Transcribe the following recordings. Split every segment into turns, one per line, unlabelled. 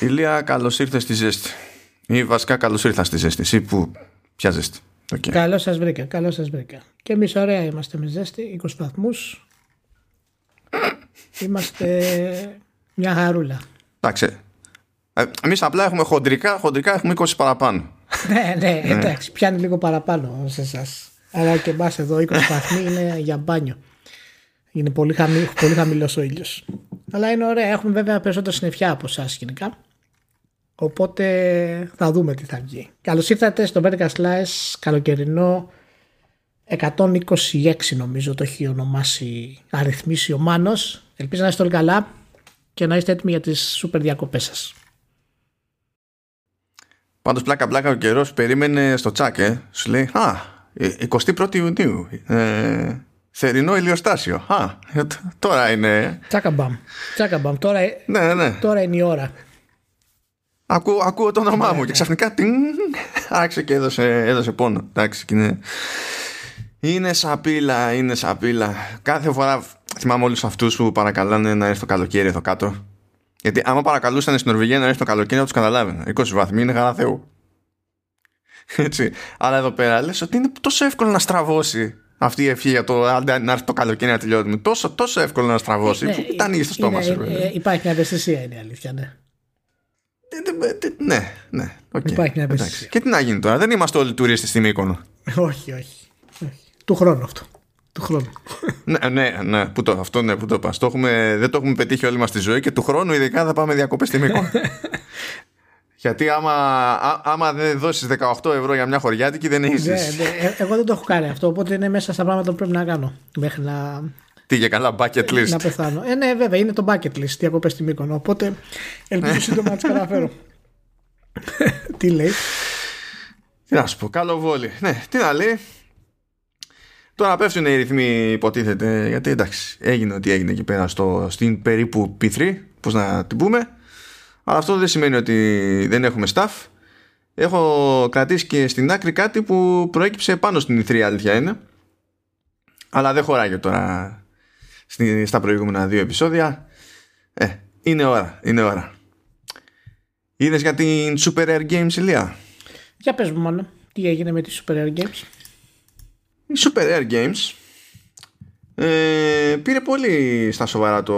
Ηλία, καλώς ήρθες στη ζέστη. Ή βασικά καλώς ήρθα στη ζέστη. Εσύ που. Ποια ζέστη.
Okay. Καλώς σας βρήκα, καλώς σας βρήκα. Και εμείς ωραία είμαστε με ζέστη, 20 βαθμούς. Είμαστε μια χαρούλα.
Εντάξει. Ε, Εμείς απλά έχουμε χοντρικά, χοντρικά έχουμε 20 παραπάνω.
ναι, ναι, εντάξει, πιάνει λίγο παραπάνω σε εσάς. Αλλά και εμάς εδώ 20 βαθμοί είναι για μπάνιο. Είναι πολύ, χαμη, πολύ χαμηλός ο ήλιος. Αλλά είναι ωραία. Έχουμε βέβαια περισσότερο συννεφιά από εσάς γενικά. Οπότε θα δούμε τι θα βγει. Καλώς ήρθατε στο Vertical Slice καλοκαιρινό 126 νομίζω το έχει ονομάσει αριθμίσει ο Μάνος. Ελπίζω να είστε όλοι καλά και να είστε έτοιμοι για τις σούπερ διακοπές σας.
Πάντως πλάκα πλάκα ο καιρός περίμενε στο τσάκ ε. Σου λέει α 21η Ιουνίου ε, θερινό ηλιοστάσιο. Α, ε, τώρα είναι.
Τσάκαμπαμ. Τσάκαμπαμ. Τώρα,
ναι, ναι.
τώρα είναι η ώρα.
Ακούω, ακούω το όνομά μου και ξαφνικά τιν, άρχισε και έδωσε, έδωσε πόνο. Εντάξει, είναι, είναι σαπίλα, είναι σαπίλα. Κάθε φορά θυμάμαι όλους αυτούς που παρακαλάνε να έρθει το καλοκαίρι εδώ κάτω. Γιατί άμα παρακαλούσαν στην Νορβηγία να έρθει το καλοκαίρι, να τους καταλάβαινα. 20 βαθμοί είναι χαρά Θεού. Έτσι. Αλλά εδώ πέρα λες ότι είναι τόσο εύκολο να στραβώσει αυτή η ευχή για το να έρθει το καλοκαίρι να τελειώνουμε. Τόσο, τόσο εύκολο να στραβώσει. Ναι, που τα ανοίγεις στο στόμα σου.
Υπάρχει μια ευαισθησία, είναι η αλήθεια, ναι.
Ναι, ναι. Okay.
Υπάρχει μια ευαισθησία.
Και τι να γίνει τώρα, δεν είμαστε όλοι τουρίστες στην Μύκονο.
όχι, όχι, όχι. Του χρόνου αυτό. Του χρόνου.
ναι, ναι, ναι. Πού το, αυτό ναι, πού το πας. Το έχουμε, δεν το έχουμε πετύχει όλη μας τη ζωή και του χρόνου ειδικά θα πάμε διακοπές στη Μύκονο. Γιατί άμα, α, άμα δεν δώσεις 18 ευρώ για μια χωριάτικη δεν έχεις.
Ναι, ναι, ε, εγώ δεν το έχω κάνει αυτό. Οπότε είναι μέσα στα πράγματα που πρέπει να κάνω. Μέχρι να.
Τι για καλά bucket list;
Να πεθάνω. Ε, ναι, βέβαια είναι το bucket list. Διακοπές στη Μύκονο. Οπότε ελπίζω σύντομα να τις καταφέρω. τι λέει;
Τι να σου πω, καλό βόλι. Ναι, τι να λέει. Τώρα πέφτουν οι ρυθμοί, υποτίθεται, γιατί εντάξει, έγινε ό,τι έγινε εκεί πέρα στο, στην περίπου P3, πώς να την πούμε. Αλλά αυτό δεν σημαίνει ότι δεν έχουμε staff. Έχω κρατήσει και στην άκρη κάτι που προέκυψε πάνω στην E3 αλήθεια είναι. Αλλά δεν χωράει τώρα στα προηγούμενα δύο επεισόδια. Ε, είναι ώρα, είναι ώρα. Είδες για την Super Air Games, Ηλία;
Για πες μου μόνο, τι έγινε με τη Super Air Games;
Η Super Air Games ε, πήρε πολύ στα σοβαρά το,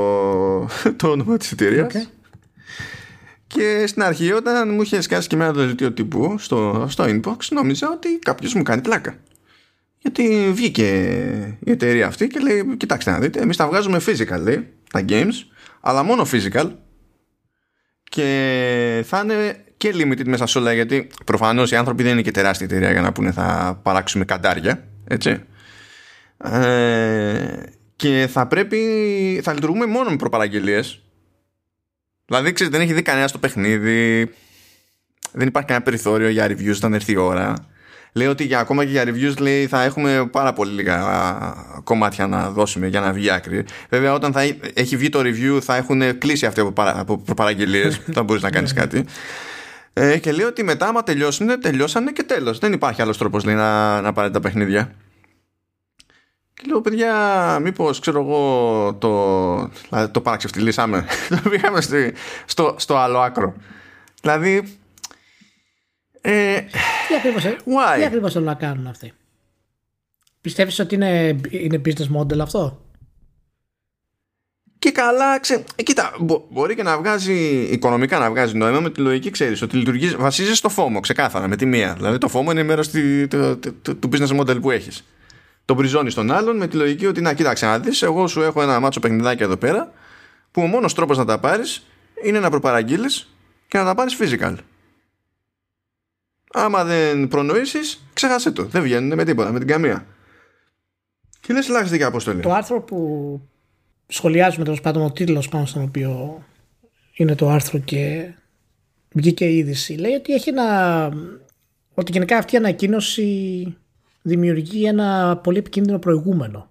το όνομα της εταιρείας. Okay. Και στην αρχή όταν μου είχες σκάσει και εμένα το δελτίο τύπου στο, στο inbox νόμιζα ότι κάποιος μου κάνει πλάκα. Γιατί βγήκε η εταιρεία αυτή και λέει κοιτάξτε να δείτε εμείς τα βγάζουμε physical λέει, τα games αλλά μόνο physical και θα είναι και limited μέσα σε όλα γιατί προφανώς οι άνθρωποι δεν είναι και τεράστια εταιρεία για να πούνε θα παράξουμε καντάρια έτσι ε, και θα πρέπει θα λειτουργούμε μόνο με προπαραγγελίες Δηλαδή, ξέρεις, δεν έχει δει κανένα το παιχνίδι. Δεν υπάρχει κανένα περιθώριο για reviews όταν έρθει η ώρα. Λέει ότι για, ακόμα και για reviews λέει, θα έχουμε πάρα πολύ λίγα κομμάτια να δώσουμε για να βγει άκρη. Βέβαια, όταν θα έχει βγει το review, θα έχουν κλείσει αυτοί από, παρα, από προπαραγγελίε. θα μπορείς να κάνεις κάτι. Ε, και λέει ότι μετά, άμα τελειώσουν, τελειώσανε και τέλος. Δεν υπάρχει άλλος τρόπος να, να πάρετε τα παιχνίδια. Και λέω, παιδιά, μήπως ξέρω εγώ το, δηλαδή, το παραξευτιλήσαμε. το πήγαμε στο, στο άλλο άκρο. Δηλαδή. Ε,
τι ακριβώς τι ακριβώς θέλουν να κάνουν αυτοί; Πιστεύεις ότι είναι, είναι business model αυτό;
Και καλά, ξέ, ε, κοίτα, μπο, μπορεί και να βγάζει οικονομικά να βγάζει νόημα με τη λογική, ξέρεις ότι λειτουργείς, βασίζεσαι στο φόμο ξεκάθαρα με τη μία. Δηλαδή το φόμο είναι μέρο του business model που έχεις τον πριζώνει στον άλλον με τη λογική ότι να κοίταξε να δεις, εγώ σου έχω ένα μάτσο παιχνιδάκι εδώ πέρα που ο μόνος τρόπος να τα πάρεις είναι να προπαραγγείλεις και να τα πάρεις physical. Άμα δεν προνοήσεις, ξέχασε το. Δεν βγαίνουν με τίποτα, με την καμία. Και λες, ελάχιστη και αποστολή.
Το άρθρο που σχολιάζουμε τέλος πάντων, ο τίτλος πάνω στον οποίο είναι το άρθρο και βγήκε η είδηση, λέει ότι έχει ένα. ότι γενικά αυτή η ανακοίνωση δημιουργεί ένα πολύ επικίνδυνο προηγούμενο.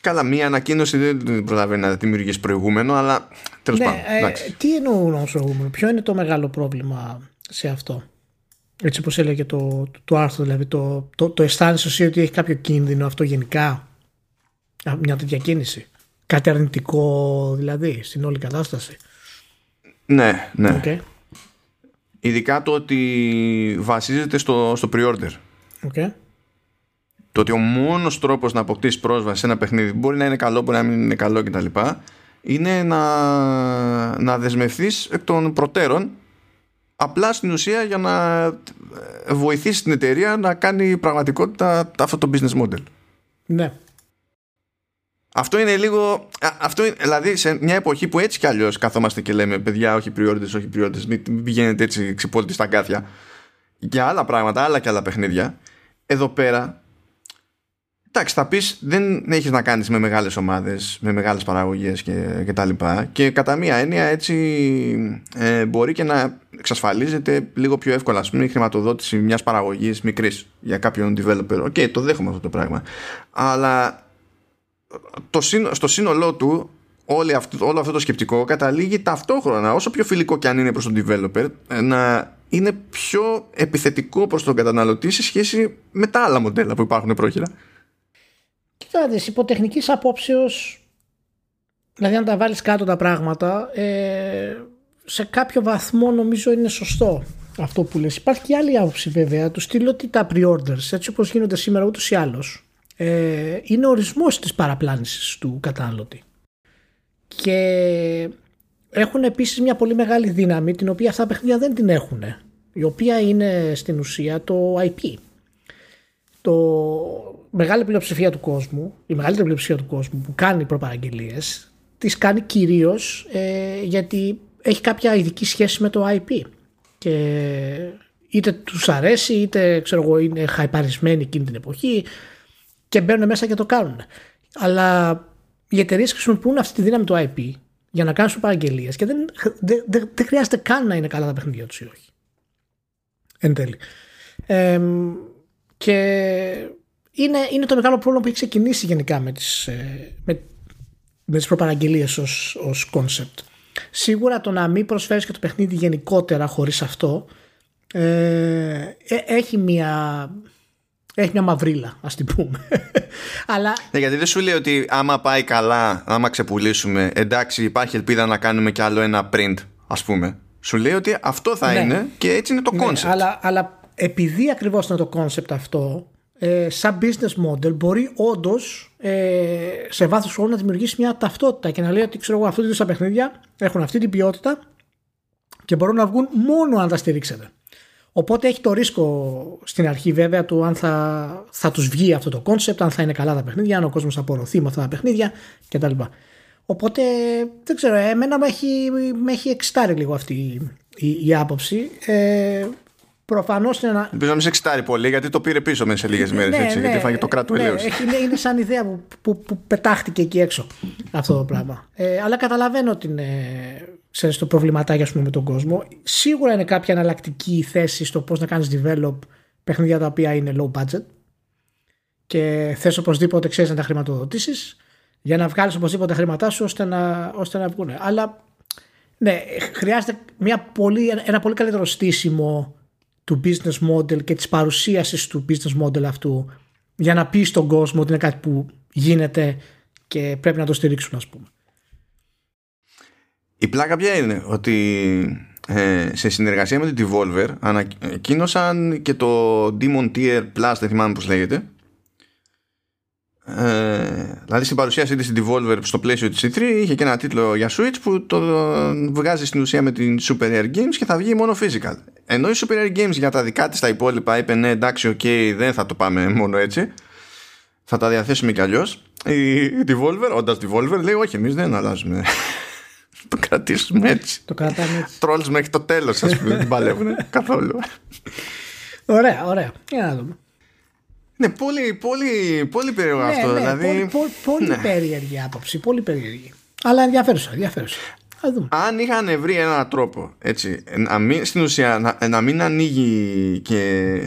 Καλά, μία ανακοίνωση δεν προλαβαίνει να δημιουργήσει προηγούμενο, αλλά τέλος ναι, πάντων. Ε,
τι εννοούν όμως προηγούμενο, ποιο είναι το μεγάλο πρόβλημα σε αυτό; Έτσι όπως έλεγε το, το, το, άρθρο, δηλαδή το, το, το αισθάνεσαι εσύ ότι έχει κάποιο κίνδυνο αυτό γενικά, μια τέτοια κίνηση. Κάτι αρνητικό δηλαδή στην όλη κατάσταση.
Ναι, ναι.
Okay.
Ειδικά το ότι βασίζεται στο, στο pre-order.
Okay.
Το ότι ο μόνος τρόπος να αποκτήσεις πρόσβαση σε ένα παιχνίδι μπορεί να είναι καλό, μπορεί να μην είναι καλό κτλ. Είναι να, να δεσμευθείς εκ των προτέρων απλά στην ουσία για να βοηθήσει την εταιρεία να κάνει πραγματικότητα αυτό το business model.
Ναι.
Αυτό είναι λίγο. Αυτό είναι, δηλαδή σε μια εποχή που έτσι κι αλλιώς καθόμαστε και λέμε παιδιά, όχι preorder, όχι preorder, μην πηγαίνετε έτσι ξυπόλυτοι στ' αγκάθια για άλλα πράγματα, άλλα και άλλα παιχνίδια. Εδώ πέρα, εντάξει, θα πεις δεν έχεις να κάνεις με μεγάλες ομάδες, με μεγάλες παραγωγές και, και τα λοιπά. Και κατά μία έννοια έτσι ε, μπορεί και να εξασφαλίζεται λίγο πιο εύκολα, ας πούμε, η χρηματοδότηση μιας παραγωγής μικρής για κάποιον developer. OK, okay, το δέχομαι αυτό το πράγμα. Αλλά το, στο σύνολό του όλο αυτό, όλο αυτό το σκεπτικό καταλήγει ταυτόχρονα όσο πιο φιλικό και αν είναι προς τον developer να είναι πιο επιθετικό προς τον καταναλωτή σε σχέση με τα άλλα μοντέλα που υπάρχουν πρόχειρα.
Κοιτάξτε, υπό τεχνικής απόψεως δηλαδή αν τα βάλεις κάτω τα πράγματα ε, σε κάποιο βαθμό νομίζω είναι σωστό αυτό που λες. Υπάρχει και άλλη άποψη βέβαια του στείλω ότι τα pre-orders έτσι όπως γίνονται σήμερα ούτως ή άλλως ε, είναι ορισμός της παραπλάνησης του καταναλωτή. Και έχουν επίσης μια πολύ μεγάλη δύναμη την οποία αυτά τα παιχνίδια δεν την έχουν. Η οποία είναι στην ουσία το IP. Το μεγάλη πλειοψηφία του κόσμου, η μεγαλύτερη πλειοψηφία του κόσμου που κάνει προπαραγγελίες τις κάνει κυρίως ε, γιατί έχει κάποια ειδική σχέση με το IP. Και είτε τους αρέσει είτε ξέρω εγώ είναι χαϊπαρισμένοι εκείνη την εποχή και μπαίνουν μέσα και το κάνουν. Αλλά οι εταιρείες χρησιμοποιούν αυτή τη δύναμη του IP για να κάνουν παραγγελίες και δεν, δεν, δεν, δεν, χρειάζεται καν να είναι καλά τα παιχνίδια τους ή όχι. Εν τέλει. Ε, και είναι, είναι το μεγάλο πρόβλημα που έχει ξεκινήσει γενικά με τις, ε, με, με τις προπαραγγελίες ως, ως concept. Σίγουρα το να μην προσφέρεις και το παιχνίδι γενικότερα χωρίς αυτό ε, ε έχει μια έχει μια μαυρίλα, ας την πούμε. Αλλά...
Ναι, γιατί δεν σου λέει ότι άμα πάει καλά, άμα ξεπουλήσουμε, εντάξει, υπάρχει ελπίδα να κάνουμε κι άλλο ένα print, ας πούμε. Σου λέει ότι αυτό θα ναι. είναι και έτσι είναι το ναι, concept.
Αλλά, αλλά επειδή ακριβώς είναι το concept αυτό, ε, σαν business model μπορεί όντως ε, σε βάθος χρόνου να δημιουργήσει μια ταυτότητα και να λέει ότι ξέρω εγώ, αυτού τα παιχνίδια έχουν αυτή την ποιότητα και μπορούν να βγουν μόνο αν τα στηρίξετε. Οπότε έχει το ρίσκο στην αρχή βέβαια του αν θα, θα τους βγει αυτό το concept, αν θα είναι καλά τα παιχνίδια, αν ο κόσμος θα απορροφηθεί με αυτά τα παιχνίδια κτλ. Οπότε δεν ξέρω, εμένα με έχει, με έχει εξιτάρει λίγο αυτή η, η, άποψη. Ε, Προφανώς είναι ένα.
Ελπίζω να μην σε εξιτάρει πολύ, γιατί το πήρε πίσω μέσα σε λίγες μέρες. Ναι, έτσι, ναι, γιατί έφαγε το κράξιμο ναι,
είναι, είναι σαν ιδέα που, που, που, πετάχτηκε εκεί έξω αυτό το πράγμα. Ε, αλλά καταλαβαίνω την, ξέρεις, το προβληματάκι πούμε, με τον κόσμο. Σίγουρα είναι κάποια εναλλακτική θέση στο πώς να κάνεις develop παιχνίδια τα οποία είναι low budget και θες οπωσδήποτε ξέρεις να τα χρηματοδοτήσεις για να βγάλεις οπωσδήποτε τα χρήματά σου ώστε να, ώστε να βγουν. Αλλά ναι, χρειάζεται μια πολύ, ένα πολύ καλύτερο στήσιμο του business model και της παρουσίασης του business model αυτού για να πει στον κόσμο ότι είναι κάτι που γίνεται και πρέπει να το στηρίξουν ας πούμε.
Η πλάκα ποια είναι; Ότι ε, σε συνεργασία με την Devolver ανακοίνωσαν και το Demon Tier Plus, δεν θυμάμαι πώς λέγεται ε, δηλαδή στην παρουσίασή της στην Devolver στο πλαίσιο της E3 είχε και ένα τίτλο για Switch που το βγάζει στην ουσία με την Super Rare Games και θα βγει μόνο physical ενώ η Super Rare Games για τα δικά της τα υπόλοιπα είπε ναι εντάξει OK okay, δεν θα το πάμε μόνο έτσι θα τα διαθέσουμε κι αλλιώς η Devolver όντας Devolver λέει όχι εμείς δεν αλλάζουμε το κρατήσουμε έτσι.
Το κρατάμε έτσι.
Trolls μέχρι το τέλος, ας πούμε. Δεν παλεύουν καθόλου.
Ωραία, ωραία. Για να δούμε.
Ναι, πολύ, πολύ, πολύ περίεργο ναι, αυτό. Ναι, δηλαδή...
Πολύ, πολύ, πολύ ναι. περίεργη άποψη. Πολύ περίεργη. Αλλά ενδιαφέρουσα, ενδιαφέρουσα.
Αν είχαν βρει έναν τρόπο έτσι, να μην, στην ουσία να, να μην ανοίγει και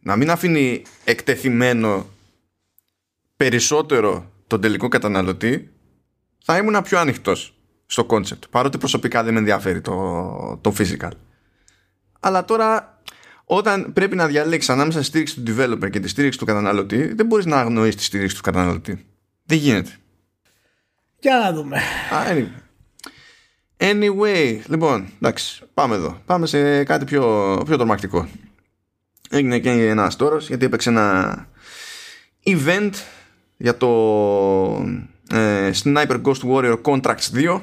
να μην αφήνει εκτεθειμένο περισσότερο τον τελικό καταναλωτή θα ήμουν πιο ανοιχτός στο concept. Παρότι προσωπικά δεν με ενδιαφέρει το, το physical. Αλλά τώρα όταν πρέπει να διαλέξεις ανάμεσα στη στήριξη του developer και τη στήριξη του καταναλωτή, δεν μπορείς να αγνοήσει τη στήριξη του καταναλωτή. Δεν γίνεται.
Για να δούμε.
Α, Anyway, λοιπόν, εντάξει, πάμε εδώ. Πάμε σε κάτι πιο, πιο τρομακτικό. Έγινε και ένας τόρος γιατί έπαιξε ένα event για το ε, Sniper Ghost Warrior Contracts 2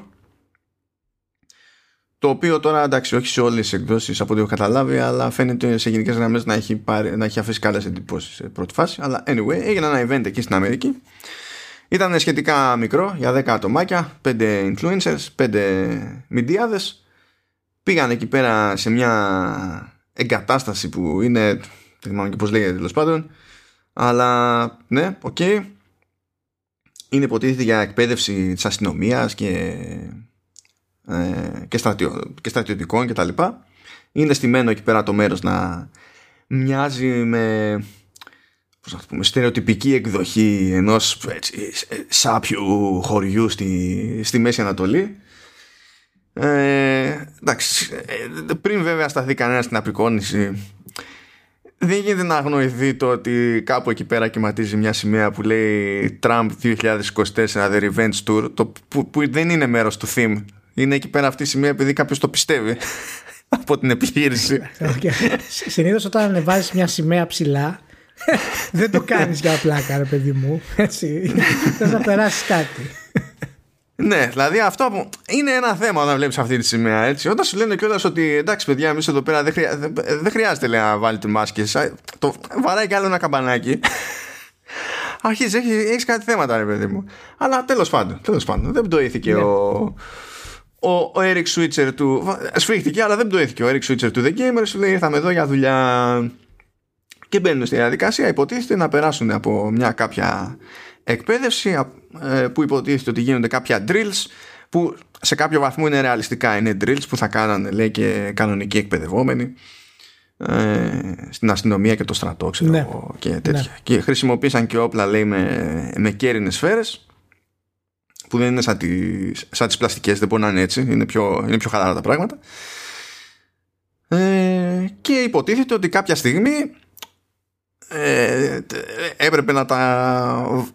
το οποίο τώρα εντάξει όχι σε όλες τις εκδόσεις από ό,τι έχω καταλάβει αλλά φαίνεται σε γενικές γραμμές να έχει, πάρει, να έχει αφήσει καλές εντυπώσεις σε πρώτη φάση. Αλλά anyway έγινε ένα event εκεί στην Αμερική. Ήταν σχετικά μικρό για 10 ατομάκια 5 influencers, 5 μηντιάδες πήγαν εκεί πέρα σε μια εγκατάσταση που είναι δεν θυμάμαι και πώς λέγεται τέλος πάντων. Αλλά ναι, OK. Okay. είναι υποτίθεται για εκπαίδευση της αστυνομίας και ε, και, στρατιω, και στρατιωτικών κτλ. Είναι στημένο εκεί πέρα το μέρος να μοιάζει με πώς να πούμε, στερεοτυπική εκδοχή ενός έτσι, σάπιου χωριού στη, στη Μέση Ανατολή. Ε, εντάξει, ε, πριν βέβαια σταθεί κανένα στην απεικόνηση δεν γίνεται να αγνοηθεί το ότι κάπου εκεί πέρα κυματίζει μια σημαία που λέει Trump 2024 The Revenge Tour το, που, που δεν είναι μέρος του theme είναι εκεί πέρα αυτή η σημεία επειδή κάποιος το πιστεύει από την επιχείρηση.
Συνήθως όταν ανεβάζεις μια σημαία ψηλά, δεν το κάνεις για πλάκα, ρε παιδί μου. Έτσι. Θες να περάσεις κάτι.
Ναι, δηλαδή αυτό που είναι ένα θέμα όταν βλέπεις αυτή τη σημαία. Έτσι. Όταν σου λένε κιόλας ότι εντάξει, παιδιά, εμείς εδώ πέρα δεν, χρειά... δεν χρειάζεται λέει, να βάλετε μάσκε. Το βαράει κι άλλο ένα καμπανάκι. Αρχίζει, έχει κάτι θέματα, ρε παιδί μου. Αλλά τέλος πάντων, τέλος πάντων, δεν πτωήθηκε ναι. ο, ο, ο Eric Switcher του σφίχτηκε αλλά δεν πτωήθηκε ο Eric Switcher του The Gamer σου λέει ήρθαμε εδώ για δουλειά και μπαίνουν στη διαδικασία υποτίθεται να περάσουν από μια κάποια εκπαίδευση ε, που υποτίθεται ότι γίνονται κάποια drills που σε κάποιο βαθμό είναι ρεαλιστικά είναι drills που θα κάνανε λέει και κανονικοί εκπαιδευόμενοι ε, στην αστυνομία και το στρατό ξέρω, ναι. και τέτοια ναι. και χρησιμοποίησαν και όπλα λέει με, με κέρινες σφαίρες που δεν είναι σαν τις, σαν τις πλαστικές δεν μπορεί να είναι έτσι είναι πιο, είναι πιο χαλαρά τα πράγματα. Ε, και υποτίθεται ότι κάποια στιγμή ε, έπρεπε να τα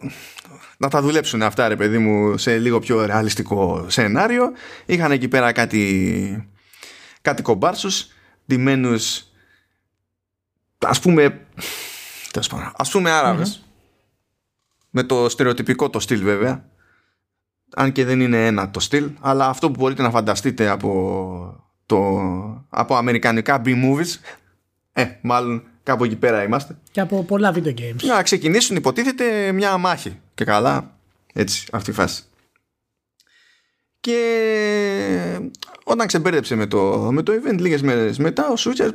να τα δουλέψουν αυτά ρε παιδί μου σε λίγο πιο ρεαλιστικό σενάριο. Είχαν εκεί πέρα κάτι κάτι κομπάρσους ντυμένους ας πούμε ας πούμε με το στερεοτυπικό το στυλ βέβαια αν και δεν είναι ένα το στυλ αλλά αυτό που μπορείτε να φανταστείτε από, το, από αμερικανικά B-movies ε, μάλλον κάπου εκεί πέρα είμαστε.
Και από πολλά video games.
Να ξεκινήσουν υποτίθεται μια μάχη. Και καλά έτσι αυτή η φάση. Και όταν ξεμπέρδεψε με το, με το event λίγες μέρες μετά ο Switcher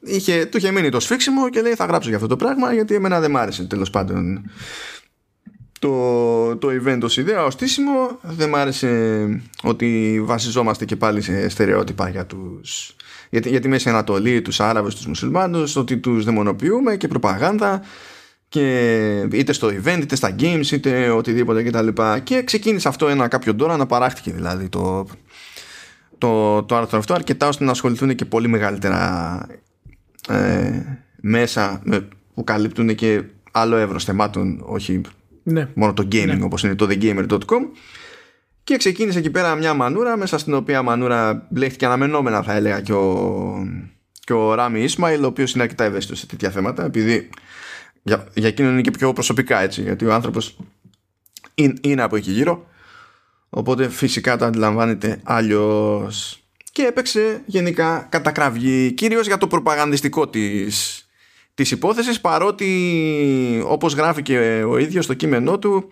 είχε, του είχε μείνει το σφίξιμο και λέει θα γράψω για αυτό το πράγμα γιατί εμένα δεν μ' άρεσε τέλος πάντων το, το event ως ιδέα, ως στήσιμο δεν μ' άρεσε ότι βασιζόμαστε και πάλι σε στερεότυπα για τους για, για τη Μέση Ανατολή, τους Άραβες, τους Μουσουλμάνους ότι τους δαιμονοποιούμε και προπαγάνδα και είτε στο event είτε στα games είτε οτιδήποτε κτλ. Και, και ξεκίνησε αυτό ένα κάποιο τώρα να παράχτηκε δηλαδή το, το, το άρθρο αυτό αρκετά ώστε να ασχοληθούν και πολύ μεγαλύτερα ε, μέσα που καλύπτουν και άλλο εύρος θεμάτων όχι ναι. Μόνο το gaming ναι. όπως είναι το thegamer.com και ξεκίνησε εκεί πέρα μια μανούρα μέσα στην οποία μανούρα μπλέχτηκε αναμενόμενα θα έλεγα και ο, και ο Ράμι Ισμαήλ ο οποίος είναι αρκετά ευαίσθητος σε τέτοια θέματα επειδή για, για εκείνον είναι και πιο προσωπικά έτσι γιατί ο άνθρωπος είναι, είναι από εκεί γύρω οπότε φυσικά το αντιλαμβάνεται αλλιώς. και έπαιξε γενικά κατακραυγή κυρίως για το προπαγανδιστικό της της υπόθεσης παρότι όπως γράφει και ο ίδιος στο κείμενό του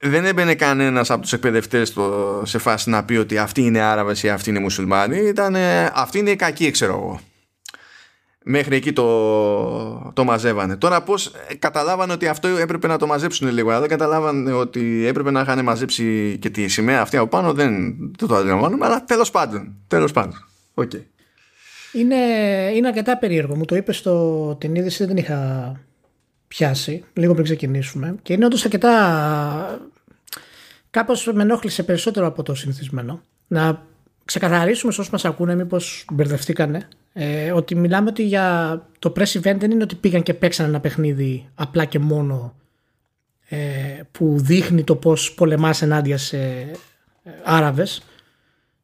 δεν έμπαινε κανένας από τους εκπαιδευτές σε φάση να πει ότι αυτοί είναι Άραβες ή αυτοί είναι Μουσουλμάνοι. Ήταν αυτοί είναι οι κακοί ξέρω εγώ μέχρι εκεί το, το μαζεύανε. Τώρα πως καταλάβανε ότι αυτό έπρεπε να το μαζέψουν λίγο αλλά δεν καταλάβανε ότι έπρεπε να είχαν μαζέψει και τη σημαία αυτή από πάνω δεν το, το αντιλαμβάνουμε αλλά τέλος πάντων τέλος πάντων. Okay.
Είναι, είναι αρκετά περίεργο. Μου το είπες στο την είδηση, δεν την είχα πιάσει λίγο πριν ξεκινήσουμε. Και είναι όντως αρκετά. Κάπως με ενόχλησε περισσότερο από το συνηθισμένο. Να ξεκαθαρίσουμε σε όσους μας ακούνε, μήπως μπερδευτήκανε. Ε, ότι μιλάμε ότι για το press event δεν είναι ότι πήγαν και παίξαν ένα παιχνίδι απλά και μόνο ε, που δείχνει το πώς πολεμάς ενάντια σε ε, Άραβες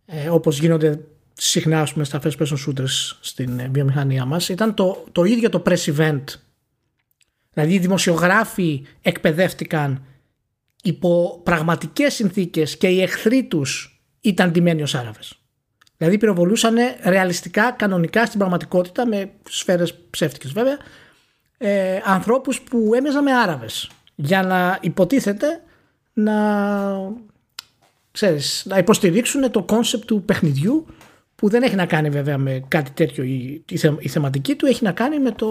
ε, όπως γίνονται συχνά πούμε, στα first person shooters στην ε, βιομηχανία μας ήταν το, το ίδιο το press event. Δηλαδή οι δημοσιογράφοι εκπαιδεύτηκαν υπό πραγματικές συνθήκες και οι εχθροί τους ήταν ντυμένοι ως Άραβες. Δηλαδή πυροβολούσαν ρεαλιστικά, κανονικά στην πραγματικότητα με σφαίρες ψεύτικες βέβαια ε, ανθρώπους που έμοιαζαν με Άραβες για να υποτίθεται να ξέρεις, να υποστηρίξουν το concept του παιχνιδιού που δεν έχει να κάνει βέβαια με κάτι τέτοιο η, η, θεματική του έχει να κάνει με το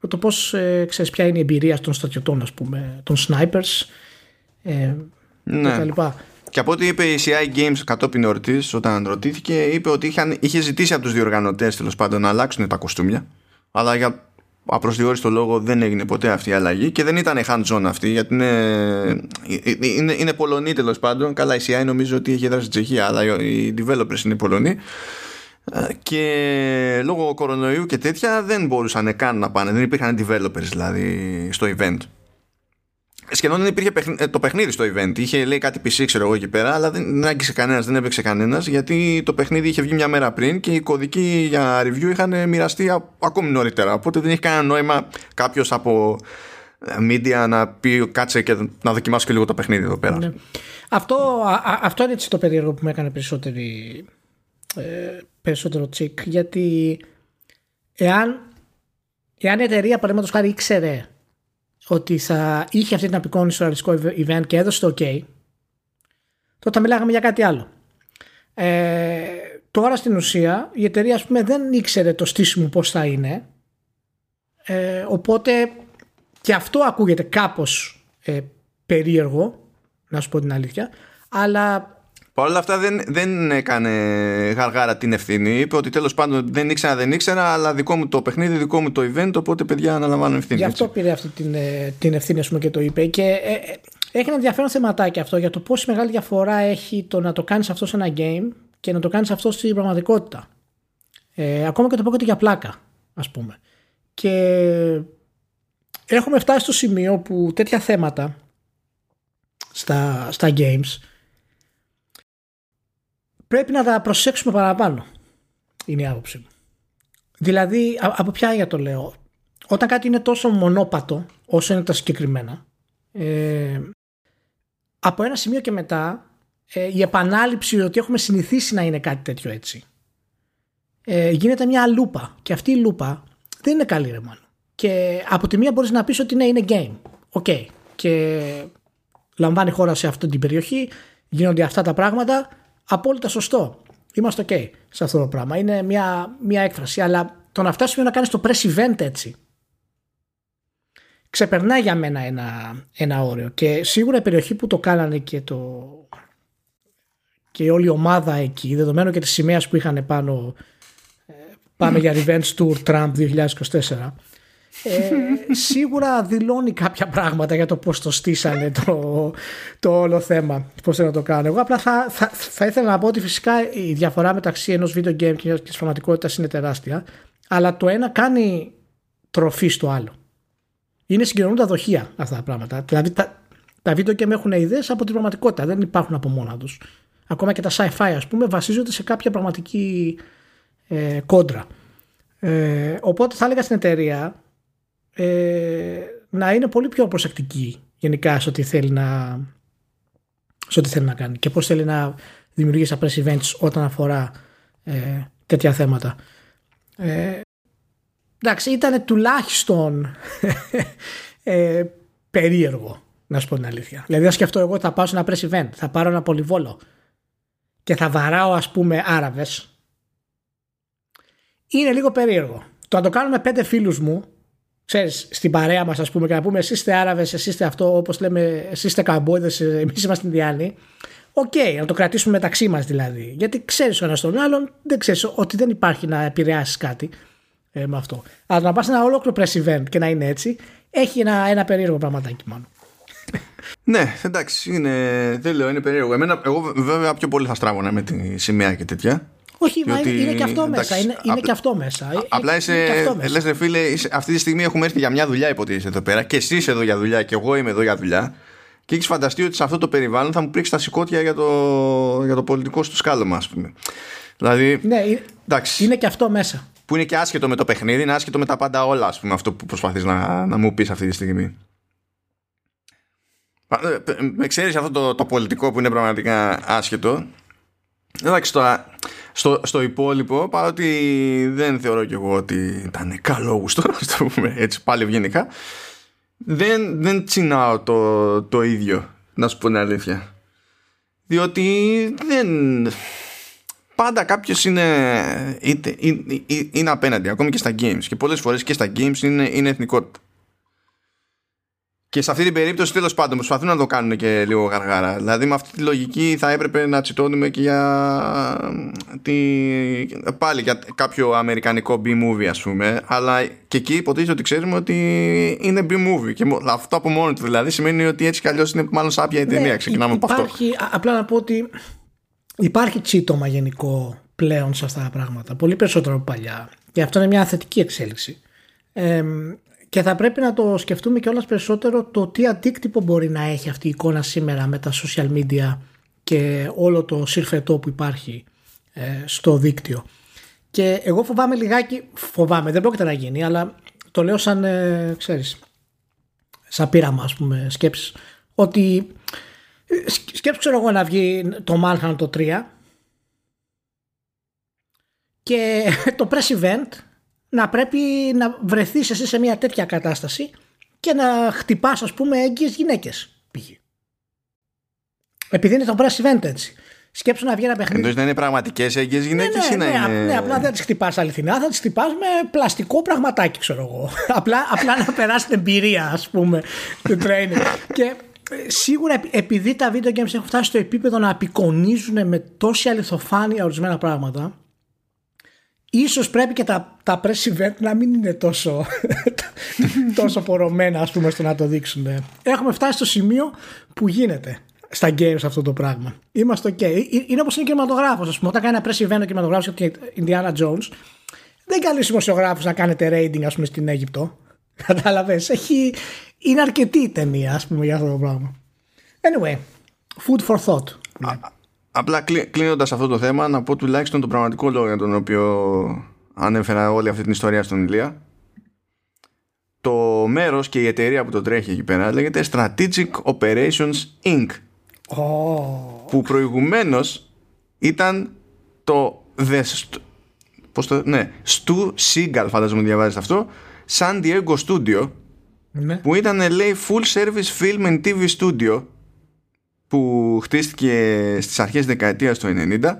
με το πώς ε, ξέρεις ποια είναι η εμπειρία των στρατιωτών ας πούμε των snipers ε,
ναι. και τα Και από ό,τι είπε η CI Games κατόπιν εορτής, όταν ρωτήθηκε, είπε ότι είχαν, είχε ζητήσει από τους διοργανωτές τέλος πάντων να αλλάξουν τα κοστούμια. Αλλά για απροσδιόριστο λόγο δεν έγινε ποτέ αυτή η αλλαγή και δεν ήταν hands-on αυτή γιατί είναι, είναι, είναι Πολωνοί τέλος πάντων. Καλά, η CI νομίζω ότι έχει έδραση στην Τσεχία, αλλά οι developers είναι Πολωνοί. Ε, και λόγω κορονοϊού και τέτοια δεν μπορούσαν καν να πάνε. Δεν υπήρχαν developers δηλαδή στο event σχεδόν δεν υπήρχε ε, το παιχνίδι στο event. Είχε λέει κάτι PC, ξέρω εγώ εκεί πέρα, αλλά δεν, δεν κανένας, δεν έπαιξε κανένας, γιατί το παιχνίδι είχε βγει μια μέρα πριν και οι κωδικοί για review είχαν μοιραστεί ακόμη νωρίτερα. Οπότε δεν έχει κανένα νόημα κάποιος από ε, media να πει κάτσε και να δοκιμάσει και λίγο το παιχνίδι εδώ πέρα. Ναι.
Αυτό, αυτό είναι έτσι το περίεργο που με έκανε περισσότερη, ε, περισσότερο τσικ, γιατί εάν, εάν η εταιρεία παραδείγματος χάρη ήξερε ότι θα είχε αυτή την απεικόνηση στο ρεαλιστικό event και έδωσε το OK, τότε μιλάγαμε για κάτι άλλο. Ε, τώρα στην ουσία η εταιρεία ας πούμε, δεν ήξερε το στήσιμο πώς θα είναι ε, οπότε και αυτό ακούγεται κάπως ε, περίεργο να σου πω την αλήθεια αλλά
Παρ' όλα αυτά δεν, δεν έκανε γαργάρα την ευθύνη. Είπε ότι τέλος πάντων δεν ήξερα, δεν ήξερα, αλλά δικό μου το παιχνίδι, δικό μου το event. Οπότε παιδιά αναλαμβάνω ευθύνη.
Γι' αυτό έτσι. πήρε αυτή την, ε, την ευθύνη, ας πούμε, και το είπε. Και ε, ε, έχει ένα ενδιαφέρον θεματάκι αυτό για το πόση μεγάλη διαφορά έχει το να το κάνεις αυτό σε ένα game και να το κάνεις αυτό στην πραγματικότητα. Ε, ακόμα και το πω για πλάκα, ας πούμε. Και έχουμε φτάσει στο σημείο που τέτοια θέματα στα, στα games πρέπει να τα προσέξουμε παραπάνω. Είναι η άποψή μου. Δηλαδή, από ποια για το λέω. Όταν κάτι είναι τόσο μονόπαντο όσο είναι τα συγκεκριμένα, ε, από ένα σημείο και μετά ε, η επανάληψη ότι έχουμε συνηθίσει να είναι κάτι τέτοιο έτσι ε, γίνεται μια λούπα και αυτή η λούπα δεν είναι καλή ρε Μάνο. Και από τη μία μπορείς να πεις ότι ναι είναι game. OK. Okay. Και λαμβάνει χώρα σε αυτή την περιοχή, γίνονται αυτά τα πράγματα απόλυτα σωστό. Είμαστε ok σε αυτό το πράγμα. Είναι μια, μια έκφραση. Αλλά το να φτάσουμε να κάνεις το press event έτσι ξεπερνάει για μένα ένα, ένα όριο. Και σίγουρα η περιοχή που το κάνανε και το και όλη η ομάδα εκεί, δεδομένου και της σημαίας που είχαν πάνω ε, πάμε για Revenge Tour Trump 2024 ε, σίγουρα δηλώνει κάποια πράγματα για το πώς το στήσανε το, το όλο θέμα, πώς θέλω να το κάνω. Εγώ απλά θα, θα, θα ήθελα να πω ότι φυσικά η διαφορά μεταξύ ενός video game και της πραγματικότητας είναι τεράστια, αλλά το ένα κάνει τροφή στο άλλο. Είναι συγκοινωνούντα δοχεία αυτά τα πράγματα. Δηλαδή τα, τα video game έχουν ιδέες από την πραγματικότητα, δεν υπάρχουν από μόνα τους. Ακόμα και τα sci-fi ας πούμε βασίζονται σε κάποια πραγματική ε, κόντρα. Ε, οπότε θα έλεγα στην εταιρεία ε, να είναι πολύ πιο προσεκτική γενικά σε ό,τι θέλει να, σε ό,τι θέλει να κάνει και πώς θέλει να δημιουργήσει press events όταν αφορά ε, τέτοια θέματα. Ε, εντάξει, ήταν τουλάχιστον ε, περίεργο, να σου πω την αλήθεια. Δηλαδή, να σκεφτώ εγώ θα πάω σε ένα press event, θα πάρω ένα πολυβόλο και θα βαράω ας πούμε Άραβες. Είναι λίγο περίεργο. Το να το κάνουμε πέντε φίλους μου ξέρεις, στην παρέα μας, ας πούμε, και να πούμε εσείς είστε Άραβες, εσείς είστε αυτό, όπως λέμε, εσείς είστε καμπόιδες, εμείς είμαστε Ινδιάνοι. OK, okay, να το κρατήσουμε μεταξύ μας δηλαδή. Γιατί ξέρεις ο ένας τον άλλον, δεν ξέρεις ότι δεν υπάρχει να επηρεάσεις κάτι ε, με αυτό. Αλλά να πας ένα ολόκληρο press event και να είναι έτσι, έχει ένα, ένα περίεργο πραγματάκι Μάνο.
ναι, εντάξει, είναι, δεν λέω, είναι περίεργο. Εμένα, εγώ βέβαια πιο πολύ θα στράβωνα με τη σημαία και τέτοια.
Όχι, μα είναι και αυτό μέσα. Είναι, είναι και αυτό μέσα.
Απλά είσαι, λες ρε φίλε, αυτή τη στιγμή έχουμε έρθει για μια δουλειά υποτίθεται εδώ πέρα και εσύ είσαι εδώ για δουλειά και εγώ είμαι εδώ για δουλειά και έχεις φανταστεί ότι σε αυτό το περιβάλλον θα μου πρίξεις τα σηκώτια για το, για το πολιτικό σου σκάλωμα, ας πούμε. Δηλαδή.
Ναι, εντάξει. είναι και αυτό μέσα.
Που είναι και άσχετο με το παιχνίδι, είναι άσχετο με τα πάντα όλα, ας πούμε, αυτό που προσπαθείς να, να μου πεις αυτή τη στιγμή. Με ξέρεις αυτό το, το πολιτικό που είναι πραγματικά άσχετο. Εντάξει, τώρα, στο, στο υπόλοιπο, παρότι δεν θεωρώ κι εγώ ότι ήταν καλό γουστό, το πούμε έτσι πάλι ευγενικά, δεν, δεν τσινάω το, το ίδιο, να σου πω την αλήθεια. Διότι δεν... Πάντα κάποιος είναι, είναι, είναι, απέναντι, ακόμη και στα games. Και πολλές φορές και στα games είναι, είναι εθνικότητα. Και σε αυτή την περίπτωση τέλος πάντων προσπαθούν να το κάνουν και λίγο γαργάρα. Δηλαδή με αυτή τη λογική θα έπρεπε να τσιτώνουμε και για τη... πάλι για κάποιο αμερικανικό B-movie ας πούμε. Αλλά και εκεί υποτίθεται ότι ξέρουμε ότι είναι B-movie. Και αυτό από μόνο του δηλαδή σημαίνει ότι έτσι κι αλλιώς είναι μάλλον σάπια η ταινία. Ναι, Ξεκινάμε
από
αυτό.
Απλά να πω ότι υπάρχει τσίτομα γενικό πλέον σε αυτά τα πράγματα. Πολύ περισσότερο από παλιά. Και αυτό είναι μια θετική εξέλιξη. Ε, και θα πρέπει να το σκεφτούμε κιόλας περισσότερο το τι αντίκτυπο μπορεί να έχει αυτή η εικόνα σήμερα με τα social media και όλο το συρφετό που υπάρχει ε, στο δίκτυο. Και εγώ φοβάμαι λιγάκι, φοβάμαι, δεν πρόκειται να γίνει, αλλά το λέω σαν, ε, ξέρεις, σαν πείραμα ας πούμε σκέψεις, ότι ε, σκέψου ξέρω εγώ να βγει το Manhunt το 3 και το press event να πρέπει να βρεθείς εσύ σε μια τέτοια κατάσταση και να χτυπάς ας πούμε έγκυες γυναίκες πήγε. Επειδή είναι το press event έτσι. Σκέψου να βγει ένα παιχνίδι.
Εντός να είναι πραγματικές έγκυες γυναίκες
ναι, ναι,
ή να
ναι,
είναι.
Ναι, απλά δεν τις χτυπάς αληθινά, θα τις χτυπάς με πλαστικό πραγματάκι, ξέρω εγώ. απλά, απλά να περάσει την εμπειρία, ας πούμε, του training. και ε, σίγουρα επειδή τα video games έχουν φτάσει στο επίπεδο να απεικονίζουν με τόση αληθοφάνεια ορισμένα πράγματα, ίσως πρέπει και τα, τα press event να μην είναι τόσο, τόσο πορωμένα ας πούμε στο να το δείξουν. Έχουμε φτάσει στο σημείο που γίνεται στα games αυτό το πράγμα. Είμαστε ok. Ε, ε, είναι όπως είναι κινηματογράφος ας πούμε. Όταν κάνει ένα press event ο κινηματογράφος για την Indiana Jones δεν καλεί δημοσιογράφους να κάνετε rating ας πούμε στην Αίγυπτο. Κατάλαβες; Έχει... Είναι αρκετή η ταινία ας πούμε για αυτό το πράγμα. Anyway, food for thought.
Απλά κλείνοντας αυτό το θέμα, να πω τουλάχιστον τον πραγματικό λόγο για τον οποίο ανέφερα όλη αυτή την ιστορία στον Ηλία. Το μέρος και η εταιρεία που το τρέχει εκεί πέρα λέγεται Strategic Operations Inc. Που προηγουμένως ήταν το The πώς το, ναι, Stu Seagal φαντάζομαι διαβάζετε αυτό San Diego Studio ναι. που ήταν λέει full service film and TV studio που χτίστηκε στις αρχές δεκαετίας του 90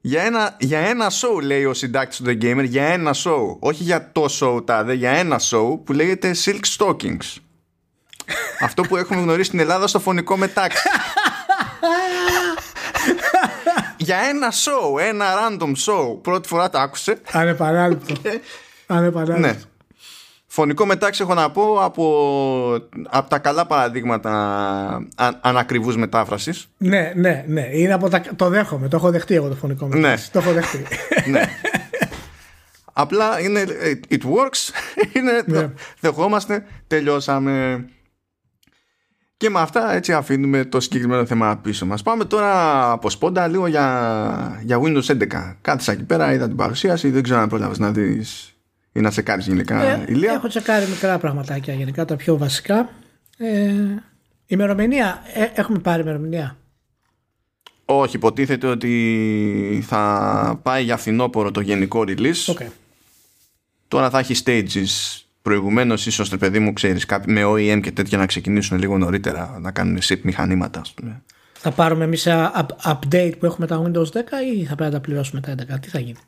για ένα, για ένα show λέει ο συντάκτης του The Gamer για ένα show. Όχι για το show τάδε για ένα show που λέγεται Silk Stockings. Αυτό που έχουμε γνωρίσει στην Ελλάδα στο φωνικό μετάξι. Για ένα show ένα random show. Πρώτη φορά το άκουσε.
Ανεπανάληπτο. Ανεπανάληπτο. Ναι.
Φωνικό μετάξι έχω να πω από, από τα καλά παραδείγματα αν, ανακριβούς μετάφρασης.
Ναι, ναι, ναι. Είναι από τα, το δέχομαι. Το έχω δεχτεί εγώ το φωνικό ναι. μετάξι. Ναι. Το έχω δεχτεί. ναι.
Απλά είναι it works. Είναι, ναι. Δεχόμαστε. Τελειώσαμε. Και με αυτά έτσι αφήνουμε το συγκεκριμένο θέμα πίσω μας. Πάμε τώρα από σπόντα λίγο για, για Windows 11. Κάθισα εκεί πέρα, είδα την παρουσίαση. Δεν ξέρω αν πρόλαβες να δεις ή να τσεκάρεις γενικά ε, ηλία;
Έχω τσεκάρει μικρά πραγματάκια γενικά, τα πιο βασικά. Ε, ημερομηνία, ε, έχουμε πάρει ημερομηνία;
Όχι, υποτίθεται ότι θα πάει για φθινόπωρο το γενικό release.
Okay.
Τώρα θα έχει stages προηγουμένως, ίσως το παιδί μου ξέρεις, με OEM και τέτοια να ξεκινήσουν λίγο νωρίτερα να κάνουν ship μηχανήματα, ας πούμε.
Θα πάρουμε εμείς update που έχουμε τα Windows 10 ή θα πρέπει να τα πληρώσουμε τα 11. Τι θα γίνει;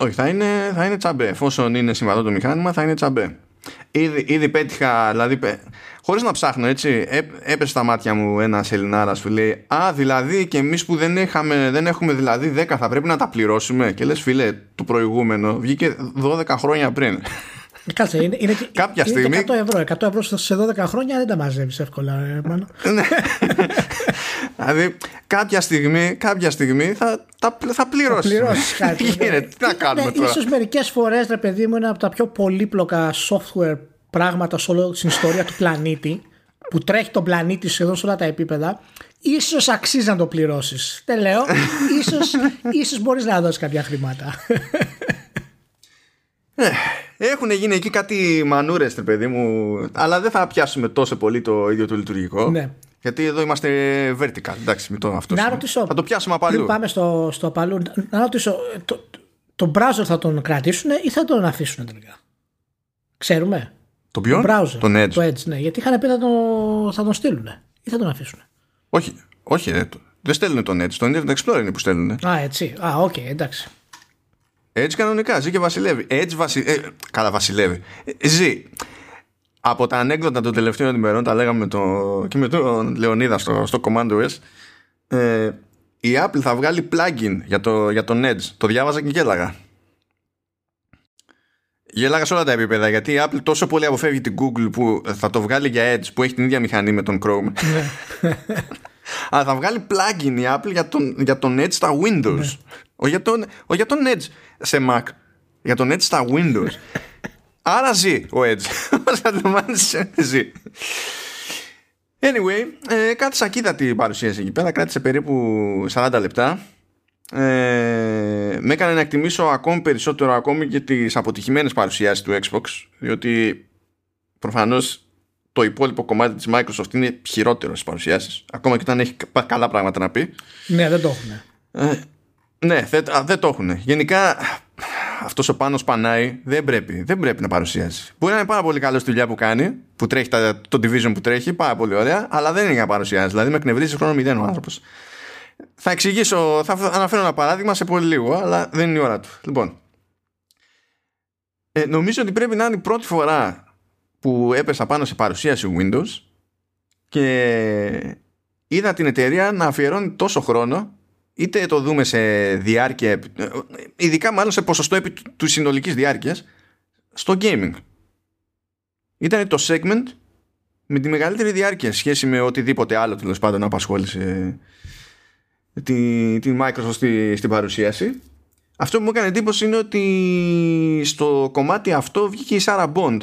Όχι, θα είναι, θα είναι τσαμπέ. Εφόσον είναι συμβατό το μηχάνημα, θα είναι τσαμπέ. Ήδη, ήδη πέτυχα, δηλαδή, χωρίς να ψάχνω έτσι, έπεσε στα μάτια μου ένας Ελληνάρας που λέει Α, δηλαδή και εμείς που δεν, είχαμε, δεν έχουμε δηλαδή 10 θα πρέπει να τα πληρώσουμε. Και λες, φίλε, το προηγούμενο βγήκε 12 χρόνια πριν.
Κάτσε, είναι, είναι,
Κάποια είναι στιγμή...
100 ευρώ. 100 ευρώ σε 12 χρόνια δεν τα μαζεύεις εύκολα, ε,
ναι. δηλαδή, κάποια στιγμή, κάποια στιγμή θα, θα, θα πληρώσεις. Θα
πληρώσεις κάτι.
Ναι. τι να κάνουμε ναι, τώρα;
Ίσως μερικές φορές, ρε παιδί μου, είναι από τα πιο πολύπλοκα software πράγματα σε όλη την ιστορία του πλανήτη που τρέχει τον πλανήτη σχεδόν σε όλα τα επίπεδα, ίσως αξίζει να το πληρώσεις. Δεν λέω. ίσως, ίσως μπορείς να δώσεις κάποια χρήματα.
Ε, έχουν γίνει εκεί κάτι μανούρες, παιδί μου, αλλά δεν θα πιάσουμε τόσο πολύ το ίδιο το λειτουργικό.
Ναι.
Γιατί εδώ είμαστε vertical. Εντάξει, με το αυτός.
Να ρωτήσω.
Θα το πιάσουμε απαλού.
Πριν πάμε στο, στο απαλού, να ρωτήσω. Το, το browser θα τον κρατήσουν ή θα τον αφήσουν τελικά; Ξέρουμε;
Το ποιο;
Το browser.
Τον Edge.
Το Edge, ναι. Γιατί είχαν πει θα τον, θα τον στείλουν. Ή θα τον αφήσουν.
Όχι, όχι, ρε, δεν στέλνουν τον Edge. Τον Internet Explorer είναι που στέλνουν.
Α, έτσι. Α, OK, okay, εντάξει.
Edge κανονικά, ζει και βασιλεύει. Edge βασι... Ε, καλά, βασιλεύει. Ε, ζει. Από τα ανέκδοτα των τελευταίων ημερών, τα λέγαμε το... και με τον Λεωνίδα στο, στο Command OS, ες, η Apple θα βγάλει plugin για, το, για τον Edge. Το διάβαζα και γέλαγα. Γέλαγα σε όλα τα επίπεδα γιατί η Apple τόσο πολύ αποφεύγει την Google που θα το βγάλει για Edge που έχει την ίδια μηχανή με τον Chrome.
Ναι.
Αλλά θα βγάλει plugin η Apple για τον, για τον Edge στα Windows. Ναι. Ο, για τον, ο για τον Edge σε Mac. Για τον Edge στα Windows. Άρα ζει ο Edge. Όσο ζει. Anyway, ε, κάτι σακίδα την παρουσίαση εκεί πέρα. Κράτησε περίπου 40 λεπτά. Ε, με έκανε να εκτιμήσω ακόμη περισσότερο ακόμη και τις αποτυχημένες παρουσιάσεις του Xbox διότι προφανώς το υπόλοιπο κομμάτι της Microsoft είναι χειρότερο στις παρουσιάσεις ακόμα και όταν έχει καλά πράγματα να πει
ναι δεν το έχουν
ε, ναι δεν, δεν το έχουν γενικά αυτός ο πάνω σπανάει δεν πρέπει, δεν πρέπει να παρουσιάσει. Μπορεί να είναι πάρα πολύ καλός στη δουλειά που κάνει, που τρέχει το division που τρέχει, πάρα πολύ ωραία, αλλά δεν είναι για να παρουσιάσει. Δηλαδή με εκνευρίζει χρόνο μηδέν ο άνθρωπος. Θα εξηγήσω, θα αναφέρω ένα παράδειγμα σε πολύ λίγο, αλλά δεν είναι η ώρα του. Λοιπόν, ε, νομίζω ότι πρέπει να είναι η πρώτη φορά που έπεσα πάνω σε παρουσίαση Windows και είδα την εταιρεία να αφιερώνει τόσο χρόνο είτε το δούμε σε διάρκεια ειδικά μάλλον σε ποσοστό επί του συνολικής διάρκειας στο gaming. Ήταν το segment με τη μεγαλύτερη διάρκεια σχέση με οτιδήποτε άλλο τέλος πάντων απασχόλησε τη, τη Microsoft στη, στην παρουσίαση. Αυτό που μου έκανε εντύπωση είναι ότι στο κομμάτι αυτό βγήκε η Sarah Bond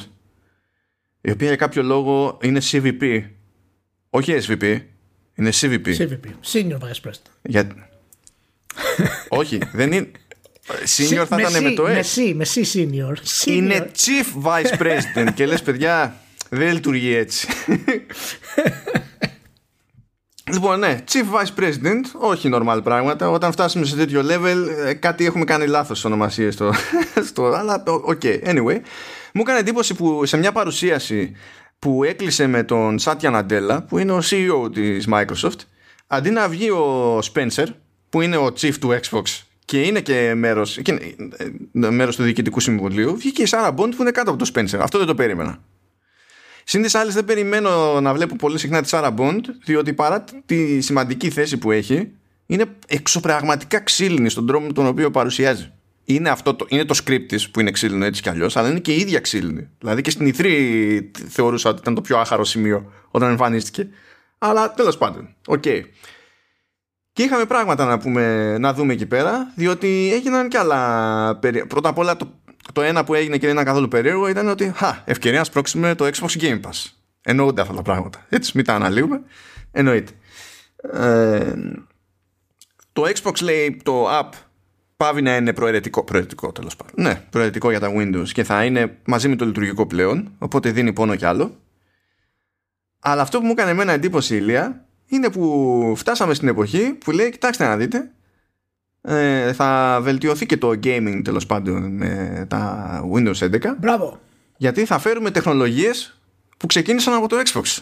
η οποία για κάποιο λόγο είναι CVP όχι SVP είναι CVP
CVP, Senior Vice President.
Για... όχι δεν είναι Senior θα ήταν με το S
με C, senior.
Είναι Chief Vice President και λες παιδιά δεν λειτουργεί έτσι Λοιπόν, ναι, Chief Vice President, όχι normal πράγματα. Όταν φτάσουμε σε τέτοιο level, ε, κάτι έχουμε κάνει λάθος στι ονομασίες στο, στο. Αλλά, OK, okay. anyway. Μου έκανε εντύπωση που σε μια παρουσίαση που έκλεισε με τον Σάτια Ναντέλα, που είναι ο CEO της Microsoft, αντί να βγει ο Spencer, που είναι ο Chief του Xbox και είναι και μέρος, και ε, μέρος του Διοικητικού Συμβουλίου, βγήκε η Sarah Bond που είναι κάτω από το Spencer. Αυτό δεν το περίμενα. Συν τοις άλλοις, δεν περιμένω να βλέπω πολύ συχνά τη Sarah Bond, διότι παρά τη σημαντική θέση που έχει, είναι εξωπραγματικά ξύλινη στον τρόπο με τον οποίο παρουσιάζει. Είναι, αυτό το, είναι το script της που είναι ξύλινο έτσι κι αλλιώς, αλλά είναι και η ίδια ξύλινη. Δηλαδή και στην E3 θεωρούσα ότι ήταν το πιο άχαρο σημείο όταν εμφανίστηκε. Αλλά τέλος πάντων, OK. Okay. Και είχαμε πράγματα να, πούμε, να δούμε εκεί πέρα, διότι έγιναν κι άλλα. Πρώτα απ' όλα το το ένα που έγινε και δεν ήταν καθόλου περίεργο ήταν ότι χα, ευκαιρία να σπρώξουμε το Xbox Game Pass. Εννοούνται αυτά τα πράγματα. Έτσι, μην τα αναλύουμε. Εννοείται. Ε, το Xbox λέει το app πάβει να είναι προαιρετικό, προαιρετικό τέλος πάντων. Ναι, προαιρετικό για τα Windows και θα είναι μαζί με το λειτουργικό πλέον, οπότε δίνει πόνο κι άλλο. Αλλά αυτό που μου έκανε εμένα εντύπωση ηλία είναι που φτάσαμε στην εποχή που λέει, κοιτάξτε να δείτε, ε, θα βελτιωθεί και το gaming τέλος πάντων με τα Windows 11.
Μπράβο.
Γιατί θα φέρουμε τεχνολογίες που ξεκίνησαν από το Xbox.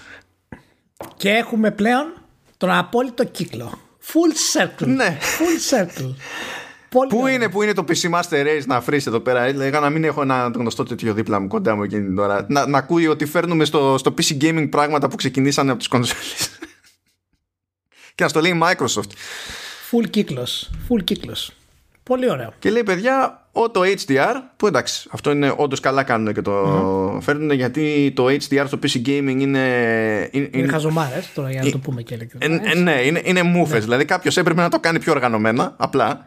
Και έχουμε πλέον τον απόλυτο κύκλο. Full circle.
Ναι.
Full circle.
Πού είναι, πού είναι το PC Master Race να φρίσει εδώ πέρα; Έλεγα να μην έχω ένα γνωστό τέτοιο δίπλα μου κοντά μου εκείνη την ώρα. Να, να ακούει ότι φέρνουμε στο, στο PC Gaming πράγματα που ξεκινήσαν από τις κονσόλες. Και να στο λέει Microsoft.
Full κύκλος. Full κύκλος. Πολύ ωραίο.
Και λέει παιδιά, ό, το HDR, που εντάξει, αυτό είναι όντως καλά κάνουν και το mm. φέρνουν γιατί το HDR στο PC Gaming είναι.
Είναι, είναι, είναι χαζομάρες τώρα για να το πούμε και ειλικρινά.
Ε, ναι, είναι, είναι μούφε. Ναι. Δηλαδή κάποιος έπρεπε να το κάνει πιο οργανωμένα, απλά.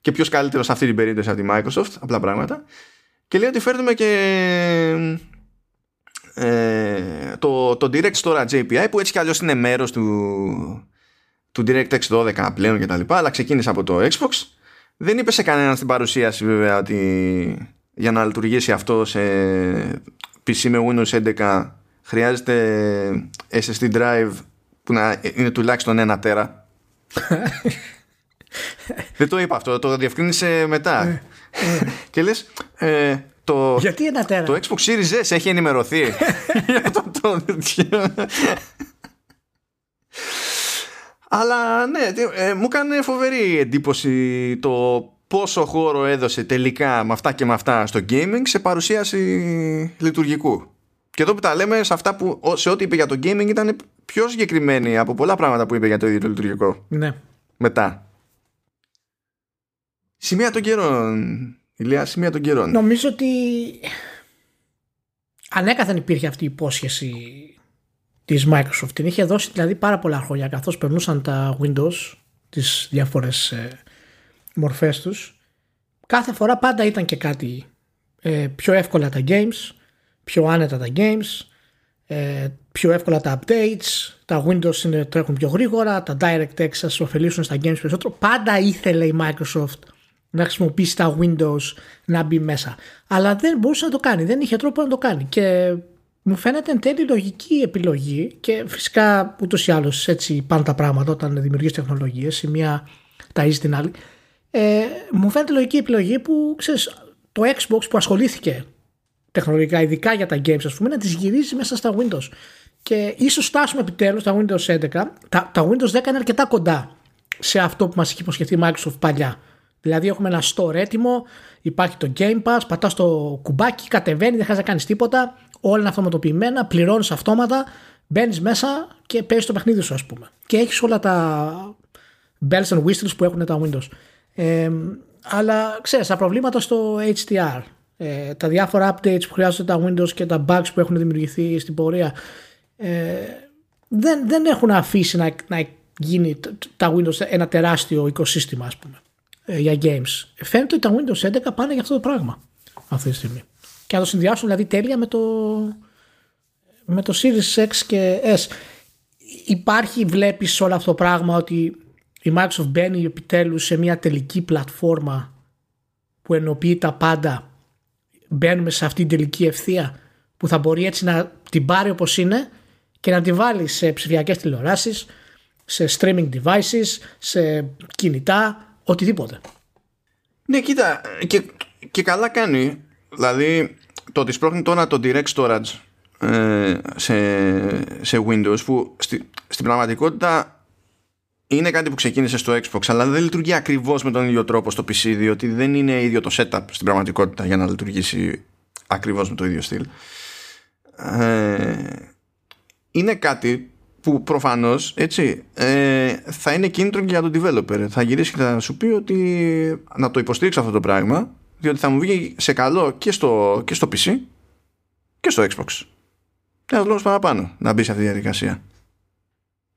Και ποιος καλύτερος σε αυτή την περίπτωση από τη Microsoft, απλά πράγματα. Και λέει ότι φέρνουμε και ε, το, το Direct Storage API που έτσι κι αλλιώς είναι μέρος του, του DirectX 12 πλέον και τα λοιπά αλλά ξεκίνησε από το Xbox δεν είπε σε κανέναν στην παρουσίαση βέβαια ότι για να λειτουργήσει αυτό σε PC με Windows 11 χρειάζεται SSD drive που να είναι τουλάχιστον ένα τέρα δεν το είπα αυτό, το διευκρίνησε μετά ε, ε. και λες ε, το,
Γιατί ένα τέρα;
Το Xbox Series S έχει ενημερωθεί για το, το, Αλλά ναι, ε, μου έκανε φοβερή εντύπωση το πόσο χώρο έδωσε τελικά με αυτά και με αυτά στο gaming σε παρουσίαση λειτουργικού. Και εδώ που τα λέμε σε αυτά που σε ό,τι είπε για το gaming ήταν πιο συγκεκριμένη από πολλά πράγματα που είπε για το ίδιο το λειτουργικό.
Ναι.
Μετά. Σημεία των καιρών. Ηλία, σημεία των καιρών.
Νομίζω ότι ανέκαθεν υπήρχε αυτή η υπόσχεση της Microsoft. Την είχε δώσει δηλαδή πάρα πολλά χρόνια καθώς περνούσαν τα Windows, τις διάφορες ε, μορφές τους. Κάθε φορά πάντα ήταν και κάτι ε, πιο εύκολα τα games, πιο άνετα τα games, ε, πιο εύκολα τα updates, τα Windows είναι, τρέχουν πιο γρήγορα, τα DirectX σας ωφελήσουν στα games περισσότερο. Πάντα ήθελε η Microsoft να χρησιμοποιήσει τα Windows να μπει μέσα. Αλλά δεν μπορούσε να το κάνει, δεν είχε τρόπο να το κάνει. Και μου φαίνεται εν τέλει λογική επιλογή και φυσικά ούτως ή άλλως έτσι πάνε τα πράγματα όταν δημιουργείς τεχνολογίες, η μία ταΐζει την άλλη. Ε, μου φαίνεται λογική επιλογή που ξέρεις, το Xbox που ασχολήθηκε τεχνολογικά, ειδικά για τα games, ας πούμε, να τις γυρίζει μέσα στα Windows. Και ίσως φτάσουμε επιτέλους στα Windows 11. Τα, τα Windows 10 είναι αρκετά κοντά σε αυτό που μας έχει υποσχεθεί η Microsoft παλιά. Δηλαδή έχουμε ένα store έτοιμο, υπάρχει το Game Pass, πατάς το κουμπάκι, κατεβαίνει, δεν χρειάζεται να κάνεις τίποτα. Όλα είναι αυτοματοποιημένα, πληρώνεις αυτόματα, μπαίνεις μέσα και παίζεις το παιχνίδι σου, ας πούμε. Και έχεις όλα τα bells and whistles που έχουν τα Windows. Ε, αλλά ξέρεις, τα προβλήματα στο HDR, ε, τα διάφορα updates που χρειάζονται τα Windows και τα bugs που έχουν δημιουργηθεί στην πορεία, ε, δεν, δεν έχουν αφήσει να, να γίνει τα Windows ένα τεράστιο οικοσύστημα, ας πούμε. Ε, για games. Φαίνεται ότι τα Windows 11 πάνε για αυτό το πράγμα αυτή τη στιγμή. Και να το συνδυάσουν δηλαδή τέλεια με το, με το Series X και S. Υπάρχει, βλέπεις σε όλο αυτό το πράγμα ότι η Microsoft μπαίνει επιτέλους σε μια τελική πλατφόρμα που ενοποιεί τα πάντα. Μπαίνουμε σε αυτή την τελική ευθεία που θα μπορεί έτσι να την πάρει όπως είναι και να την βάλει σε ψηφιακές τηλεοράσεις, σε streaming devices, σε κινητά, οτιδήποτε.
Ναι, κοίτα, και, και καλά κάνει. Δηλαδή, το ότι σπρώχνει τώρα το direct storage ε, σε, σε Windows που στη, στην πραγματικότητα είναι κάτι που ξεκίνησε στο Xbox αλλά δεν λειτουργεί ακριβώς με τον ίδιο τρόπο στο PC διότι δεν είναι ίδιο το setup στην πραγματικότητα για να λειτουργήσει ακριβώς με το ίδιο στυλ ε, είναι κάτι που προφανώς έτσι ε, θα είναι κίνητρο και για τον developer. Θα γυρίσει και θα σου πει ότι να το υποστηρίξω αυτό το πράγμα, διότι θα μου βγει σε καλό και στο, και στο PC και στο Xbox. Ένα λόγος παραπάνω να μπει σε αυτή τη διαδικασία.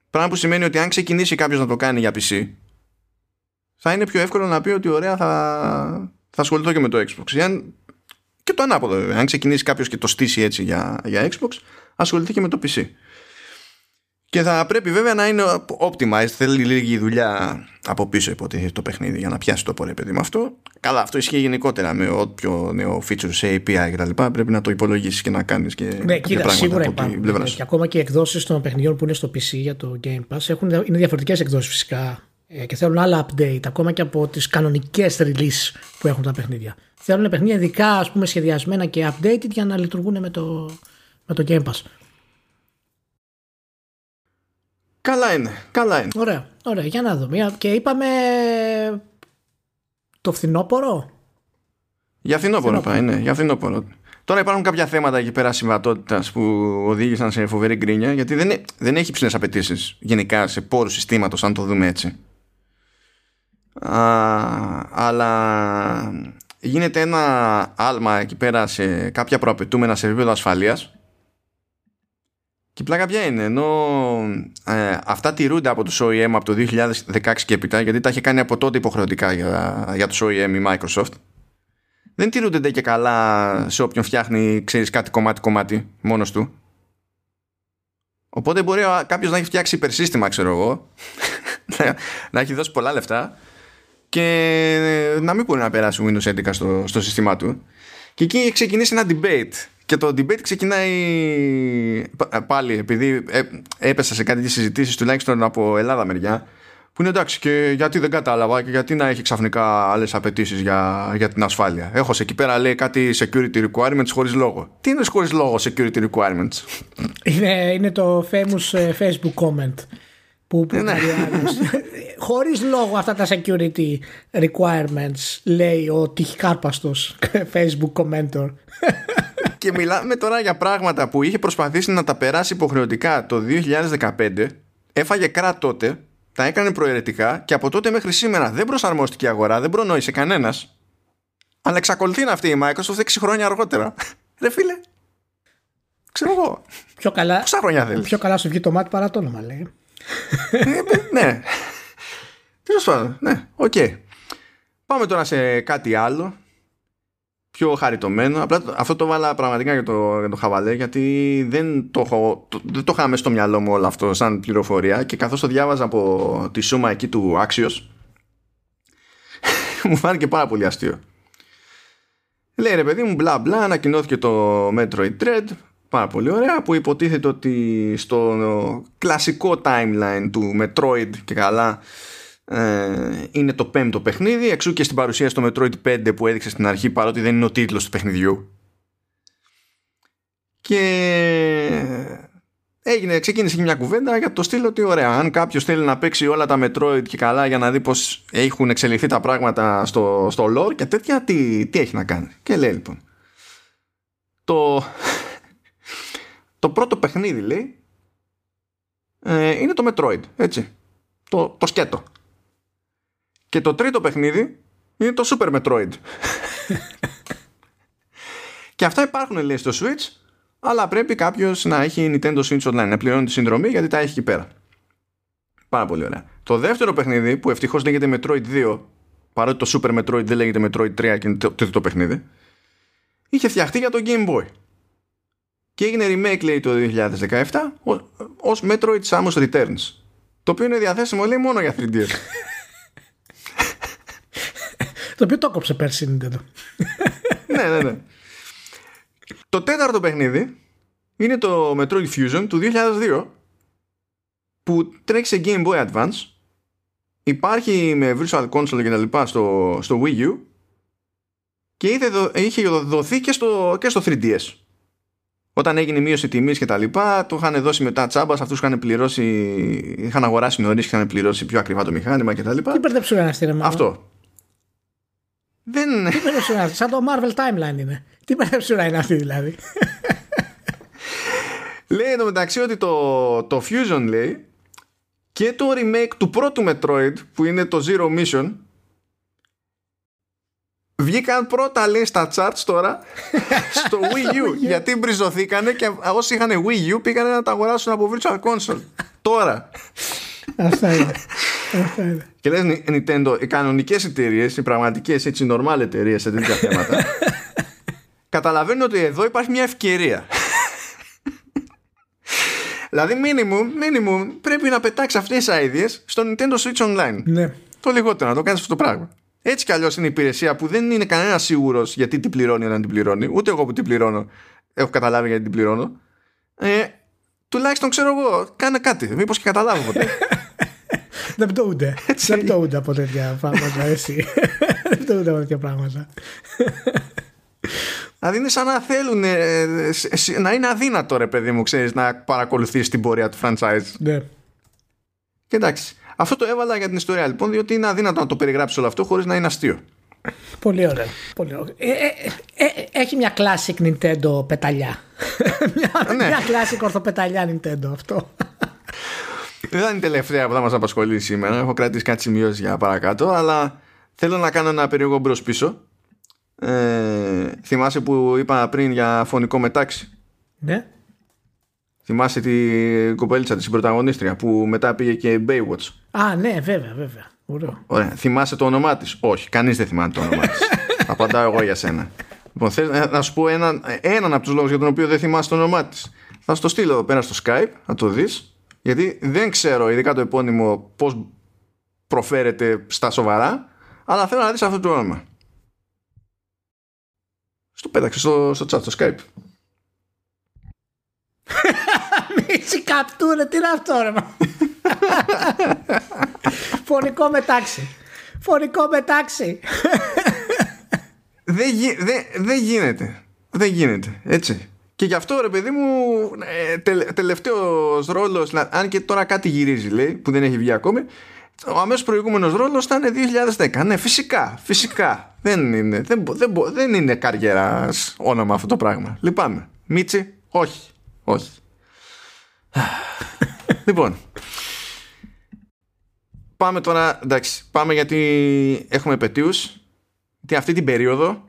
Πράγμα που σημαίνει ότι αν ξεκινήσει κάποιος να το κάνει για PC, θα είναι πιο εύκολο να πει ότι ωραία θα, θα ασχοληθώ και με το Xbox. Και το ανάποδο, Αν ξεκινήσει κάποιος και το στήσει έτσι για, για Xbox, ασχοληθεί και με το PC. Και θα πρέπει βέβαια να είναι optimized. Θέλει λίγη δουλειά από πίσω υποτίθεται το παιχνίδι για να πιάσει το πορε παιδί με αυτό. Καλά, αυτό ισχύει γενικότερα με όποιο νέο feature σε API κτλ. Πρέπει να το υπολογίσεις και να κάνεις και.
Ναι, κοίτα, σίγουρα υπάρχουν. Ναι, και ακόμα και εκδόσεις των παιχνιδιών που είναι στο PC για το Game Pass έχουν, είναι διαφορετικές εκδόσεις φυσικά ε, και θέλουν άλλα update ακόμα και από τις κανονικές release που έχουν τα παιχνίδια. Θέλουν παιχνίδια ειδικά ας πούμε, σχεδιασμένα και updated για να λειτουργούν με το, με το Game Pass.
Καλά είναι, καλά είναι.
Ωραία, ωραία, για να δούμε. Και είπαμε το φθινόπωρο;
Για φθινόπωρο πάει, ναι, για φθινόπωρο. Τώρα υπάρχουν κάποια θέματα εκεί πέρα συμβατότητας που οδήγησαν σε φοβερή γκρίνια, γιατί δεν, δεν έχει ψηλέ απαιτήσεις γενικά σε πόρους συστήματος, αν το δούμε έτσι. Α, αλλά γίνεται ένα άλμα εκεί πέρα σε κάποια προαπαιτούμενα σε επίπεδο ασφαλείας και η πλάκα ποια είναι, ενώ ε, αυτά τηρούνται από το OEM από το 2016 και έπειτα, γιατί τα είχε κάνει από τότε υποχρεωτικά για, για το OEM η Microsoft. δεν τηρούνται και καλά σε όποιον φτιάχνει, ξέρεις, κάτι κομμάτι-κομμάτι μόνος του. Οπότε μπορεί κάποιος να έχει φτιάξει υπερσύστημα, ξέρω εγώ, να έχει δώσει πολλά λεφτά και να μην μπορεί να περάσει Windows 11 στο, στο σύστημά του. Και εκεί έχει ξεκινήσει ένα debate. Και το debate ξεκινάει πάλι επειδή ε, έπεσα σε κάτι συζητήσεις τουλάχιστον από Ελλάδα μεριά που είναι εντάξει και γιατί δεν κατάλαβα και γιατί να έχει ξαφνικά άλλες απαιτήσεις για, για την ασφάλεια. Έχω εκεί πέρα λέει κάτι security requirements χωρίς λόγο. Τι είναι χωρίς λόγο security requirements;
Είναι, είναι το famous ε, Facebook comment που, που ναι. χωρίς λόγο αυτά τα security requirements λέει ο τυχικάρπαστος Facebook commenter
και μιλάμε τώρα για πράγματα που είχε προσπαθήσει να τα περάσει υποχρεωτικά το 2015 έφαγε κράτ τότε τα έκανε προαιρετικά και από τότε μέχρι σήμερα δεν προσαρμόστηκε η αγορά, δεν προνόησε κανένας. Αλλά εξακολουθεί να αυτή η Microsoft 6 χρόνια αργότερα. Ρε φίλε. Ξέρω εγώ.
Πιο καλά,
Πόσα χρόνια θέλεις.
Πιο καλά σου βγει το μάτι παρά το όνομα, λέει.
Ε, ναι. Τέλος πάντων. Ναι, οκ. Πάμε τώρα σε κάτι άλλο πιο χαριτωμένο. Απλά αυτό το βάλα πραγματικά για το, για το χαβαλέ γιατί δεν το, έχω, το, δεν το είχαμε στο μυαλό μου όλο αυτό σαν πληροφορία και καθώς το διάβαζα από τη σούμα εκεί του Άξιος μου φάνηκε πάρα πολύ αστείο. Λέει ρε παιδί μου μπλα μπλα ανακοινώθηκε το Metroid Dread πάρα πολύ ωραία που υποτίθεται ότι στο κλασικό timeline του Metroid και καλά ε, είναι το πέμπτο παιχνίδι εξού και στην παρουσία στο Metroid 5 που έδειξε στην αρχή παρότι δεν είναι ο τίτλος του παιχνιδιού. Και έγινε, ξεκίνησε μια κουβέντα για το στυλ ότι ωραία αν κάποιος θέλει να παίξει όλα τα Metroid και καλά για να δει πως έχουν εξελιχθεί τα πράγματα στο, στο lore και τέτοια τι, τι έχει να κάνει. Και λέει λοιπόν το, το πρώτο παιχνίδι λέει ε, είναι το Metroid έτσι. Το, το σκέτο και το τρίτο παιχνίδι είναι το Super Metroid. και αυτά υπάρχουν λέει στο Switch, αλλά πρέπει κάποιος να έχει Nintendo Switch Online, να πληρώνει τη συνδρομή γιατί τα έχει εκεί πέρα. Πάρα πολύ ωραία. Το δεύτερο παιχνίδι που ευτυχώς λέγεται Metroid 2, παρότι το Super Metroid δεν λέγεται Metroid 3 και είναι το τρίτο παιχνίδι, είχε φτιαχτεί για το Game Boy. Και έγινε remake λέει το 2017 ως Metroid Samus Returns. Το οποίο είναι διαθέσιμο λέει μόνο για 3DS.
Το οποίο το έκοψε πέρσι Nintendo.
ναι, ναι, ναι. Το τέταρτο παιχνίδι είναι το Metroid Fusion του 2002 που τρέχει σε Game Boy Advance υπάρχει με Virtual Console και τα λοιπά στο, στο Wii U και είχε, είχε δοθεί και στο, και στο 3DS όταν έγινε η μείωση τιμής και τα λοιπά, το είχαν δώσει μετά τσάμπας σε αυτούς που είχαν πληρώσει, είχαν αγοράσει νωρίς και είχαν πληρώσει πιο ακριβά το μηχάνημα και τα λοιπά.
Τι μπερδέψουν ένα στήρεμα.
Αυτό. Δεν...
Τι περίπτωση είναι σαν το Marvel Timeline είναι. Τι περίπτωση είναι αυτή δηλαδή.
λέει εδώ μεταξύ ότι το, το Fusion λέει και το remake του πρώτου Metroid που είναι το Zero Mission βγήκαν πρώτα λέει στα charts τώρα στο Wii U γιατί μπριζωθήκανε και όσοι είχαν Wii U πήγανε να τα αγοράσουν από Virtual Console τώρα
Αυτά είναι.
Και λες Nintendo, οι κανονικές εταιρείες, οι πραγματικές έτσι normal εταιρείες σε τέτοια θέματα καταλαβαίνουν ότι εδώ υπάρχει μια ευκαιρία. δηλαδή minimum, minimum πρέπει να πετάξεις αυτές τις ideas στο Nintendo Switch Online.
Ναι.
Το λιγότερο να το κάνεις αυτό το πράγμα. Έτσι κι αλλιώς είναι υπηρεσία που δεν είναι κανένας σίγουρος γιατί την πληρώνει όταν την πληρώνει. Ούτε εγώ που την πληρώνω έχω καταλάβει γιατί την πληρώνω. Ε, τουλάχιστον ξέρω εγώ, κάνε κάτι. Μήπως και καταλάβω ποτέ.
Δεν πτωούνται. Δεν πτωούνται από τέτοια πράγματα. Εσύ. Δεν πτωούνται από τέτοια πράγματα.
Δηλαδή είναι σαν να θέλουν ε, να είναι αδύνατο ρε παιδί μου, ξέρεις, να παρακολουθείς την πορεία του franchise.
Ναι.
Και εντάξει. Αυτό το έβαλα για την ιστορία λοιπόν, διότι είναι αδύνατο να το περιγράψεις όλο αυτό χωρίς να είναι αστείο.
Πολύ ωραίο. Πολύ ωραίο. Ε, ε, ε, έχει μια classic Nintendo πεταλιά. μια, ναι. μια classic ορθοπεταλιά Nintendo αυτό.
Δεν είναι η τελευταία που θα μας απασχολεί σήμερα. Έχω κρατήσει κάτι σημειώσεις για παρακάτω, αλλά θέλω να κάνω ένα περίεργο μπρος πίσω. Ε, θυμάσαι που είπα πριν για φωνικό μετάξι;
Ναι.
Θυμάσαι την κοπέλιτσα της πρωταγωνίστρια που μετά πήγε και Baywatch;
Α, ναι, βέβαια, βέβαια. Ωραίο.
Ωραία. Θυμάσαι το όνομά της; Όχι, κανείς δεν θυμάται το όνομά της. Απαντάω εγώ για σένα. Λοιπόν, θες να, να σου πω έναν, έναν από τους λόγους για τον οποίο δεν θυμάσαι το όνομά της. Θα σου το στείλω εδώ πέρας στο Skype, να το δεις. Γιατί δεν ξέρω, ειδικά το επώνυμο, πώς προφέρεται στα σοβαρά, αλλά θέλω να δεις αυτό το όνομα. Στο πέταξε στο, στο chat, στο Skype.
Μίτσι καπτούρε, τι είναι αυτό ρε Φωνικό μετάξι. Φωνικό μετάξι.
δεν, γι, δεν, δεν γίνεται. Δεν γίνεται. Έτσι. Και γι' αυτό ρε παιδί μου, ε, τε, τελευταίος ρόλος, αν και τώρα κάτι γυρίζει λέει, που δεν έχει βγει ακόμη, ο αμέσως προηγούμενος ρόλος ήταν 2010. Ναι, φυσικά. Φυσικά. Δεν είναι, δεν, δεν, δεν είναι καριέρας όνομα αυτό το πράγμα. Λυπάμαι. Μίτσι, όχι. Όχι. λοιπόν. Πάμε τώρα, εντάξει, πάμε γιατί έχουμε επαιτίους. Τι αυτή την περίοδο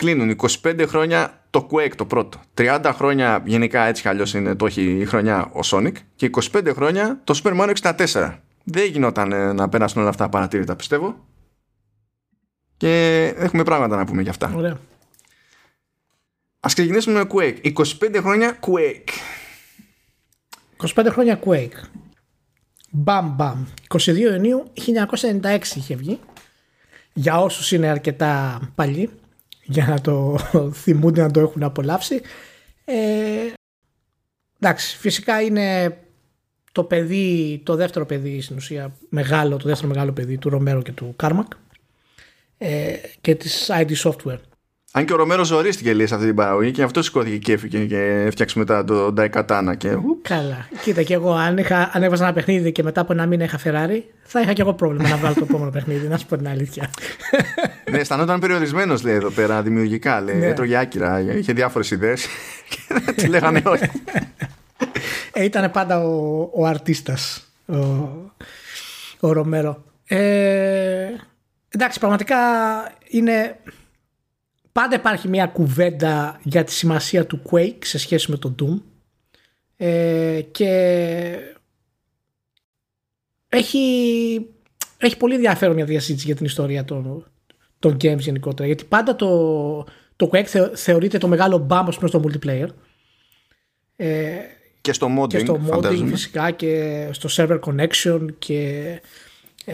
κλείνουν 25 χρόνια το Quake το πρώτο. 30 χρόνια γενικά έτσι κι είναι το έχει η χρονιά ο Sonic και 25 χρόνια το Super Mario 64. Δεν γινόταν ε, να πέρασαν όλα αυτά παρατήρητα πιστεύω. Και έχουμε πράγματα να πούμε για αυτά.
Ωραία.
Ας ξεκινήσουμε με Quake. 25 χρόνια Quake.
25 χρόνια Quake. Μπαμ μπαμ. 22 Ιουνίου 1996 είχε βγει. Για όσους είναι αρκετά παλιοί για να το θυμούνται να το έχουν απολαύσει. Ε, εντάξει, φυσικά είναι το παιδί, το δεύτερο παιδί στην ουσία μεγάλο, το δεύτερο μεγάλο παιδί του Ρομέρο και του Κάρμακ ε, και της ID Software.
Αν και ο Ρωμέρο ζορίστηκε λέει σε αυτή την παραγωγή και αυτό σηκώθηκε και έφυγε και έφτιαξε μετά το Daikatana. Και...
Καλά. Κοίτα, και εγώ αν, είχα, αν έβγαζα ένα παιχνίδι και μετά από ένα μήνα είχα Ferrari, θα είχα και εγώ πρόβλημα να βγάλω το επόμενο παιχνίδι, να σου πω την αλήθεια.
Ναι, αισθανόταν περιορισμένος λέει εδώ πέρα δημιουργικά. Λέει, ναι. Έτρωγε άκυρα, είχε διάφορες ιδέες και δεν τη λέγανε όχι.
Ε, ήταν πάντα ο, ο αρτίστας ο, ο Ρομέρο. Ε, εντάξει, πραγματικά είναι πάντα υπάρχει μια κουβέντα για τη σημασία του Quake σε σχέση με τον Doom ε, και έχει, έχει πολύ ενδιαφέρον μια διασύντηση για την ιστορία των, των games γενικότερα γιατί πάντα το, το Quake θεωρείται το μεγάλο μπάμπο προς το multiplayer
ε, και στο modding,
και στο modding φυσικά και στο server connection και, ε,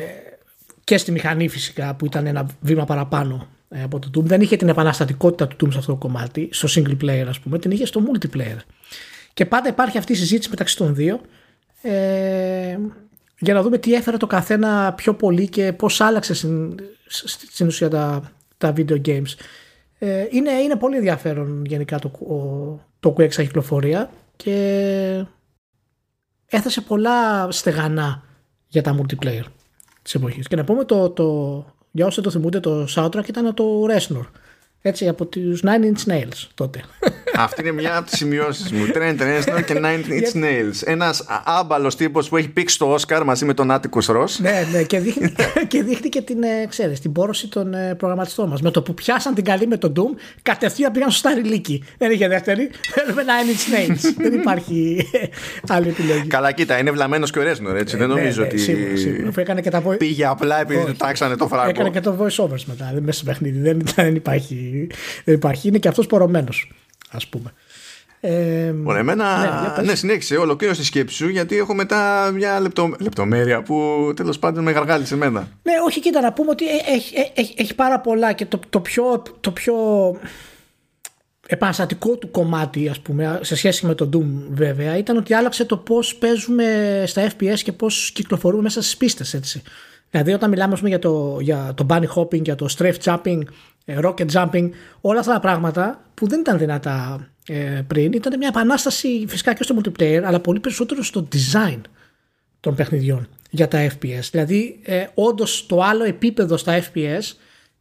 και στη μηχανή φυσικά που ήταν ένα βήμα παραπάνω ε, από το Doom. Δεν είχε την επαναστατικότητα του Doom σε αυτό το κομμάτι, στο single player ας πούμε, την είχε στο multiplayer. Και πάντα υπάρχει αυτή η συζήτηση μεταξύ των δύο ε, για να δούμε τι έφερε το καθένα πιο πολύ και πώς άλλαξε στην, στην ουσία τα, τα video games. Ε, είναι, είναι πολύ ενδιαφέρον γενικά το, το Quake σαν κυκλοφορία και έθεσε πολλά στεγανά για τα multiplayer της εποχής. Και να πούμε το, το, για όσοι το θυμούνται, το soundtrack ήταν το Reznor. Έτσι, από τους Nine Inch Nails τότε.
Αυτή είναι μια από τις σημειώσεις μου. Trent Reznor και Nine Inch Nails. Ένας άμπαλος τύπος που έχει πήξει το Oscar μαζί με τον Άτικο Ρος.
ναι, ναι, και δείχνει και, δείχνει και την, ε, ξέρεις, την πόρωση των ε, προγραμματιστών μας. Με το που πιάσαν την καλή με τον Doom, κατευθείαν πήγαν στο Σταριλίκι. Δεν είχε δεύτερη. Θέλουμε Nine Inch Nails. Δεν υπάρχει ε, άλλη επιλογή.
Καλά, κοίτα, είναι βλαμμένος και ο Reznor, έτσι. Δεν ναι, νομίζω ναι, ότι.
Σίγουρα, σίγουρα. Έκανε και τα
Πήγε απλά επειδή του τάξανε το φράγκο.
Έκανε και το voice overs μετά. Μέσα στο παιχνίδι. Δεν, δεν υπάρχει δεν υπάρχει. Είναι και αυτός πορωμένος, ας πούμε.
Ε, Ωραία, εμένα. Ναι, ναι συνέχισε. Ολοκλήρωσε τη σκέψη σου, γιατί έχω μετά μια λεπτο, λεπτομέρεια που τέλος πάντων με γαργάλισε εμένα.
Ναι, όχι, κοίτα, να πούμε ότι έχει, έχει, έχει πάρα πολλά και το, το πιο. Το πιο επαναστατικό του κομμάτι ας πούμε σε σχέση με το Doom βέβαια ήταν ότι άλλαξε το πώς παίζουμε στα FPS και πώς κυκλοφορούμε μέσα στις πίστες έτσι. Δηλαδή όταν μιλάμε πούμε, για, το, για το bunny hopping, για το strafe jumping ε, rocket jumping, όλα αυτά τα πράγματα που δεν ήταν δυνατά ε, πριν. Ήταν μια επανάσταση φυσικά και στο multiplayer, αλλά πολύ περισσότερο στο design των παιχνιδιών για τα FPS. Δηλαδή, ε, όντως το άλλο επίπεδο στα FPS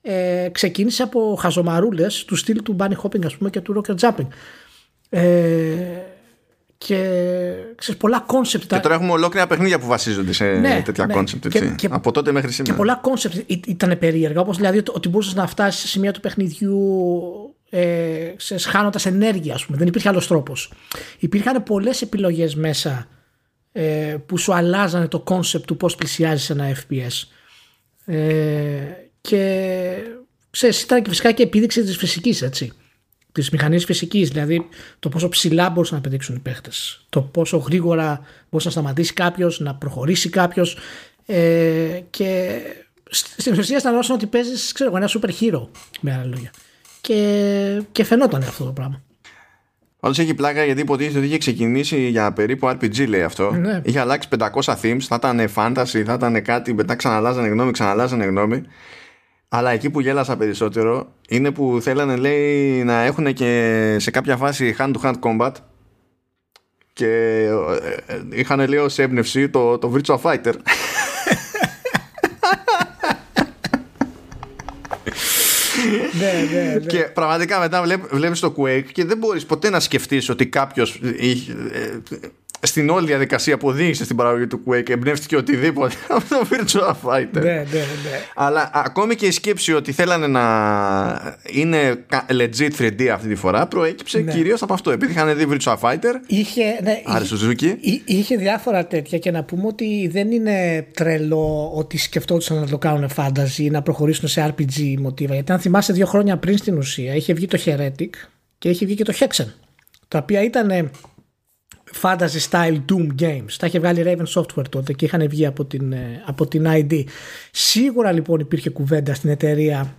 ε, ξεκίνησε από χαζομαρούλες του στυλ του bunny hopping ας πούμε και του rocket jumping. Ε, και ξέρεις, πολλά concept.
Και τώρα έχουμε ολόκληρα παιχνίδια που βασίζονται σε ναι, τέτοια concept. Ναι. από τότε μέχρι σήμερα.
Και πολλά concept ήταν περίεργα. Όπως δηλαδή ότι μπορούσες να φτάσεις σε σημεία του παιχνιδιού ε, χάνοντας ενέργεια, ας πούμε. Δεν υπήρχε άλλος τρόπος. Υπήρχαν πολλές επιλογές μέσα ε, που σου αλλάζανε το concept του πώς πλησιάζεις ένα FPS. Ε, και ξέρεις, ήταν και φυσικά και επίδειξη της φυσικής, έτσι. Τη μηχανή φυσικής, δηλαδή το πόσο ψηλά μπορούσαν να πετάξουν οι παίχτες. Το πόσο γρήγορα μπορούσε να σταματήσει κάποιος, να προχωρήσει κάποιος. Ε, και στην ουσία αισθανόσουν ότι παίζεις, ξέρω εγώ, ένα super hero, με άλλα λόγια. Και, και φαινόταν αυτό το πράγμα.
Όντω έχει πλάκα γιατί υποτίθεται ότι είχε ξεκινήσει για περίπου RPG, λέει αυτό.
Ναι.
Είχε αλλάξει 500 themes, θα ήταν fantasy, θα ήταν κάτι, μετά ξαναλάζανε γνώμη, ξαναλάζανε γνώμη. Αλλά εκεί που γέλασα περισσότερο είναι που θέλανε, λέει, να έχουν και σε κάποια φάση hand-to-hand combat και ε, ε, είχαν, λέει, ως έμπνευση το, το Virtua Fighter.
ναι, ναι, ναι.
Και πραγματικά μετά βλέπεις το Quake και δεν μπορείς ποτέ να σκεφτείς ότι κάποιος είχε- ε, στην όλη διαδικασία που οδήγησε στην παραγωγή του Quake εμπνεύστηκε οτιδήποτε από το Virtua Fighter.
ναι, ναι, ναι.
Αλλά ακόμη και η σκέψη ότι θέλανε να είναι κα- legit 3D αυτή τη φορά προέκυψε
Ναι.
κυρίως από αυτό. Επειδή είχαν δει Virtua Fighter,
Είχε, ναι,
Άρη
είχε,
Σουζούκι,
Εί- Είχε διάφορα τέτοια και να πούμε ότι δεν είναι τρελό ότι σκεφτόντουσαν να το κάνουν fantasy ή να προχωρήσουν σε RPG μοτίβα. Γιατί αν θυμάσαι δύο χρόνια πριν στην ουσία είχε βγει το Heretic και είχε βγει και το Hexen. Τα οποία ήταν fantasy style Doom games. Τα είχε βγάλει Raven Software τότε και είχαν βγει από την, ε, από την ID. Σίγουρα λοιπόν υπήρχε κουβέντα στην εταιρεία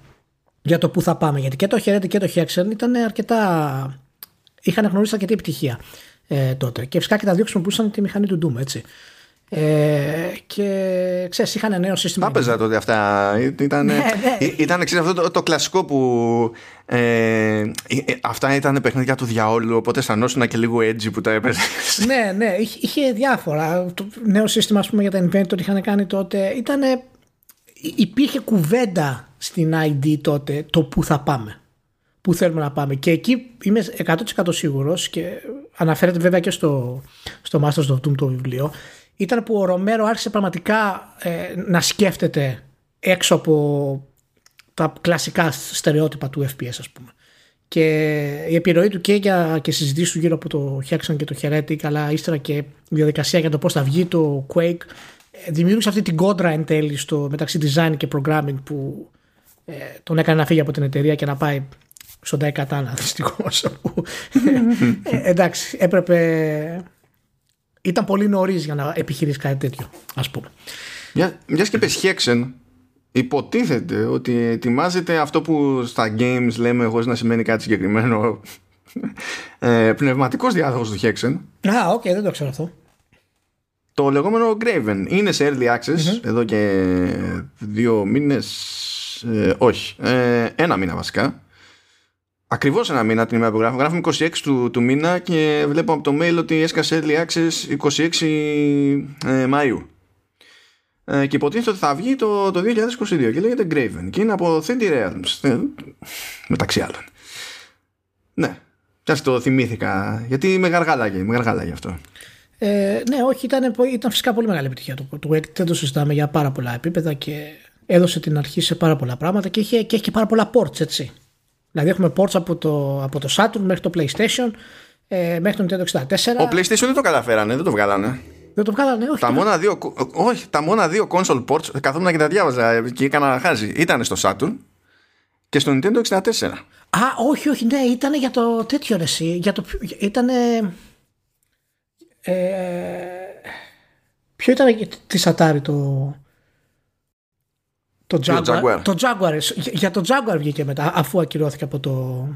για το πού θα πάμε. Γιατί και το Heretic και το Hexen ήταν αρκετά. είχαν γνωρίσει αρκετή επιτυχία ε, τότε. Και φυσικά και τα δύο χρησιμοποιούσαν τη μηχανή του Doom, έτσι. Ε, και ξέρεις, είχαν νέο σύστημα.
τα έπαιζα τότε αυτά. Ήταν,
Ναι, ναι.
ήταν ξέρεις, αυτό το, το κλασικό που ε, ε, αυτά ήταν παιχνίδια του διαόλου, οπότε αισθανόσουν και λίγο edgy που τα έπαιζες.
ναι, ναι, είχε, είχε διάφορα. Το νέο σύστημα, ας πούμε, για τα inventor είχαν κάνει τότε. Ήτανε, υπήρχε κουβέντα στην ID τότε το πού θα πάμε. Πού θέλουμε να πάμε. Και εκεί είμαι 100% σίγουρος και αναφέρεται βέβαια και στο, στο Masters of Doom το βιβλίο. Ήταν που ο Ρομέρο άρχισε πραγματικά ε, να σκέφτεται έξω από τα κλασικά στερεότυπα του FPS ας πούμε. Και η επιρροή του και για και συζητήσεις του γύρω από το Hexen και το Heretic, αλλά ύστερα και η διαδικασία για το πώς θα βγει το Quake, ε, δημιούργησε αυτή την κόντρα εν τέλει στο, μεταξύ design και programming που ε, τον έκανε να φύγει από την εταιρεία και να πάει στον Daikatana δυστυχώς. ε, εντάξει, έπρεπε. Ήταν πολύ νωρίς για να επιχειρήσεις κάτι τέτοιο, ας πούμε.
Μια, μιας και πες Hexen, υποτίθεται ότι ετοιμάζεται αυτό που στα games λέμε χωρίς να σημαίνει κάτι συγκεκριμένο ε, πνευματικός διάδοχος του Hexen
Α, οκ, δεν το ξέρω αυτό.
το λεγόμενο Graven είναι σε early access εδώ και δύο μήνες ε, όχι, ε, ένα μήνα βασικά Ακριβώς ένα μήνα την ημέρα που γράφω. Γράφουμε 26 του, του μήνα και βλέπω από το mail ότι έσκασε early access 26 ε, Μαΐου. Ε, και υποτίθεται ότι θα βγει το, το 2022 και λέγεται Graven και είναι από 3D Realms ε, μεταξύ άλλων ναι Κι το θυμήθηκα γιατί με γαργάλαγε, με γαργάλαγε αυτό
Ε, ναι, όχι, ήταν, ήταν φυσικά πολύ μεγάλη επιτυχία το, το Quake. Δεν το συζητάμε για πάρα πολλά επίπεδα και έδωσε την αρχή σε πάρα πολλά πράγματα και έχει, και έχει και πάρα πολλά ports, έτσι. Δηλαδή έχουμε ports από το, από το Saturn μέχρι το PlayStation, ε, μέχρι το Nintendo 64.
Ο PlayStation δεν το καταφέρανε, δεν το βγάλανε
Δεν το βγάλανε, όχι.
τα
το-
μόνα, δύο, όχι, τα μόνα δύο console ports καθόμουν και τα διάβαζα και έκανα χάζι ήταν στο Saturn και στο Nintendo 64
Α, όχι, όχι, ναι, ήταν για το τέτοιο ρε, εσύ, για το, ήταν. Ε, ποιο ήταν της Atari το. Το
Ποιο,
Jaguar.
Jaguar?
Το Jaguar. ε, Για, για το Jaguar βγήκε μετά, αφού ακυρώθηκε από το.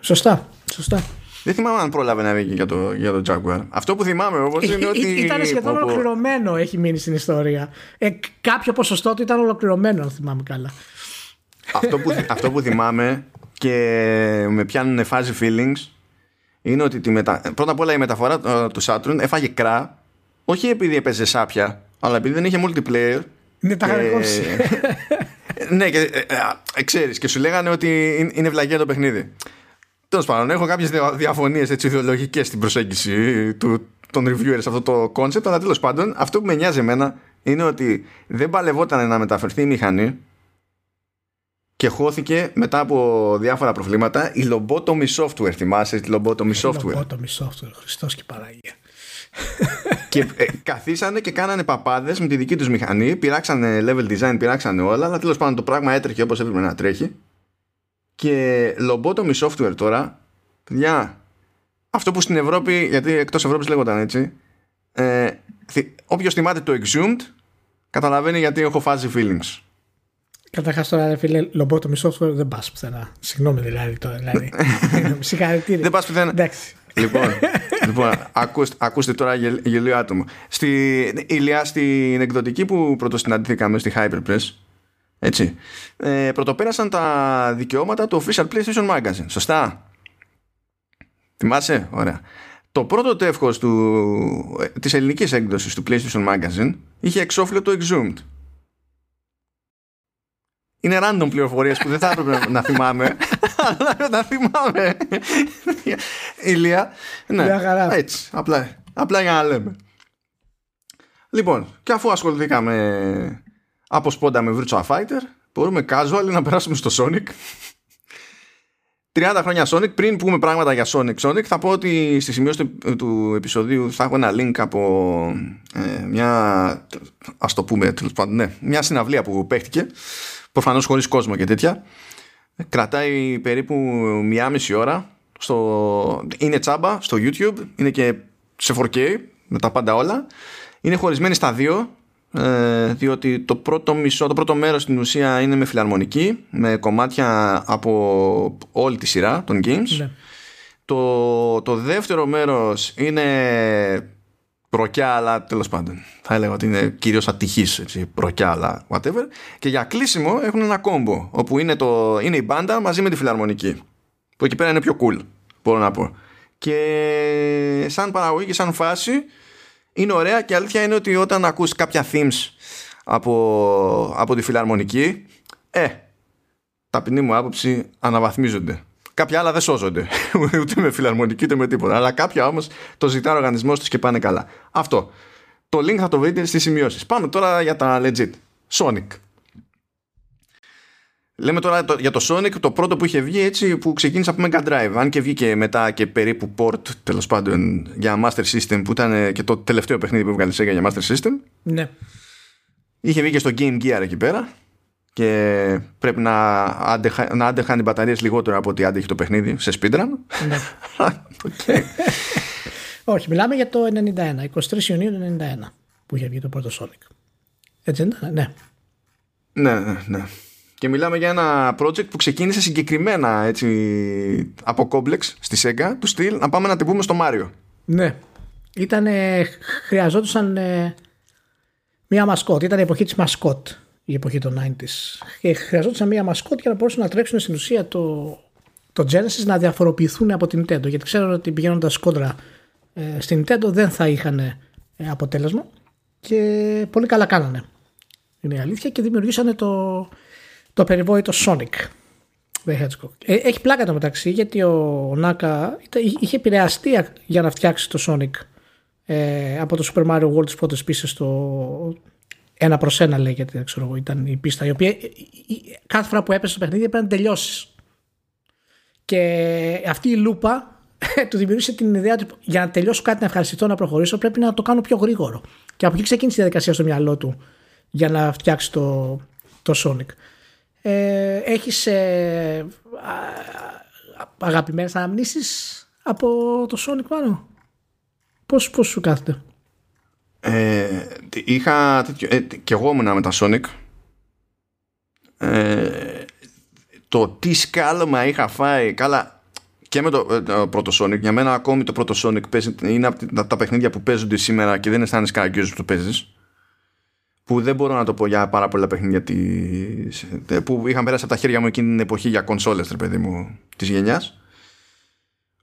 Σωστά, σωστά.
Δεν θυμάμαι αν πρόλαβε να βγει για το, για το Jaguar. Αυτό που θυμάμαι όμως είναι ότι.
ήταν σχεδόν
πω, πω.
ολοκληρωμένο, έχει μείνει στην ιστορία. Ε, κάποιο ποσοστό του ήταν ολοκληρωμένο, αν θυμάμαι καλά.
αυτό, που, αυτό που θυμάμαι και με πιάνουν φάζι feelings είναι ότι τη μετα... πρώτα απ' όλα η μεταφορά ε, του Saturn έφαγε κρά όχι επειδή έπαιζε σάπια αλλά επειδή δεν είχε multiplayer
Ναι, τα είχαν
και-
κόψει.
ναι και ε, ε, ε, ξέρεις και σου λέγανε ότι είναι- είναι βλαγία το παιχνίδι Τέλος πάντων, έχω κάποιες διαφωνίες ιδεολογικές στην προσέγγιση του, των reviewers σε αυτό το concept, αλλά τέλος πάντων, αυτό που με νοιάζει εμένα είναι ότι δεν παλευόταν να μεταφερθεί η μηχανή και χώθηκε μετά από διάφορα προβλήματα η lobotomy software. Θυμάσαι τη lobotomy software;
Lobotomy software, Χριστός και Παναγία.
Και ε, καθίσανε και κάνανε παπάδες με τη δική τους μηχανή. Πειράξανε level design, πειράξανε όλα. Αλλά τέλος πάντων το πράγμα έτρεχε όπως έπρεπε να τρέχει. Και lobotomy software τώρα, παιδιά, αυτό που στην Ευρώπη, γιατί εκτός Ευρώπης λέγονταν έτσι, ε, όποιος θυμάται το Exhumed, καταλαβαίνει γιατί έχω φάσει feelings.
Καταρχάς τώρα, ρε φίλε, lobotomy software δεν πας πουθενά. Συγγνώμη δηλαδή τώρα. Δηλαδή. Συγχαρητήρια.
Δεν πας πουθενά.
Εντάξει.
Λοιπόν, λοιπόν ακούστε, ακούστε τώρα γελ, γελίο άτομο. Στη, Ηλιά, στην εκδοτική που πρωτοσυναντηθήκαμε στη Hyperpress, έτσι, ε, πρωτοπέρασαν τα δικαιώματα του Official PlayStation Magazine. Σωστά; Θυμάσαι, ωραία. Το πρώτο τεύχος του, ε, της ελληνικής έκδοσης του PlayStation Magazine είχε εξώφυλλο το Exhumed. Είναι random πληροφορίες που δεν θα έπρεπε να θυμάμαι αλλά να θυμάμαι. Ηλία ναι, έτσι, απλά, απλά για να λέμε. Λοιπόν, και αφού ασχοληθήκαμε από σπόντα με Virtua Fighter μπορούμε casual να περάσουμε στο Sonic. 30 χρόνια Sonic, πριν πούμε πράγματα για Sonic Sonic, θα πω ότι στη σημείωση του, του επεισοδίου θα έχω ένα link από ε, μια, ας το πούμε, ναι, μια συναυλία που παίχτηκε, προφανώς χωρίς κόσμο και τέτοια. Κρατάει περίπου μία μισή ώρα. Στο... Είναι τσάμπα στο YouTube, είναι και σε 4K με τα πάντα όλα. Είναι χωρισμένη στα δύο ε, διότι το πρώτο μισό, το πρώτο μέρος στην ουσία είναι με φιλαρμονική με κομμάτια από όλη τη σειρά των games ναι. το, το δεύτερο μέρος είναι προκιά αλλά τέλος πάντων. Θα έλεγα ότι είναι κυρίως ατυχής έτσι, προκιά αλλά whatever. Και για κλείσιμο έχουν ένα κόμπο όπου είναι, το, είναι η μπάντα μαζί με τη φιλαρμονική. Που εκεί πέρα είναι πιο cool μπορώ να πω. Και σαν παραγωγή και σαν φάση είναι ωραία και αλήθεια είναι ότι όταν ακούς κάποια themes από, από τη φιλαρμονική ε, ταπεινή μου άποψη αναβαθμίζονται κάποια άλλα δεν σώζονται. Ούτε με φιλαρμονική ούτε με τίποτα. Αλλά κάποια όμως το ζητά ο οργανισμός τους και πάνε καλά. Αυτό. Το link θα το βρείτε στις σημειώσεις. Πάμε τώρα για τα legit. Sonic. Λέμε τώρα για το Sonic, το πρώτο που είχε βγει έτσι που ξεκίνησε από Mega Drive. Αν και βγήκε μετά και περίπου port τέλος πάντων για Master System που ήταν και το τελευταίο παιχνίδι που έβγαλε Sega για Master System.
Ναι.
Είχε βγει και στο Game Gear εκεί πέρα και πρέπει να, άντεχα, να άντεχαν οι μπαταρίες λιγότερο από ό,τι άντεχε το παιχνίδι σε speedrun. Ναι.
okay. Όχι, μιλάμε για το 91, 23 Ιουνίου 91 που είχε βγει το πρώτο Sonic. Έτσι δεν ήταν, ναι.
Ναι, ναι, ναι. Και μιλάμε για ένα project που ξεκίνησε συγκεκριμένα έτσι, από Complex στη Sega, του στυλ να πάμε να την πούμε στο Μάριο.
Ναι. Ήτανε, χρειαζόντουσαν ε, μία μασκότ. Ήταν η εποχή της μασκότ, η εποχή των 90s. Και χρειαζόντουσαν μία μασκότ για να μπορούσαν να τρέξουν στην ουσία το, το Genesis να διαφοροποιηθούν από την Nintendo. Γιατί ξέρουν ότι πηγαίνοντας κόντρα ε, στην Nintendo δεν θα είχαν ε, αποτέλεσμα. Και πολύ καλά κάνανε. Είναι η αλήθεια και δημιουργήσανε το, το περιβόητο Sonic. Ε, έχει πλάκα το μεταξύ γιατί ο Νάκα είχε επηρεαστεί για να φτιάξει το Sonic ε, από το Super Mario World τις πρώτες πίστες το ένα προς ένα λέγεται ξέρω, ήταν η πίστα η οποία ε, κάθε φορά που έπεσε στο παιχνίδι έπρεπε να τελειώσεις. και αυτή η λούπα του δημιούργησε την ιδέα ότι για να τελειώσω κάτι να ευχαριστηθώ να προχωρήσω πρέπει να το κάνω πιο γρήγορο και από εκεί ξεκίνησε η διαδικασία στο μυαλό του για να φτιάξει το, το Sonic ε, έχεις ε, αγαπημένες αναμνήσεις από το Sonic πάνω; Πώς, πώς σου κάθεται;
Ε, είχα τέτοιο, ε, και εγώ ήμουνα με τα Sonic. Ε, το τι σκάλωμα είχα φάει καλά και με το, ε, το, πρώτο Sonic για μένα ακόμη το πρώτο Sonic παίζει, είναι από τα, παιχνίδια που παίζονται σήμερα και δεν αισθάνεσαι κανένα που το παίζεις. Που δεν μπορώ να το πω για πάρα πολλά παιχνίδια της, που είχαν περάσει από τα χέρια μου εκείνη την εποχή για κονσόλες ρε παιδί μου της γενιάς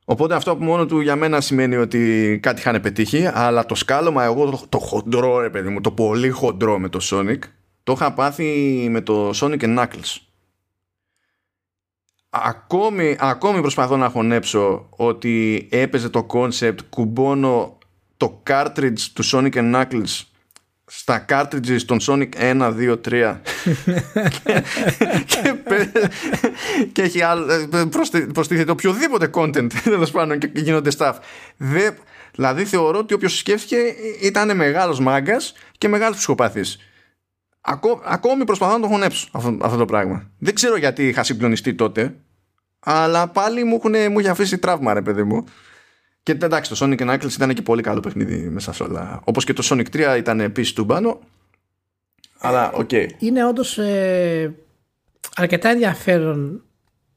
οπότε αυτό από μόνο του για μένα σημαίνει ότι κάτι είχαν πετύχει αλλά το σκάλωμα εγώ το, το χοντρό ρε παιδί μου το πολύ χοντρό με το Sonic το είχα πάθει με το Sonic Knuckles. Ακόμη, ακόμη προσπαθώ να χωνέψω ότι έπαιζε το concept κουμπώνω το cartridge του Sonic Knuckles στα cartridges των Sonic 1, 2, 3 και, και, έχει προστίθεται οποιοδήποτε content τέλος πάντων και γίνονται stuff. Δεν, Δηλαδή θεωρώ ότι όποιος σκέφτηκε ήταν μεγάλος μάγκας και μεγάλο ψυχοπαθή. Ακό, ακόμη προσπαθώ να το χωνέψω αυτό, αυτό το πράγμα. Δεν ξέρω γιατί είχα συγκλονιστεί τότε, αλλά πάλι μου, έχουν, μου είχε αφήσει τραύμα, ρε παιδί μου. Και εντάξει, το Sonic Knuckles ήταν και πολύ καλό παιχνίδι μέσα σε όλα. Όπως και το Sonic 3 ήταν επίσης του μπάνο. Αλλά OK. Okay.
Είναι όντως ε, αρκετά ενδιαφέρον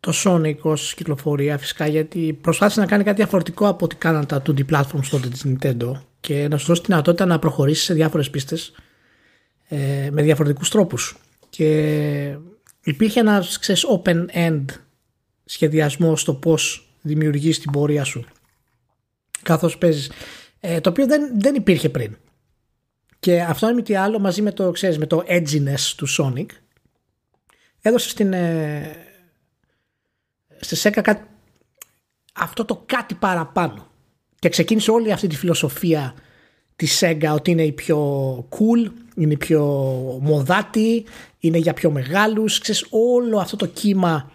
το Sonic ως κυκλοφορία φυσικά γιατί προσπάθησε να κάνει κάτι διαφορετικό από ό,τι κάναν τα 2D platforms τότε της Nintendo και να σου δώσει τη δυνατότητα να προχωρήσεις σε διάφορες πίστες ε, με διαφορετικούς τρόπους και υπήρχε ένας ξέρεις, open end σχεδιασμός στο πώς δημιουργείς την πορεία σου καθώς παίζεις ε, το οποίο δεν, δεν υπήρχε πριν και αυτό είναι τι άλλο μαζί με το, ξέρεις, με το edginess του Sonic έδωσε στην, ε, στη ΣΕΚΑ κάτι, αυτό το κάτι παραπάνω. Και ξεκίνησε όλη αυτή τη φιλοσοφία της ΣΕΓΑ ότι είναι η πιο cool, είναι η πιο μοδάτη, είναι για πιο μεγάλους. Ξέρεις, όλο αυτό το κύμα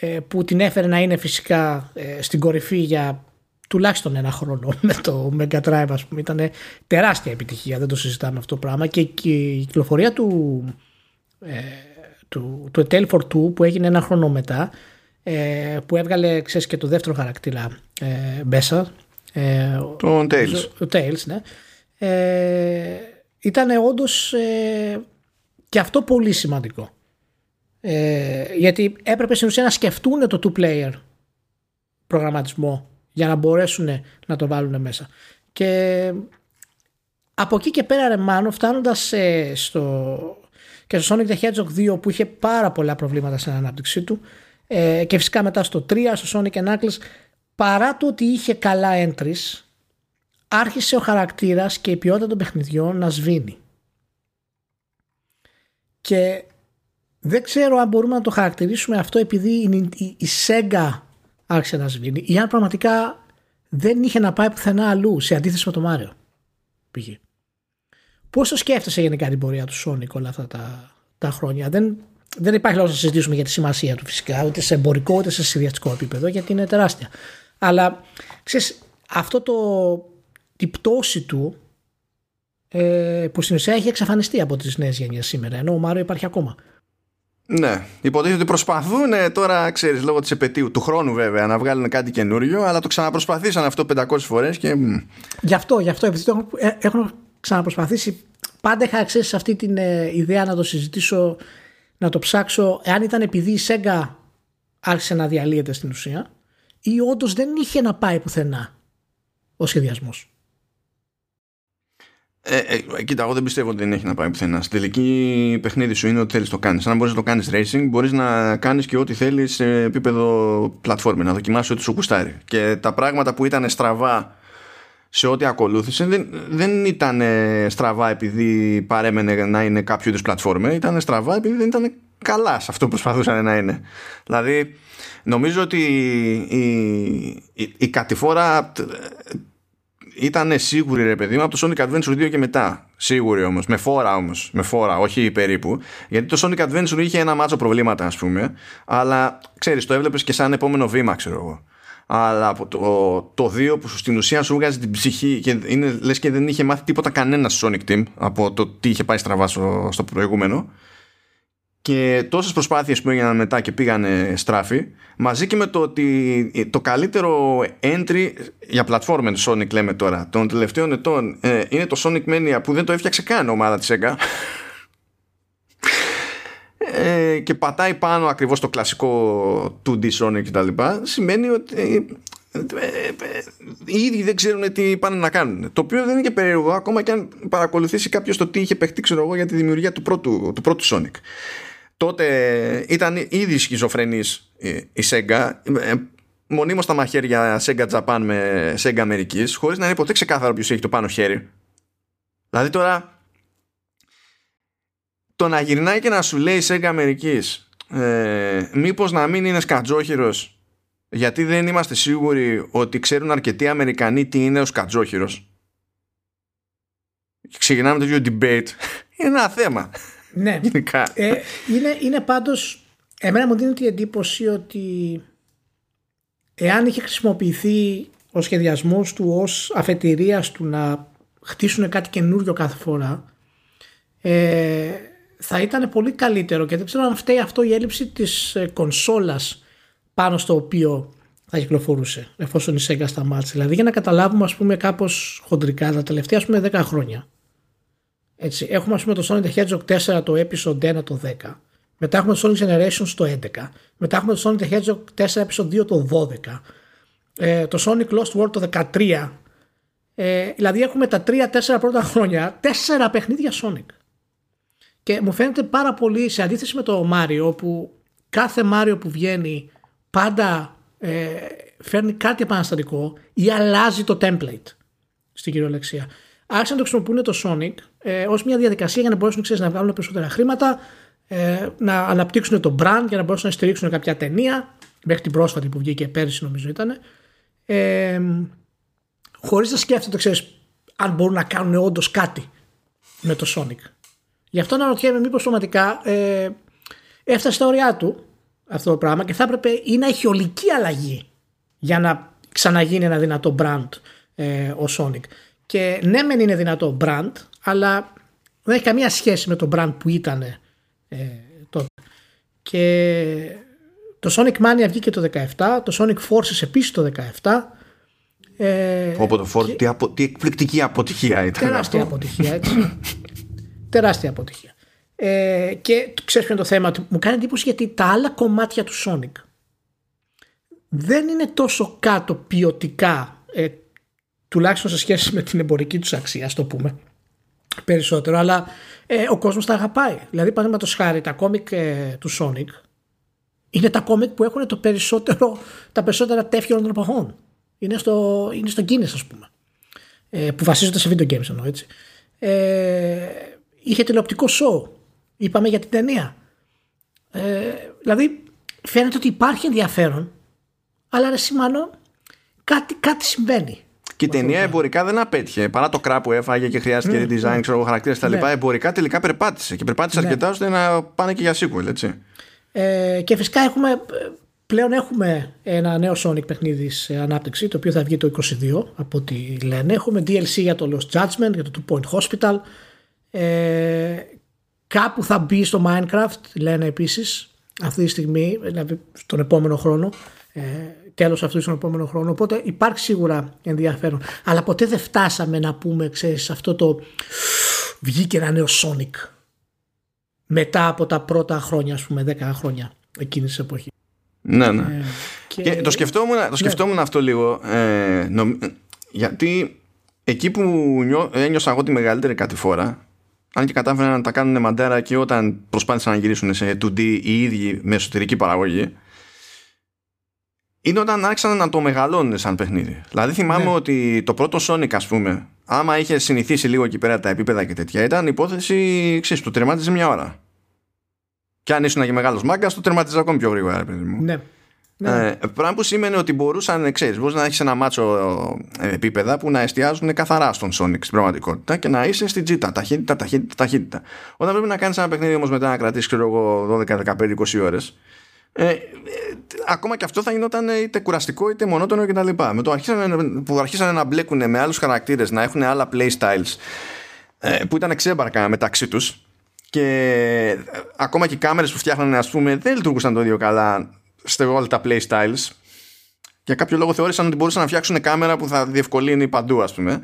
ε, που την έφερε να είναι φυσικά ε, στην κορυφή για τουλάχιστον ένα χρόνο με το Mega Drive ας πούμε ήταν τεράστια επιτυχία δεν το συζητάμε αυτό το πράγμα και, η κυκλοφορία του ε, του, του A for Two που έγινε ένα χρόνο μετά ε, που έβγαλε ξέρεις, και το δεύτερο χαρακτήρα ε, μέσα.
Ε, το Tails.
Το Tails, ναι. Ε, ήταν όντως ε, και αυτό πολύ σημαντικό. Ε, γιατί έπρεπε στην ουσία να σκεφτούν το two-player προγραμματισμό για να μπορέσουν να το βάλουν μέσα. Και από εκεί και πέρα ρε Μάνο φτάνοντας στο, και στο Sonic the Hedgehog 2 που είχε πάρα πολλά προβλήματα στην ανάπτυξή του ε, και φυσικά μετά στο 3 στο Sonic Knuckles παρά το ότι είχε καλά entries άρχισε ο χαρακτήρας και η ποιότητα των παιχνιδιών να σβήνει και δεν ξέρω αν μπορούμε να το χαρακτηρίσουμε αυτό επειδή η, η, η Sega άρχισε να σβήνει ή αν πραγματικά δεν είχε να πάει πουθενά αλλού σε αντίθεση με το Μάριο πήγε. Πώς το σκέφτεσαι γενικά την πορεία του Sonic όλα αυτά τα, τα χρόνια; Δεν, δεν υπάρχει λόγος να συζητήσουμε για τη σημασία του φυσικά, ούτε σε εμπορικό ούτε σε συνδυαστικό επίπεδο, γιατί είναι τεράστια. Αλλά ξέρεις, αυτό το, την πτώση του ε, που στην ουσία έχει εξαφανιστεί από τις νέες γενιές σήμερα, ενώ ο Μάριο υπάρχει ακόμα.
Ναι, υποτίθεται ότι προσπαθούν τώρα, ξέρεις, λόγω της επαιτίου του χρόνου βέβαια, να βγάλουν κάτι καινούριο, αλλά το ξαναπροσπαθήσαν αυτό 500 φορές και.
Γι' αυτό, γι' αυτό, επειδή το έχουν ξαναπροσπαθήσει, πάντα είχα σε αυτή την ε, ιδέα να το συζητήσω να το ψάξω εάν ήταν επειδή η Σέγγα άρχισε να διαλύεται στην ουσία ή όντως δεν είχε να πάει πουθενά ο σχεδιασμός.
Ε, ε, κοίτα, εγώ δεν πιστεύω ότι δεν έχει να πάει πουθενά. Στην τελική παιχνίδι σου είναι ότι θέλεις το κάνεις. Αν μπορείς να το κάνεις racing, μπορείς να κάνεις και ό,τι θέλεις σε επίπεδο πλατφόρμα, να δοκιμάσει ό,τι σου κουστάρει. Και τα πράγματα που ήταν στραβά σε ό,τι ακολούθησε δεν, δεν ήταν στραβά επειδή παρέμενε να είναι κάποιο είδους πλατφόρμα, ήταν στραβά επειδή δεν ήταν καλά σε αυτό που προσπαθούσαν να είναι. Δηλαδή, νομίζω ότι η, η, η κατηφόρα ήταν σίγουρη ρε παιδί μου από το Sonic Adventure 2 και μετά. Σίγουρη όμως, με φόρα όμως. Με φόρα, όχι περίπου. Γιατί το Sonic Adventure είχε ένα μάτσο προβλήματα, ας πούμε. Αλλά ξέρεις, το έβλεπες και σαν επόμενο βήμα, ξέρω εγώ αλλά από το, το 2 που στην ουσία σου βγάζει την ψυχή και είναι, λες και δεν είχε μάθει τίποτα κανένα στο Sonic Team από το τι είχε πάει στραβά στο, στο προηγούμενο και τόσες προσπάθειες που έγιναν μετά και πήγανε στράφη μαζί και με το ότι το καλύτερο entry για πλατφόρμα του Sonic λέμε τώρα των τελευταίων ετών ε, είναι το Sonic Mania που δεν το έφτιαξε καν ομάδα της Sega ε, και πατάει πάνω ακριβώς το κλασικό 2D Sonic κτλ. Σημαίνει ότι ε, ε, οι ίδιοι δεν ξέρουν τι πάνε να κάνουν. Το οποίο δεν είναι και περίεργο ακόμα και αν παρακολουθήσει κάποιος το τι είχε παιχτεί ξέρω εγώ για τη δημιουργία του πρώτου, του πρώτου Sonic. Τότε ήταν ήδη σχιζοφρενής η Sega. Μονίμως στα μαχαίρια Sega Japan με Sega Αμερικής χωρίς να είναι ποτέ ξεκάθαρο ποιος έχει το πάνω χέρι. Δηλαδή τώρα το να γυρνάει και να σου λέει Sega Αμερικής ε, μήπως να μην είναι σκατζόχυρος γιατί δεν είμαστε σίγουροι ότι ξέρουν αρκετοί Αμερικανοί τι είναι ο σκατζόχυρος. Ξεκινάμε τέτοιο debate. Είναι ένα θέμα
ναι ε, είναι, είναι πάντως εμένα μου δίνει την εντύπωση ότι εάν είχε χρησιμοποιηθεί ο σχεδιασμός του ως αφετηρίας του να χτίσουν κάτι καινούριο κάθε φορά ε, θα ήταν πολύ καλύτερο και δεν ξέρω αν φταίει αυτό η έλλειψη της ε, κονσόλας πάνω στο οποίο θα κυκλοφορούσε εφόσον η Sega σταμάτησε. Δηλαδή για να καταλάβουμε ας πούμε κάπως χοντρικά τα τελευταία ας πούμε 10 χρόνια. Έτσι, έχουμε ας πούμε το Sonic the Hedgehog 4 το episode 1 το 10 μετά έχουμε το Sonic Generations το 11 μετά έχουμε το Sonic the Hedgehog 4 episode 2 το 12 ε, το Sonic Lost World το 13 ε, δηλαδή έχουμε τα 3-4 πρώτα χρόνια 4 παιχνίδια Sonic. Και μου φαίνεται πάρα πολύ σε αντίθεση με το Mario όπου κάθε Mario που βγαίνει πάντα ε, φέρνει κάτι επαναστατικό ή αλλάζει το template στην κυριολεξία. Άρχισαν να το χρησιμοποιούν το Sonic ε, ως μια διαδικασία για να μπορέσουν ξέρεις, να βγάλουν περισσότερα χρήματα, ε, να αναπτύξουν το brand για να μπορέσουν να στηρίξουν κάποια ταινία μέχρι την πρόσφατη που βγήκε πέρυσι νομίζω ήταν ε, χωρίς να σκέφτονται ξέρεις, αν μπορούν να κάνουν όντως κάτι με το Sonic. Γι' αυτό να ρωτιέμαι μήπως πραγματικά ε, έφτασε στα ωριά του αυτό το πράγμα και θα έπρεπε ή να έχει ολική αλλαγή για να ξαναγίνει ένα δυνατό brand ε, ο Sonic. Και ναι μεν είναι δυνατό brand αλλά δεν έχει καμία σχέση με το brand που ήταν ε, τότε. Και το Sonic Mania βγήκε το 17, το Sonic Forces επίσης το 17
ε, Όπω το Ford, τι, απο, τι εκπληκτική αποτυχία ήταν
Τεράστια αυτό. αποτυχία έτσι. τεράστια αποτυχία ε, και ξέρεις ποιο είναι το θέμα μου κάνει εντύπωση γιατί τα άλλα κομμάτια του Sonic δεν είναι τόσο κάτω ποιοτικά ε, τουλάχιστον σε σχέση με την εμπορική τους αξία, το πούμε περισσότερο, αλλά ε, ο κόσμος τα αγαπάει. Δηλαδή, παραδείγματος χάρη, τα κόμικ ε, του Sonic είναι τα κόμικ που έχουν το περισσότερο, τα περισσότερα τέφια των εποχών. Είναι στο, είναι στο Guinness, ας πούμε. Ε, που βασίζονται σε video games εννοώ έτσι. Ε, είχε τηλεοπτικό show Είπαμε για την ταινία. Ε, δηλαδή φαίνεται ότι υπάρχει ενδιαφέρον αλλά ρε σημανό κάτι, κάτι συμβαίνει.
Και η ταινία εμπορικά δεν απέτυχε. Παρά το κρά που έφαγε και χρειάστηκε mm, design, ξέρω, χαρακτήρες κτλ. Ναι. Εμπορικά τελικά περπάτησε. Και περπάτησε ναι. αρκετά ώστε να πάνε και για sequel, έτσι.
Ε, και φυσικά έχουμε, πλέον έχουμε ένα νέο Sonic παιχνίδι σε ανάπτυξη, το οποίο θα βγει το 22 από ό,τι λένε. Έχουμε DLC για το Lost Judgment, για το Two Point Hospital. Ε, Κάπου θα μπει στο Minecraft, λένε επίσης, αυτή τη στιγμή, δηλαδή στον επόμενο χρόνο. Ε, τέλος αυτού στον επόμενο χρόνο. Οπότε υπάρχει σίγουρα ενδιαφέρον. Αλλά ποτέ δεν φτάσαμε να πούμε, ξέρεις, αυτό το. Βγήκε ένα νέο Sonic. Μετά από τα πρώτα χρόνια, ας πούμε, 10 χρόνια εκείνης της εποχής.
Ναι, ναι. Ε, και... το σκεφτόμουν, το ναι. σκεφτόμουν αυτό λίγο. Ε, γιατί εκεί που νιώ, ένιωσα εγώ τη μεγαλύτερη κατηφόρα αν και κατάφεραν να τα κάνουν μαντέρα και όταν προσπάθησαν να γυρίσουν σε 2D οι ίδιοι με εσωτερική παραγωγή είναι όταν άρχισαν να το μεγαλώνουν σαν παιχνίδι. Δηλαδή θυμάμαι ναι. ότι το πρώτο Sonic ας πούμε άμα είχε συνηθίσει λίγο εκεί πέρα τα επίπεδα και τέτοια ήταν υπόθεση ξέρεις, το τερμάτιζε μια ώρα. Και αν ήσουν και μεγάλος μάγκας, το τερματίζε ακόμη πιο γρήγορα, παιδί μου.
Ναι.
Ναι. Ε, πράγμα που σημαίνει ότι μπορούσαν, ξέρεις, μπορείς να έχεις ένα μάτσο ε, επίπεδα που να εστιάζουν καθαρά στον Sonic στην πραγματικότητα και να είσαι στην τζίτα, ταχύτητα, ταχύτητα, ταχύτητα. Όταν πρέπει να κάνεις ένα παιχνίδι όμως μετά να κρατήσεις, ξέρω εγώ, 12, 15, 20 ώρες, ε, ε, ακόμα και αυτό θα γινόταν είτε κουραστικό είτε μονότονο κτλ. Με το αρχίσανε, που αρχίσανε να μπλέκουν με άλλους χαρακτήρες, να έχουν άλλα playstyles ε, που ήταν ξέμπαρκα μεταξύ τους. Και ε, ακόμα και οι κάμερες που φτιάχνανε ας πούμε δεν λειτουργούσαν το ίδιο καλά σε όλα τα playstyles για κάποιο λόγο θεώρησαν ότι μπορούσαν να φτιάξουν κάμερα που θα διευκολύνει παντού ας πούμε.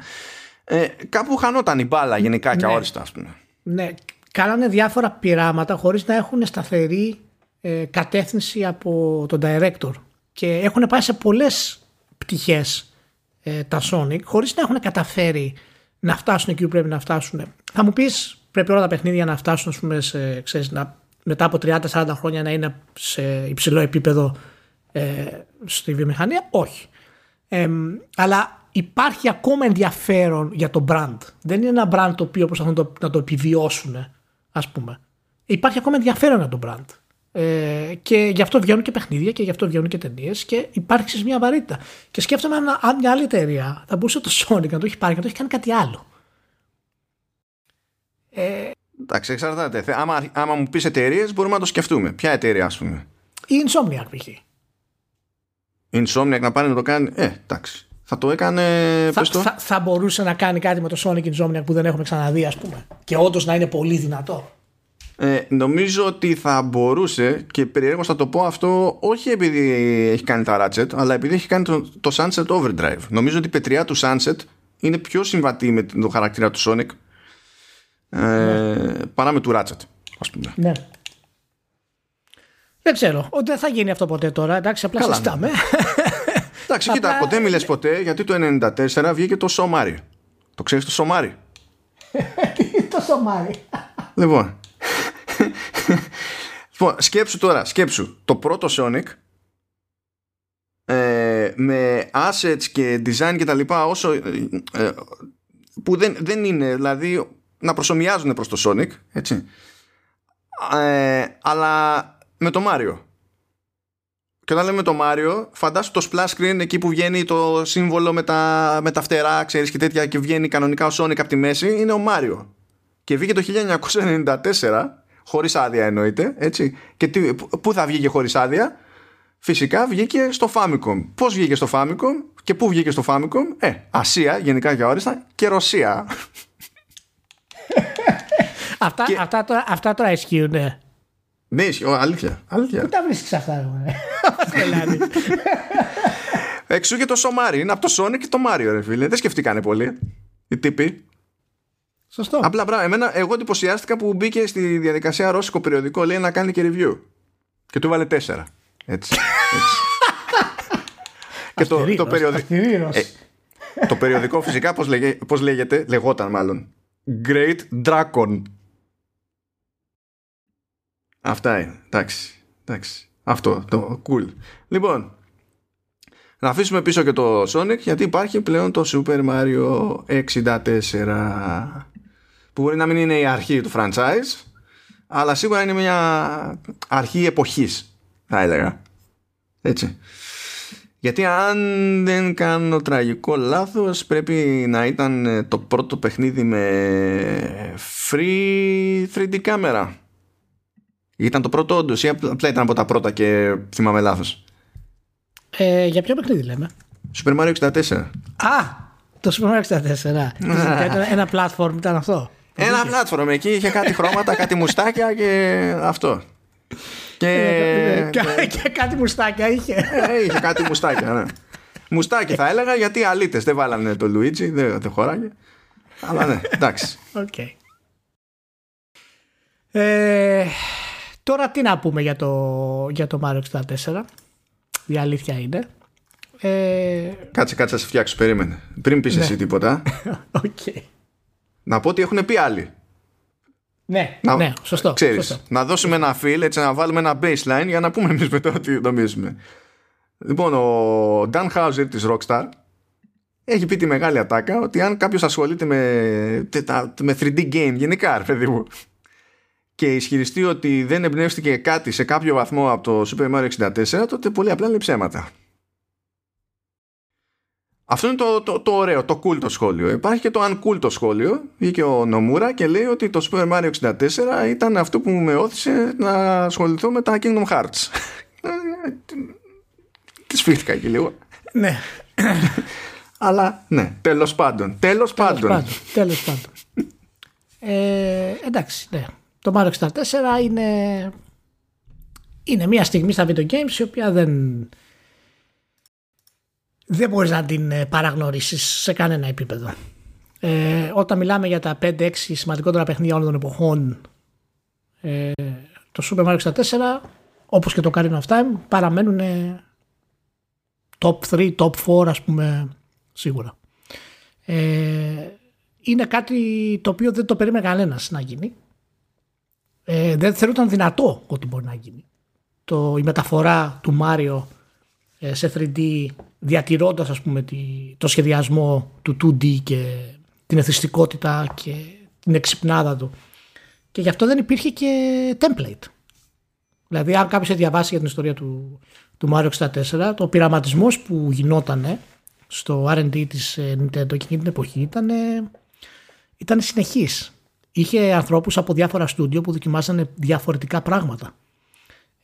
Ε, κάπου χανόταν η μπάλα γενικά και ναι. αόριστα ας πούμε.
Ναι, κάνανε διάφορα πειράματα χωρίς να έχουν σταθερή ε, κατεύθυνση από τον director και έχουν πάει σε πολλές πτυχές ε, τα Sonic χωρίς να έχουν καταφέρει να φτάσουν εκεί που πρέπει να φτάσουν θα μου πεις πρέπει όλα τα παιχνίδια να φτάσουν ας πούμε, σε, ξέρεις, να μετά από 30-40 χρόνια να είναι σε υψηλό επίπεδο ε, στη βιομηχανία; Όχι. Ε, αλλά υπάρχει ακόμα ενδιαφέρον για το brand. Δεν είναι ένα brand το οποίο προσπαθούν να το, να το επιβιώσουν, ας πούμε. Υπάρχει ακόμα ενδιαφέρον για το brand. Ε, και γι' αυτό βγαίνουν και παιχνίδια και γι' αυτό βγαίνουν και ταινίες και υπάρχει μια βαρύτητα. Και σκέφτομαι αν, μια άλλη εταιρεία θα μπορούσε το Sonic να το έχει πάρει και να το έχει κάνει κάτι άλλο.
Ε, Εντάξει, εξαρτάται. Άμα, άμα μου πεις εταιρείες, μπορούμε να το σκεφτούμε. Ποια εταιρεία, ας πούμε;
Η Insomniac π.χ.
Η Insomniac να πάρει να το κάνει; Ε, εντάξει. Θα το έκανε.
Θα,
πες το.
θα, θα μπορούσε να κάνει κάτι με το Sonic Insomniac που δεν έχουμε ξαναδεί, ας πούμε. Και όντως να είναι πολύ δυνατό.
Ε, νομίζω ότι θα μπορούσε και περιέργως θα το πω αυτό όχι επειδή έχει κάνει τα Ratchet αλλά επειδή έχει κάνει το, το Sunset Overdrive. Νομίζω ότι η πετριά του Sunset είναι πιο συμβατή με το χαρακτήρα του Sonic ε, παρά με του Ratchet ας πούμε.
Ναι. Δεν ξέρω. Ότι δεν θα γίνει αυτό ποτέ τώρα. Εντάξει, απλά
Καλά,
συζητάμε.
Εντάξει, κοίτα,
Απλά-
ποτέ μιλες ποτέ γιατί το 94 βγήκε το Σομάρι. Το ξέρεις το Σομάρι;
το σωμάρι.
Λοιπόν. Λοιπόν, σκέψου τώρα, σκέψου. Το πρώτο Sonic ε, με assets και design και τα λοιπά όσο ε, ε, που δεν, δεν είναι δηλαδή να προσωμιάζουν προς το Sonic έτσι. Ε, αλλά με το Mario. Και όταν λέμε το Mario φαντάσου το splash screen εκεί που βγαίνει το σύμβολο με τα, με τα φτερά ξέρεις και τέτοια και βγαίνει κανονικά ο Sonic από τη μέση είναι ο Mario. Και βγήκε το 1994 χωρίς άδεια εννοείται έτσι και τι, πού θα βγήκε χωρίς άδεια; Φυσικά βγήκε στο Famicom πώς βγήκε στο Famicom και πού βγήκε στο Famicom; Ε, Ασία γενικά και όριστα και Ρωσία
αυτά,
Και-
αυτά, τώρα, αυτά τώρα ισχύουν. Ναι.
ναι ισχύει, ω, αλήθεια, αλήθεια.
Πού τα βρίσκεις αυτά, ρε, μωρέ. Μας τρελάνει.
εξού και το Σομάρι είναι από το Sonic και το Mario ρε φίλε δεν σκεφτήκανε πολύ οι τύποι
Σωστό.
Απλά μπράβο, εμένα, εγώ εντυπωσιάστηκα που μπήκε στη διαδικασία ρώσικο περιοδικό λέει να κάνει και review. Και του βάλε τέσσερα. Έτσι. έτσι. και το, το,
Αυστηρήρος,
περιοδι...
αυστηρήρος.
Ε, το περιοδικό φυσικά πώς, λέγε, πώς λέγεται, λεγόταν μάλλον. Great Dragon. Αυτά είναι. Εντάξει. Εντάξει. Αυτό το cool. Λοιπόν, να αφήσουμε πίσω και το Sonic γιατί υπάρχει πλέον το Super Mario 64 που μπορεί να μην είναι η αρχή του franchise αλλά σίγουρα είναι μια αρχή εποχής θα έλεγα έτσι γιατί αν δεν κάνω τραγικό λάθος πρέπει να ήταν ε, το πρώτο παιχνίδι με free 3D κάμερα ήταν το πρώτο όντως ή απλά ήταν από τα πρώτα και θυμάμαι λάθος
Ε, για ποιο παιχνίδι λέμε;
Super Mario 64
Α, το Super Mario 64. ένα, ένα platform ήταν αυτό;
Ένα platform εκεί είχε κάτι χρώματα, κάτι μουστάκια και αυτό. Και,
Και, και κάτι μουστάκια είχε.
ε, είχε κάτι μουστάκια, ναι. Μουστάκι θα έλεγα γιατί οι αλήτες δεν βάλανε το Luigi, δεν, δεν χωράγε. Αλλά ναι, εντάξει.
Οκ. Ε, τώρα τι να πούμε για το, για το Mario 64. Η αλήθεια είναι. Ε,
Κάτσε, κάτσε να σε φτιάξω, περίμενε. Πριν πεις εσύ τίποτα,
Οκ.
Να πω ότι έχουν πει άλλοι.
Ναι,
Να,
ναι, σωστό.
Ξέρεις,
σωστό.
να δώσουμε ένα feel, έτσι να βάλουμε ένα baseline για να πούμε εμείς μετά τι νομίζουμε. Λοιπόν, ο Dan Houser της Rockstar έχει πει τη μεγάλη ατάκα ότι αν κάποιος ασχολείται με, τε- τα- με 3D game γενικά, ρε παιδί μου, και ισχυριστεί ότι δεν εμπνεύστηκε κάτι σε κάποιο βαθμό από το Super Mario 64, τότε πολύ απλά λέει ψέματα. Αυτό είναι το, το, το ωραίο, το cool το σχόλιο. Υπάρχει και το uncool το σχόλιο. Βγήκε ο Νομούρα και λέει ότι το Super Mario 64 ήταν αυτό που με όθησε να ασχοληθώ με τα Kingdom Hearts. και σφίχτηκα εκεί λίγο.
Ναι,
Αλλά ναι, τέλος πάντων. Τέλος
τέλος
πάντων.
πάντων. Τέλος πάντων. Ε, εντάξει, ναι. Το Mario 64 είναι, είναι μια στιγμή στα video games η οποία δεν, δεν μπορείς να την ε, παραγνωρίσεις σε κανένα επίπεδο. Ε, όταν μιλάμε για τα 5-6 σημαντικότερα παιχνίδια όλων των εποχών ε, το Super Mario 64 όπως και το Ocarina of Time παραμένουν ε, top 3, top 4 ας πούμε σίγουρα. Ε, είναι κάτι το οποίο δεν το περίμενε κανένας να γίνει. Ε, δεν θεωρούταν δυνατό ότι μπορεί να γίνει. Το, η μεταφορά του Μάριο ε, σε 3D διατηρώντας ας πούμε τη, το σχεδιασμό του 2D και την εθιστικότητα και την εξυπνάδα του. Και γι' αυτό δεν υπήρχε και template. Δηλαδή αν κάποιος έχει διαβάσει για την ιστορία του, του Mario 64 το πειραματισμός που γινόταν στο R&D της ε, Nintendo και εκείνη την εποχή ήταν, ήταν συνεχής. Είχε ανθρώπους από διάφορα στούντιο που δοκιμάσανε διαφορετικά πράγματα.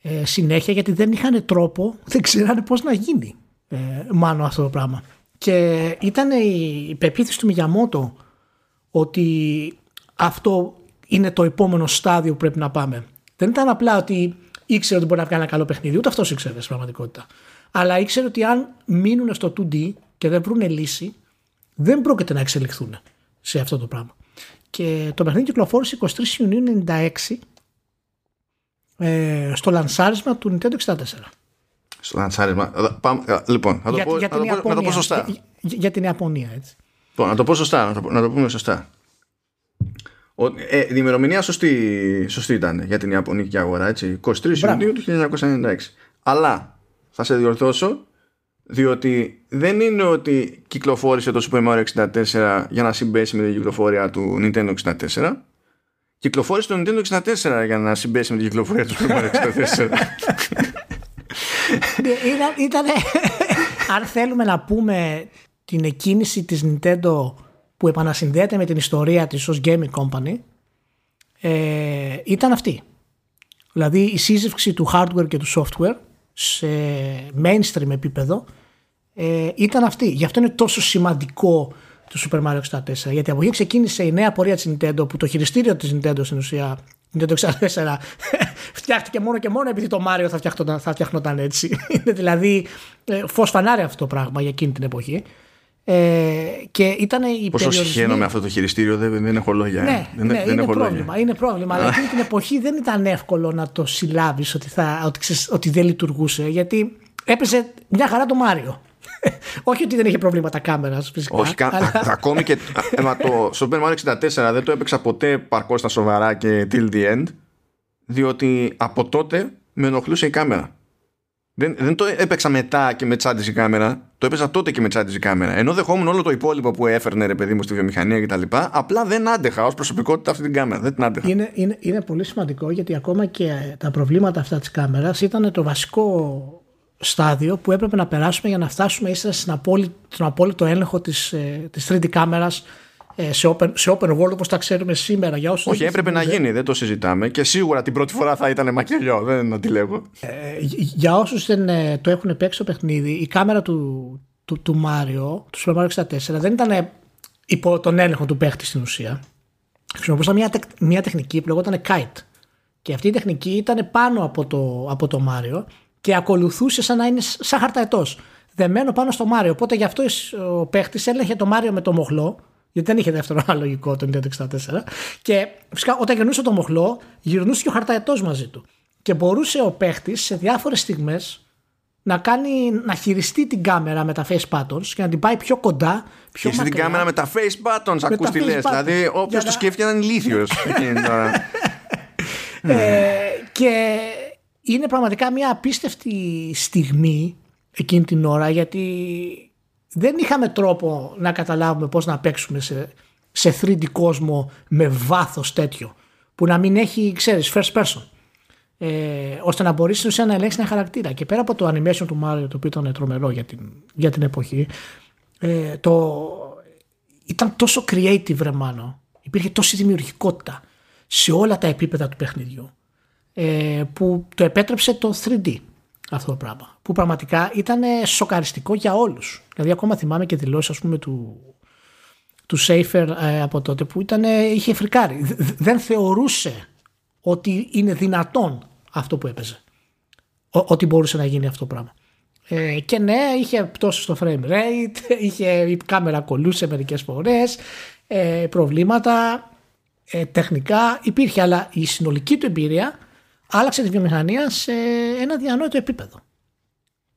Ε, συνέχεια γιατί δεν είχαν τρόπο, δεν ξέρανε πώς να γίνει ε, μάνο αυτό το πράγμα. Και ήταν η πεποίθηση του Μιγιαμότο ότι αυτό είναι το επόμενο στάδιο που πρέπει να πάμε. Δεν ήταν απλά ότι ήξερε ότι μπορεί να βγάλει ένα καλό παιχνίδι, ούτε αυτός ήξερε στην πραγματικότητα. Αλλά ήξερε ότι αν μείνουν στο 2D και δεν βρουν λύση, δεν πρόκειται να εξελιχθούν σε αυτό το πράγμα. Και το παιχνίδι κυκλοφόρησε 23 Ιουνίου 96 ε, στο λανσάρισμα του Nintendo 64.
Στο λανσάρισμα. Λοιπόν, θα το, για, πω, για, θα το, πω, σωστά.
Για, για, την Ιαπωνία, έτσι.
Λοιπόν, να το πω σωστά, να το, να το πούμε σωστά. Ο, ε, η ημερομηνία σωστή, σωστή ήταν για την Ιαπωνική αγορά, έτσι. 23 Ιουνίου του 1996. Αλλά θα σε διορθώσω διότι δεν είναι ότι κυκλοφόρησε το Super Mario 64 για να συμπέσει με την κυκλοφορία του Nintendo 64. Κυκλοφόρησε το Nintendo 64 για να συμπέσει με την κυκλοφορία του Super Mario 64.
ήταν, ήταν, αν θέλουμε να πούμε την εκκίνηση της Nintendo που επανασυνδέεται με την ιστορία της ως gaming company ε, ήταν αυτή. Δηλαδή η σύζευξη του hardware και του software σε mainstream επίπεδο ε, ήταν αυτή. Γι' αυτό είναι τόσο σημαντικό το Super Mario 64. Γιατί από εκεί ξεκίνησε η νέα πορεία της Nintendo που το χειριστήριο της Nintendo στην ουσία Nintendo 64 φτιάχτηκε μόνο και μόνο επειδή το Mario θα φτιαχνοταν, θα φτιαχνοταν έτσι. είναι δηλαδή ε, φως φανάρι αυτό το πράγμα για εκείνη την εποχή. Ε, και ήταν η
Πόσο περιορισμοί... με αυτό το χειριστήριο δεν, δεν έχω λόγια.
Ναι, δεν, ναι, δεν είναι, έχω πρόβλημα, λόγια. είναι πρόβλημα. αλλά εκείνη την εποχή δεν ήταν εύκολο να το συλλάβεις ότι, ότι, ότι δεν λειτουργούσε. Γιατί έπαιζε μια χαρά το Μάριο. Όχι ότι δεν είχε προβλήματα κάμερας, φυσικά.
Όχι, αλλά... ακόμη και. Έμα, το Super Mario 64 δεν το έπαιξα ποτέ παρκώς στα σοβαρά και till the end. Διότι από τότε με ενοχλούσε η κάμερα. Δεν, δεν το έπαιξα μετά και με τσάντιζε η κάμερα. Το έπαιζα τότε και με τσάντιζε η κάμερα. Ενώ δεχόμουν όλο το υπόλοιπο που έφερνε ρε παιδί μου στη βιομηχανία κτλ. Απλά δεν άντεχα ως προσωπικότητα αυτή την κάμερα. Δεν την άντεχα.
Είναι, είναι, είναι πολύ σημαντικό γιατί ακόμα και τα προβλήματα αυτά της κάμερας ήταν το βασικό στάδιο που έπρεπε να περάσουμε για να φτάσουμε ύστερα στην απόλυτο, στον απόλυτο έλεγχο της, ε, της 3D κάμερας ε, σε open, σε open world όπως τα ξέρουμε σήμερα. Για
όσους Όχι, έπρεπε να γίνει, δεν το συζητάμε και σίγουρα την πρώτη φορά θα ήταν μακελιό, δεν αντιλέγω.
Ε, για όσους δεν ε, το έχουν παίξει το παιχνίδι, η κάμερα του, του, του Mario, του Super Mario 64, δεν ήταν υπό τον έλεγχο του παίχτη στην ουσία. Χρησιμοποιούσαν μια, μια τεχνική που λεγόταν kite. Και αυτή η τεχνική ήταν πάνω από το, από το Mario και ακολουθούσε σαν να είναι σαν χαρταετό. Δεμένο πάνω στο Μάριο. Οπότε γι' αυτό ο παίχτης έλεγχε το Μάριο με το μοχλό, γιατί δεν είχε δεύτερο αναλογικό το Nintendo 64. Και φυσικά όταν γυρνούσε το μοχλό, γυρνούσε και ο χαρταετό μαζί του. Και μπορούσε ο παίχτης σε διάφορες στιγμές να, κάνει, να χειριστεί την κάμερα με τα face buttons και να την πάει πιο κοντά, πιο
μακριά. την κάμερα με τα face buttons, ακούς τι λες. Δηλαδή όποιος το σκέφτηκε ήταν ηλίθιος.
ε, και είναι πραγματικά μια απίστευτη στιγμή εκείνη την ώρα γιατί δεν είχαμε τρόπο να καταλάβουμε πώς να παίξουμε σε, σε 3D κόσμο με βάθος τέτοιο που να μην έχει, ξέρεις, first person. Ε, ώστε να μπορείς να ελέγξεις ένα χαρακτήρα. Και πέρα από το animation του Mario το οποίο ήταν τρομερό για την, για την εποχή ε, το, ήταν τόσο creative ρε μάνο. Υπήρχε τόση δημιουργικότητα σε όλα τα επίπεδα του παιχνιδιού. ε, που το επέτρεψε το 3D αυτό το πράγμα. Που πραγματικά ήταν σοκαριστικό για όλους. Δηλαδή ακόμα θυμάμαι και δηλώσεις ας πούμε του, του Safer ε, από τότε που ήταν, είχε φρικάρει. Δεν θεωρούσε ότι είναι δυνατόν αυτό που έπαιζε. ότι μπορούσε να γίνει αυτό το πράγμα. Ε, και ναι, είχε πτώσει στο frame rate, είχε, η κάμερα κολούσε μερικές φορές, ε, προβλήματα ε, τεχνικά υπήρχε, αλλά η συνολική του εμπειρία άλλαξε τη βιομηχανία σε ένα διανόητο επίπεδο.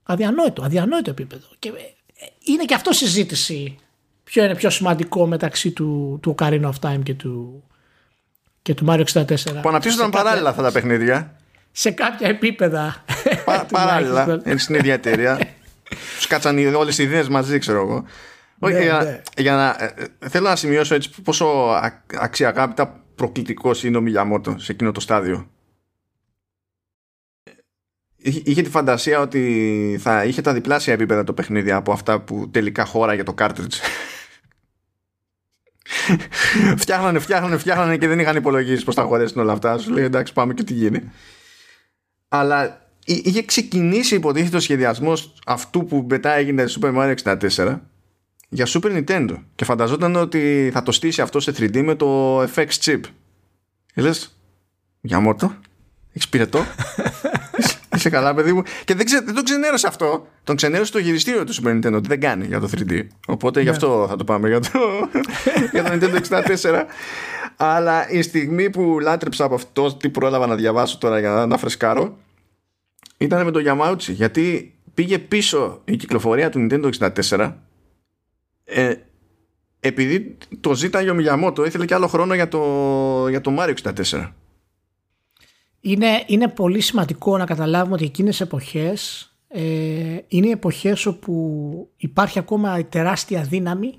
Αδιανόητο, αδιανόητο επίπεδο. Και ε, είναι και αυτό συζήτηση ποιο είναι πιο σημαντικό μεταξύ του, του Ocarina of Time και του, και του Mario 64.
Που αναπτύσσονταν παράλληλα αυτά τα παιχνίδια.
Σε κάποια επίπεδα.
Πα, παράλληλα, στην ίδια εταιρεία. Τους κάτσαν όλες οι ιδέες μαζί, ξέρω εγώ. Όχι, ναι, για, ναι. για να, ε, ε, θέλω να σημειώσω έτσι πόσο αξιαγάπητα προκλητικός είναι ο Μιγιαμότο σε εκείνο το στάδιο είχε τη φαντασία ότι θα είχε τα διπλάσια επίπεδα το παιχνίδι από αυτά που τελικά χώρα για το cartridge. φτιάχνανε, φτιάχνανε, φτιάχνανε και δεν είχαν υπολογίσει πώς θα χωρέσουν όλα αυτά. Σου λέει εντάξει, πάμε και τι γίνει. Αλλά είχε ξεκινήσει υποτίθεται ο σχεδιασμός αυτού που μετά έγινε Super Mario 64 για Super Nintendo και φανταζόταν ότι θα το στήσει αυτό σε 3D με το FX chip. Και λες, για μόρτο, έχεις πυρετό. Είσαι καλά, παιδί μου. Και δεν, ξε, δεν τον ξενέρωσε αυτό. Τον ξενέρωσε το γυριστήριο του Super Nintendo ότι δεν κάνει για το 3D. Οπότε γι' αυτό θα το πάμε για το, για το Nintendo 64. Αλλά η στιγμή που λάτρεψα από αυτό, τι πρόλαβα να διαβάσω τώρα για να, να φρεσκάρω, ήταν με το Yamauchi. Γιατί πήγε πίσω η κυκλοφορία του Nintendo 64 ε, επειδή το ζήταγε ο Μιγιαμότο ήθελε και άλλο χρόνο για το, για το Mario 64
είναι, είναι πολύ σημαντικό να καταλάβουμε ότι εκείνες εποχές ε, είναι εποχές όπου υπάρχει ακόμα τεράστια δύναμη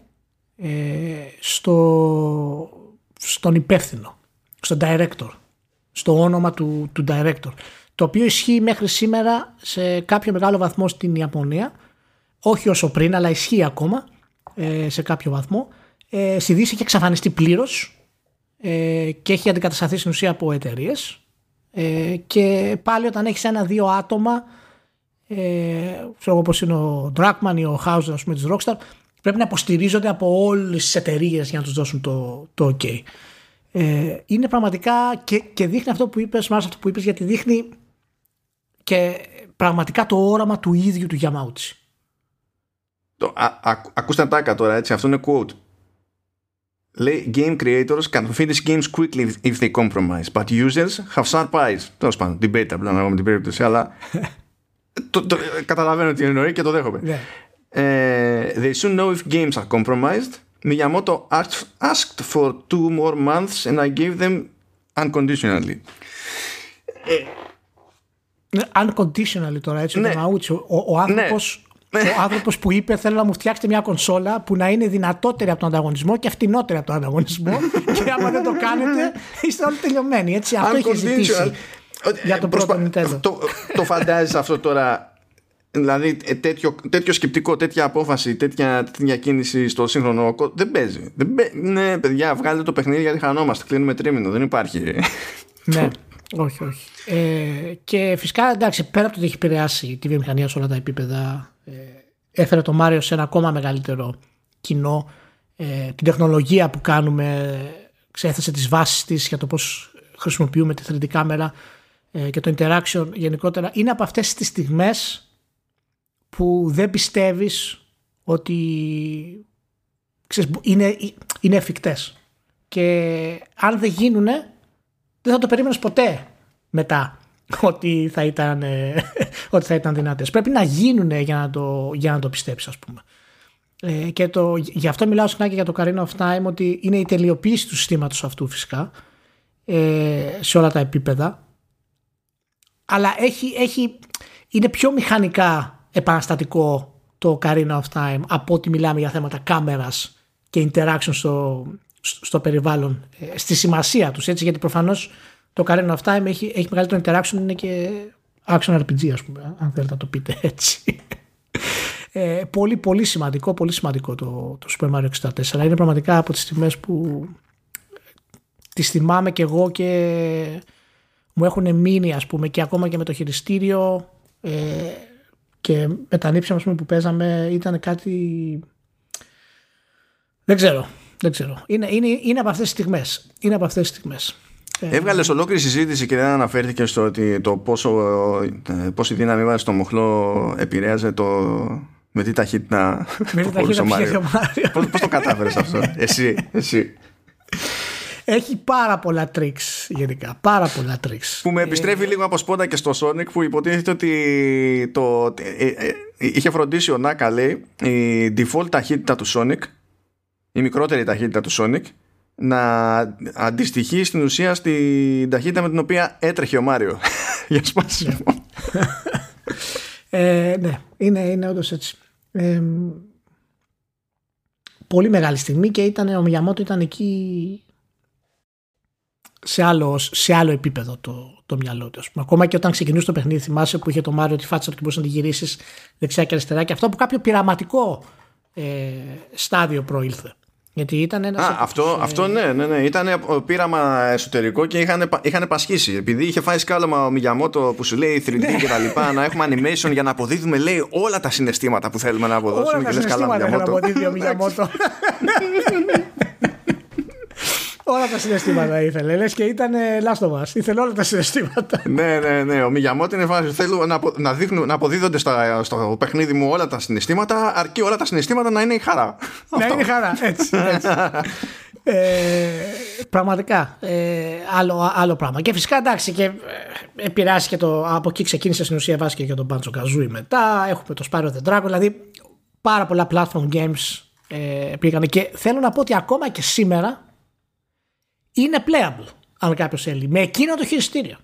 ε, στο, στον υπεύθυνο, στον director, στο όνομα του, του director το οποίο ισχύει μέχρι σήμερα σε κάποιο μεγάλο βαθμό στην Ιαπωνία όχι όσο πριν αλλά ισχύει ακόμα ε, σε κάποιο βαθμό ε, στη Δύση έχει εξαφανιστεί πλήρως ε, και έχει αντικατασταθεί στην ουσία από εταιρείες. Ε, και πάλι όταν έχεις ένα-δύο άτομα ε, ξέρω όπως είναι ο Dragman ή ο Hauser ας πούμε της Rockstar πρέπει να υποστηρίζονται από όλες τις εταιρείες για να τους δώσουν το, το ok. Ε, είναι πραγματικά και, και δείχνει αυτό που είπες, μάλιστα αυτό που είπες γιατί δείχνει και πραγματικά το όραμα του ίδιου του Yamauchi.
Το, α, α, ακούστε τα τώρα έτσι, αυτό είναι quote. Λέει game creators can finish games quickly if they compromise, but users have sharp eyes. Τέλο πάντων, debate απλά να με την περίπτωση, αλλά το, το, καταλαβαίνω τι εννοεί και το δέχομαι. Yeah. Uh, they soon know if games are compromised. Miyamoto asked for two more months and I gave them unconditionally.
Unconditionally τώρα έτσι, ναι. ο, ο, ο άνθρωπος ναι. ο άνθρωπος που είπε θέλω να μου φτιάξετε μια κονσόλα που να είναι δυνατότερη από τον ανταγωνισμό και φτηνότερη από τον ανταγωνισμό και άμα δεν το κάνετε είστε όλοι τελειωμένοι έτσι αυτό έχει ζητήσει για το πρώτο Nintendo.
το, το φαντάζεσαι αυτό τώρα δηλαδή ε, τέτοιο, τέτοιο σκεπτικό τέτοια απόφαση τέτοια, τέτοια κίνηση στο σύγχρονο δεν παίζει. Δεν ναι παιδιά βγάλετε το παιχνίδι γιατί χανόμαστε κλείνουμε τρίμηνο δεν υπάρχει.
Ναι όχι, όχι. Ε, και φυσικά εντάξει, πέρα από το ότι έχει επηρεάσει τη βιομηχανία σε όλα τα επίπεδα, ε, έφερε το Μάριο σε ένα ακόμα μεγαλύτερο κοινό. Ε, την τεχνολογία που κάνουμε ξέθεσε τις βάσεις της για το πώς χρησιμοποιούμε τη 3D κάμερα ε, και το interaction γενικότερα. Είναι από αυτές τις στιγμές που δεν πιστεύεις ότι ξέρεις, είναι, είναι εφικτές. Και αν δεν γίνουνε δεν θα το περίμενες ποτέ μετά ότι θα ήταν, ε, ότι θα ήταν δυνατές. Πρέπει να γίνουν για να το, για να το πιστέψεις ας πούμε. Ε, και το, γι' αυτό μιλάω συχνά και για το Carino of Time ότι είναι η τελειοποίηση του συστήματος αυτού φυσικά ε, σε όλα τα επίπεδα αλλά έχει, έχει, είναι πιο μηχανικά επαναστατικό το Carino of Time από ότι μιλάμε για θέματα κάμερας και interaction στο, στο περιβάλλον, ε, στη σημασία τους έτσι, γιατί προφανώς το Karen of Time έχει, έχει μεγαλύτερο interaction, είναι και action RPG ας πούμε, αν θέλετε να το πείτε έτσι. Ε, πολύ πολύ σημαντικό, πολύ σημαντικό το, το Super Mario 64. Είναι πραγματικά από τις στιγμές που τις θυμάμαι και εγώ και μου έχουν μείνει ας πούμε και ακόμα και με το χειριστήριο ε, και με τα νύψια που παίζαμε ήταν κάτι δεν ξέρω δεν ξέρω. Είναι, είναι, είναι από αυτές τις στιγμές. Είναι από αυτές τις στιγμές.
Ε, Έβγαλες ολόκληρη συζήτηση και δεν αναφέρθηκε στο ότι το πόσο, ε, πόση δύναμη βάζει στο μοχλό επηρέαζε το με τι ταχύτητα
με τι ταχύτητα Μάριο.
Πώς, το κατάφερες αυτό; Εσύ, εσύ.
Έχει πάρα πολλά tricks γενικά. Πάρα πολλά tricks.
Που με επιστρέφει ε, λίγο από σπόντα και στο Sonic που υποτίθεται ότι το, είχε φροντίσει ο Νάκα λέει η default ταχύτητα του Sonic η μικρότερη ταχύτητα του Sonic να αντιστοιχεί στην ουσία στην ταχύτητα με την οποία έτρεχε ο Μάριο για σπάσιμο.
ε, ναι, είναι, είναι όντως έτσι. Ε, πολύ μεγάλη στιγμή και ήταν, ο Μιαμότο ήταν εκεί σε άλλο, σε άλλο επίπεδο το, το μυαλό του. Ακόμα και όταν ξεκινούσε το παιχνίδι, θυμάσαι που είχε το Μάριο τη φάτσα του και μπορούσες να τη γυρίσεις δεξιά και αριστερά και αυτό από κάποιο πειραματικό ε, στάδιο προήλθε Γιατί ήταν ένας.
Α, αυτό,
ε,
αυτό ναι, ναι, ναι. Ήταν πείραμα εσωτερικό και είχαν, είχαν πασχίσει. Επειδή είχε φάει σκάλωμα ο Μιγιαμότο που σου λέει 3D και τα λοιπά, να έχουμε animation για να αποδίδουμε, λέει, όλα τα συναισθήματα που θέλουμε να αποδώσουμε.
Όλα τα συναισθήματα για να αποδίδει ο Μιγιαμότο. όλα τα συναισθήματα ήθελε. Λες και ήταν λάστο μα. Ήθελε όλα τα συναισθήματα.
ναι, ναι, ναι. Ο Μιγιαμότο είναι φάση. Θέλω να, να, δείχνουν, να αποδίδονται στο, στο παιχνίδι μου όλα τα συναισθήματα, αρκεί όλα τα συναισθήματα να είναι η χαρά.
να είναι η χαρά. Έτσι. έτσι. ε, πραγματικά ε, άλλο, άλλο πράγμα. Και φυσικά εντάξει, και ε, επηρεάσει και το. Από εκεί ξεκίνησε στην ουσία βάση και για τον Πάντσο Καζούι μετά. Έχουμε το Spyro the Dragon. Δηλαδή πάρα πολλά platform games ε, πήγαν. Και θέλω να πω ότι ακόμα και σήμερα είναι playable, αν κάποιος θέλει, με εκείνο το χειριστήριο.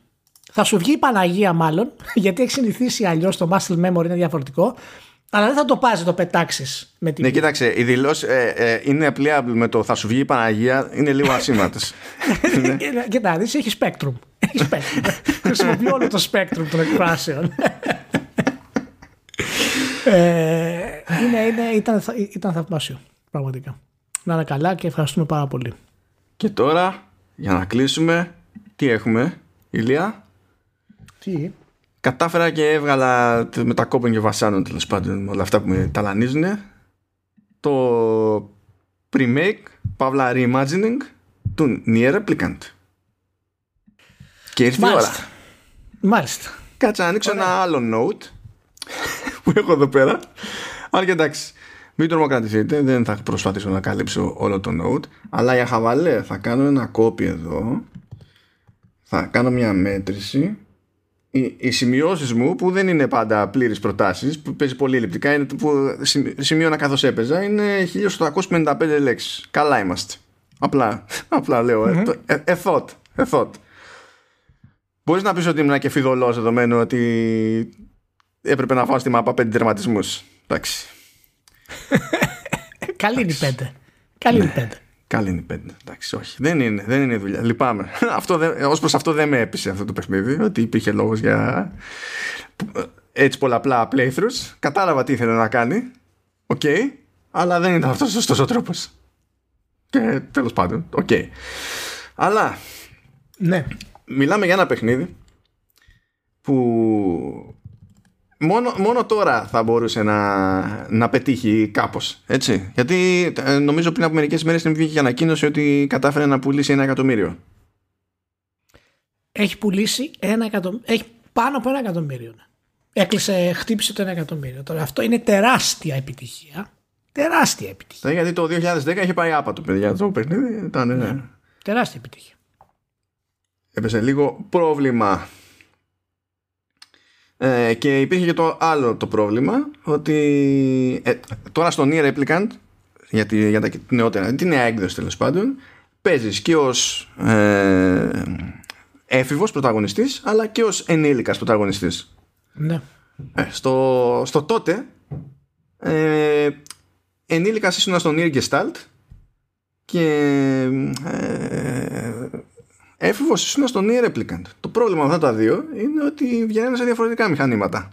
Θα σου βγει η Παναγία μάλλον, γιατί έχει συνηθίσει αλλιώς το muscle memory είναι διαφορετικό, αλλά δεν θα το πας το πετάξεις με την.
Ναι, κοίταξε, η δηλώση ε, ε, είναι playable με το θα σου βγει η Παναγία, είναι λίγο ασήμαντες.
Κοίτα, δεις, έχει spectrum. Έχει spectrum. Χρησιμοποιεί όλο το spectrum των εκφράσεων. ε, είναι, είναι, ήταν, ήταν θαυμάσιο, πραγματικά. Να είναι καλά και ευχαριστούμε πάρα πολύ.
Και τώρα, για να κλείσουμε, τι έχουμε, Ηλία;
Τι;
Κατάφερα και έβγαλα με τα κόπων και βασάνων τέλος πάντων όλα αυτά που με ταλανίζουν. Το remake, παύλα reimagining του Nier Replicant. Και ήρθε η ώρα.
Μάλιστα.
Κάτσε να ανοίξω ένα άλλο note που έχω εδώ πέρα. Αλλά και εντάξει, μην τρομοκρατηθείτε, δεν θα προσπαθήσω να καλύψω όλο το note. Αλλά για χαβαλέ θα κάνω ένα κόπι εδώ. Θα κάνω μια μέτρηση. Οι, οι σημειώσεις μου που δεν είναι πάντα πλήρες προτάσεις που παίζει πολύ ελλειπτικά είναι που σημείωνα καθώς έπαιζα είναι 1855 λέξεις καλά είμαστε απλά, απλά λέω mm-hmm. ε, ε, thought, ε, thought. Μπορείς να πεις ότι ήμουν και φειδωλός δεδομένου ότι έπρεπε να φάω στη μάπα πέντε τερματισμούς εντάξει
Καλοί είναι οι πέντε. Καλοί είναι οι ναι. πέντε.
Καλοί είναι οι πέντε. Εντάξει, όχι. Δεν είναι, δεν είναι δουλειά. Λυπάμαι. αυτό ως προς αυτό δεν με έπεισε αυτό το παιχνίδι. Ότι υπήρχε λόγος για έτσι πολλαπλά playthroughs. Κατάλαβα τι ήθελε να κάνει. OK. Okay, αλλά δεν ήταν αυτός ο σωστός ο τρόπος. Και τέλος πάντων. OK. Okay. Αλλά.
Ναι.
Μιλάμε για ένα παιχνίδι που μόνο, μόνο τώρα θα μπορούσε να, να πετύχει κάπως. Έτσι. Γιατί ε, νομίζω πριν από μερικές μέρες την βγήκε η ανακοίνωση ότι κατάφερε να πουλήσει ένα εκατομμύριο.
Έχει πουλήσει ένα εκατομμύριο. Έχει πάνω από ένα εκατομμύριο. Έκλεισε, χτύπησε το ένα εκατομμύριο. Τώρα αυτό είναι τεράστια επιτυχία. Τεράστια επιτυχία.
γιατί το 2010 είχε πάει άπατο, παιδιά. Το παιχνίδι ήταν. Ναι.
Τεράστια επιτυχία.
Έπεσε λίγο πρόβλημα ε, και υπήρχε και το άλλο το πρόβλημα ότι ε, τώρα στο Nier Replicant για, τη, για τα νεότερα, τη νέα έκδοση τέλος πάντων παίζεις και ως ε, έφηβος πρωταγωνιστής αλλά και ως ενήλικας πρωταγωνιστής
ναι.
Ε, στο, στο τότε ε, ενήλικας ήσουν στο Nier Gestalt και ε, έφηβος ήσουν στο Nier Replicant. Το πρόβλημα με αυτά τα δύο είναι ότι βγαίνουν σε διαφορετικά μηχανήματα.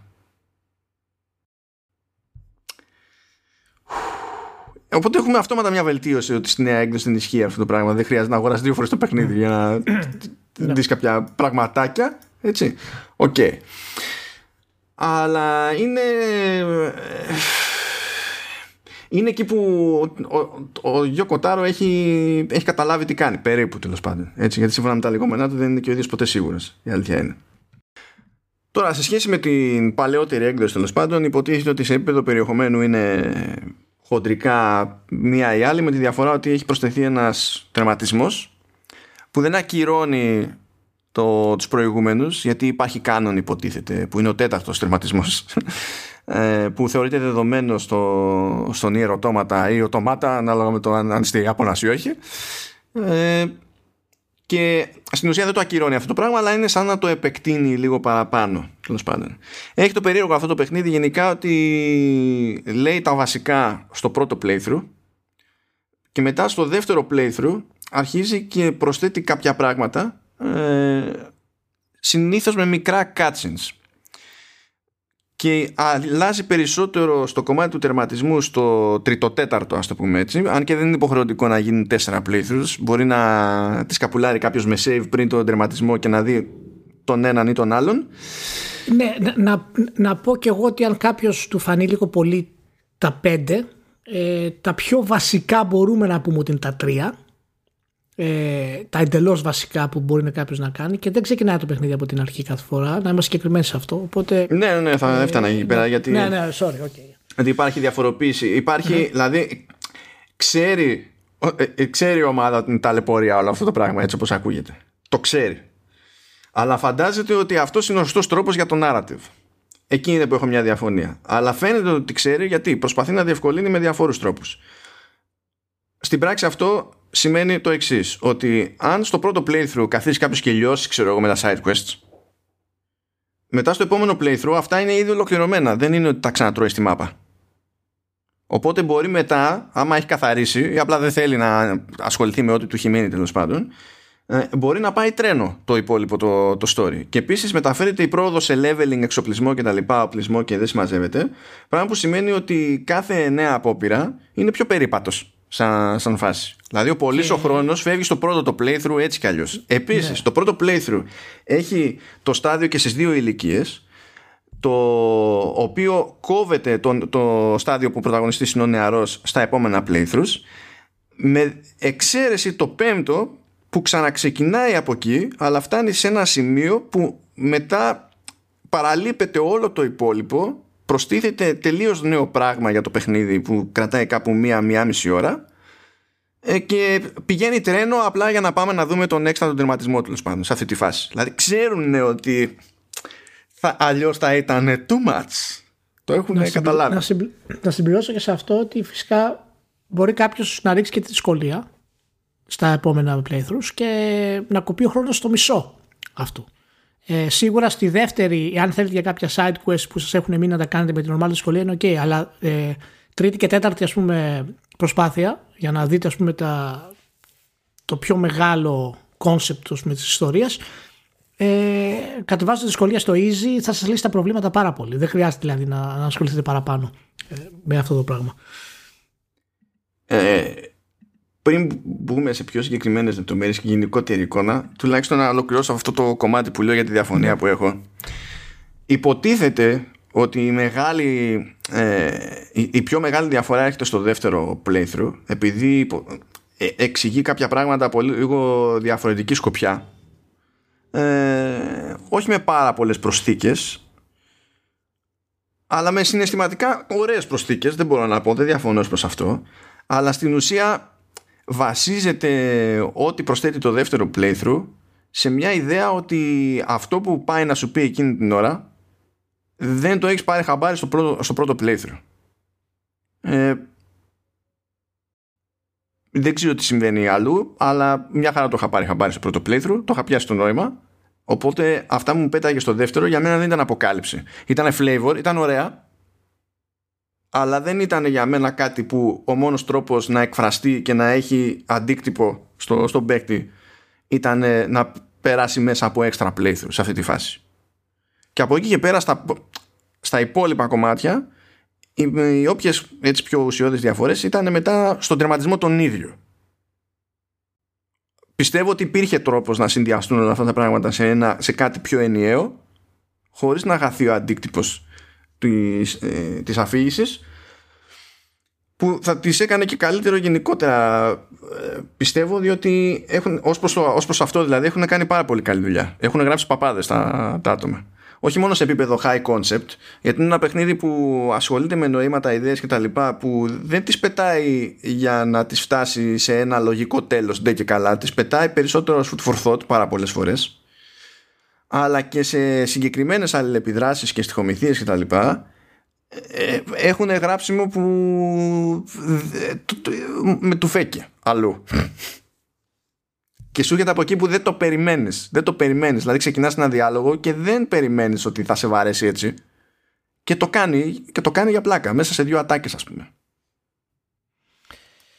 Οπότε έχουμε αυτόματα μια βελτίωση ότι στη νέα έκδοση δεν ισχύει αυτό το πράγμα. Δεν χρειάζεται να αγοράσει δύο φορές το παιχνίδι για να ναι. δεις κάποια πραγματάκια. Έτσι. Οκ. Αλλά είναι είναι εκεί που ο, ο, Yoko Taro έχει, έχει καταλάβει τι κάνει, περίπου τέλος πάντων. Έτσι, γιατί σύμφωνα με τα λεγόμενά του δεν είναι και ο ίδιος ποτέ σίγουρος. Η αλήθεια είναι. Τώρα, σε σχέση με την παλαιότερη έκδοση τέλος πάντων, υποτίθεται ότι σε επίπεδο περιεχομένου είναι χοντρικά μία η άλλη, με τη διαφορά ότι έχει προσθεθεί ένας τερματισμός που δεν ακυρώνει το, τους προηγούμενους γιατί υπάρχει κάνον υποτίθεται που είναι ο τέταρτος τερματισμός ε, που θεωρείται δεδομένο στο, στον ιεροτόματα ή οτομάτα ανάλογα με το αν είστε Ιάπωνας ή όχι ε, και στην ουσία δεν το ακυρώνει αυτό το πράγμα αλλά είναι σαν να το επεκτείνει λίγο παραπάνω πάντων. έχει το περίεργο αυτό το παιχνίδι γενικά ότι λέει τα βασικά στο πρώτο playthrough και μετά στο δεύτερο playthrough αρχίζει και προσθέτει κάποια πράγματα ε, συνήθως με μικρά cutscenes και αλλάζει περισσότερο στο κομμάτι του τερματισμού στο τριτοτέταρτο ας το πούμε έτσι. Αν και δεν είναι υποχρεωτικό να γίνουν τέσσερα playthroughs μπορεί να τη καπουλάρει κάποιος με save πριν τον τερματισμό και να δει τον έναν ή τον άλλον.
Ναι, να, να πω και εγώ ότι αν κάποιος του φανεί λίγο πολύ τα πέντε ε, τα πιο βασικά μπορούμε να πούμε ότι είναι τα τρία ε, τα εντελώς βασικά που μπορεί να κάποιος να κάνει και δεν ξεκινάει το παιχνίδι από την αρχή κάθε φορά. Να είμαστε συγκεκριμένοι σε αυτό. Οπότε,
ναι, ναι, ναι θα ε, έφτανα εκεί πέρα. Γιατί...
Ναι, ναι, sorry, okay.
Γιατί υπάρχει διαφοροποίηση. Υπάρχει, mm-hmm. δηλαδή, ξέρει, ε, ε, ξέρει η ομάδα ότι είναι ταλαιπωρία όλο αυτό το πράγμα έτσι όπως ακούγεται. Το ξέρει. Αλλά φαντάζεται ότι αυτός είναι ο σωστός τρόπος για το narrative. Εκεί είναι που έχω μια διαφωνία. Αλλά φαίνεται ότι ξέρει γιατί προσπαθεί να διευκολύνει με διαφόρου τρόπους. Στην πράξη αυτό σημαίνει το εξής: Ότι αν στο πρώτο playthrough καθίσεις κάποιος και λιώσεις, ξέρω εγώ, με τα side quests, μετά στο επόμενο playthrough αυτά είναι ήδη ολοκληρωμένα. Δεν είναι ότι τα ξανατρώεις στη μάπα. Οπότε μπορεί μετά, άμα έχει καθαρίσει ή απλά δεν θέλει να ασχοληθεί με ό,τι του έχει μείνει τέλος πάντων, ε, μπορεί να πάει τρένο το υπόλοιπο το, το story. Και επίσης μεταφέρεται η πρόοδος σε leveling, εξοπλισμό κτλ. Οπλισμό και δεν συμμαζεύεται. Πράγμα που σημαίνει ότι κάθε νέα απόπειρα είναι πιο περίπατος σαν, σαν φάση. Δηλαδή ο πολύς και... ο χρόνος φεύγει στο πρώτο το playthrough έτσι κι αλλιώς. Επίσης ναι. το πρώτο playthrough έχει το στάδιο και στις δύο ηλικίες, το οποίο κόβεται το, το στάδιο που ο πρωταγωνιστής είναι ο νεαρός στα επόμενα playthroughs με εξαίρεση το πέμπτο που ξαναξεκινάει από εκεί αλλά φτάνει σε ένα σημείο που μετά παραλείπεται όλο το υπόλοιπο προστίθεται τελείως νέο πράγμα για το παιχνίδι που κρατάει κάπου μία-μία μισή ώρα ε, και πηγαίνει τρένο απλά για να πάμε να δούμε τον έξτρατο τερματισμό του πάντων σε αυτή τη φάση. Δηλαδή ξέρουν ότι θα, αλλιώς θα ήταν too much. Το έχουν να καταλάβει.
Να, να συμπληρώσω και σε αυτό ότι φυσικά μπορεί κάποιος να ρίξει και τη δυσκολία στα επόμενα playthroughs και να κοπεί ο χρόνος στο μισό αυτού. Ε, σίγουρα στη δεύτερη, αν θέλετε για κάποια side quest που σας έχουν μείνει να τα κάνετε με την normal δυσκολία είναι ok, αλλά ε, τρίτη και τέταρτη ας πούμε προσπάθεια για να δείτε ας πούμε τα, το πιο μεγάλο concept με της ιστορίας ε, κατεβάζετε δυσκολία στο easy θα σας λύσει τα προβλήματα πάρα πολύ. Δεν χρειάζεται δηλαδή να, να ασχοληθείτε παραπάνω ε, με αυτό το πράγμα.
Ε, πριν μπούμε σε πιο συγκεκριμένες λεπτομέρειες και γενικότερη εικόνα τουλάχιστον να ολοκληρώσω αυτό το κομμάτι που λέω για τη διαφωνία ναι. που έχω. Υποτίθεται ότι η, μεγάλη, ε, η, πιο μεγάλη διαφορά έρχεται στο δεύτερο playthrough επειδή ε, εξηγεί κάποια πράγματα από λίγο διαφορετική σκοπιά. Ε, όχι με πάρα πολλές προσθήκες αλλά με συναισθηματικά ωραίες προσθήκες δεν μπορώ να πω, δεν διαφωνώ προς αυτό. Αλλά στην ουσία βασίζεται ό,τι προσθέτει το δεύτερο playthrough σε μια ιδέα ότι αυτό που πάει να σου πει εκείνη την ώρα δεν το έχεις πάρει χαμπάρι στο πρώτο, στο πρώτο playthrough. Ε, δεν ξέρω τι συμβαίνει αλλού, αλλά μια χαρά το είχα πάρει χαμπάρι στο πρώτο playthrough, το είχα πιάσει το νόημα. Οπότε αυτά μου πέταγε στο δεύτερο για μένα δεν ήταν αποκάλυψη. Ήταν flavor, ήταν ωραία, αλλά δεν ήταν για μένα κάτι που ο μόνος τρόπος να εκφραστεί και να έχει αντίκτυπο στο, στον παίκτη ήταν να περάσει μέσα από έξτρα playthrough σε αυτή τη φάση. Και από εκεί και πέρα στα, στα υπόλοιπα κομμάτια οι, οι όποιες έτσι πιο ουσιώδεις διαφορές ήταν μετά στον τερματισμό τον ίδιο. Πιστεύω ότι υπήρχε τρόπος να συνδυαστούν όλα αυτά τα πράγματα σε, ένα, σε κάτι πιο ενιαίο χωρίς να χαθεί ο αντίκτυπος της, ε, της αφήγησης που θα τις έκανε και καλύτερο γενικότερα ε, πιστεύω διότι έχουν, ως, προς το, ως προς αυτό δηλαδή έχουν κάνει πάρα πολύ καλή δουλειά. Έχουν γράψει παπάδες τα, τα άτομα. Όχι μόνο σε επίπεδο high concept γιατί είναι ένα παιχνίδι που ασχολείται με νοήματα, ιδέες και τα λοιπά που δεν τις πετάει για να τις φτάσει σε ένα λογικό τέλος ντε και καλά. Τις πετάει περισσότερο food for thought πάρα πολλές φορές αλλά και σε συγκεκριμένες αλληλεπιδράσεις και στοιχομηθείες και τα λοιπά ε, έχουν γράψιμο που με του φέκει αλλού. Και σου έρχεται από εκεί που δεν το περιμένεις. Δεν το περιμένεις. Δηλαδή ξεκινάς ένα διάλογο και δεν περιμένεις ότι θα σε βαρέσει έτσι. Και το κάνει, και το κάνει για πλάκα μέσα σε δύο ατάκες ας πούμε.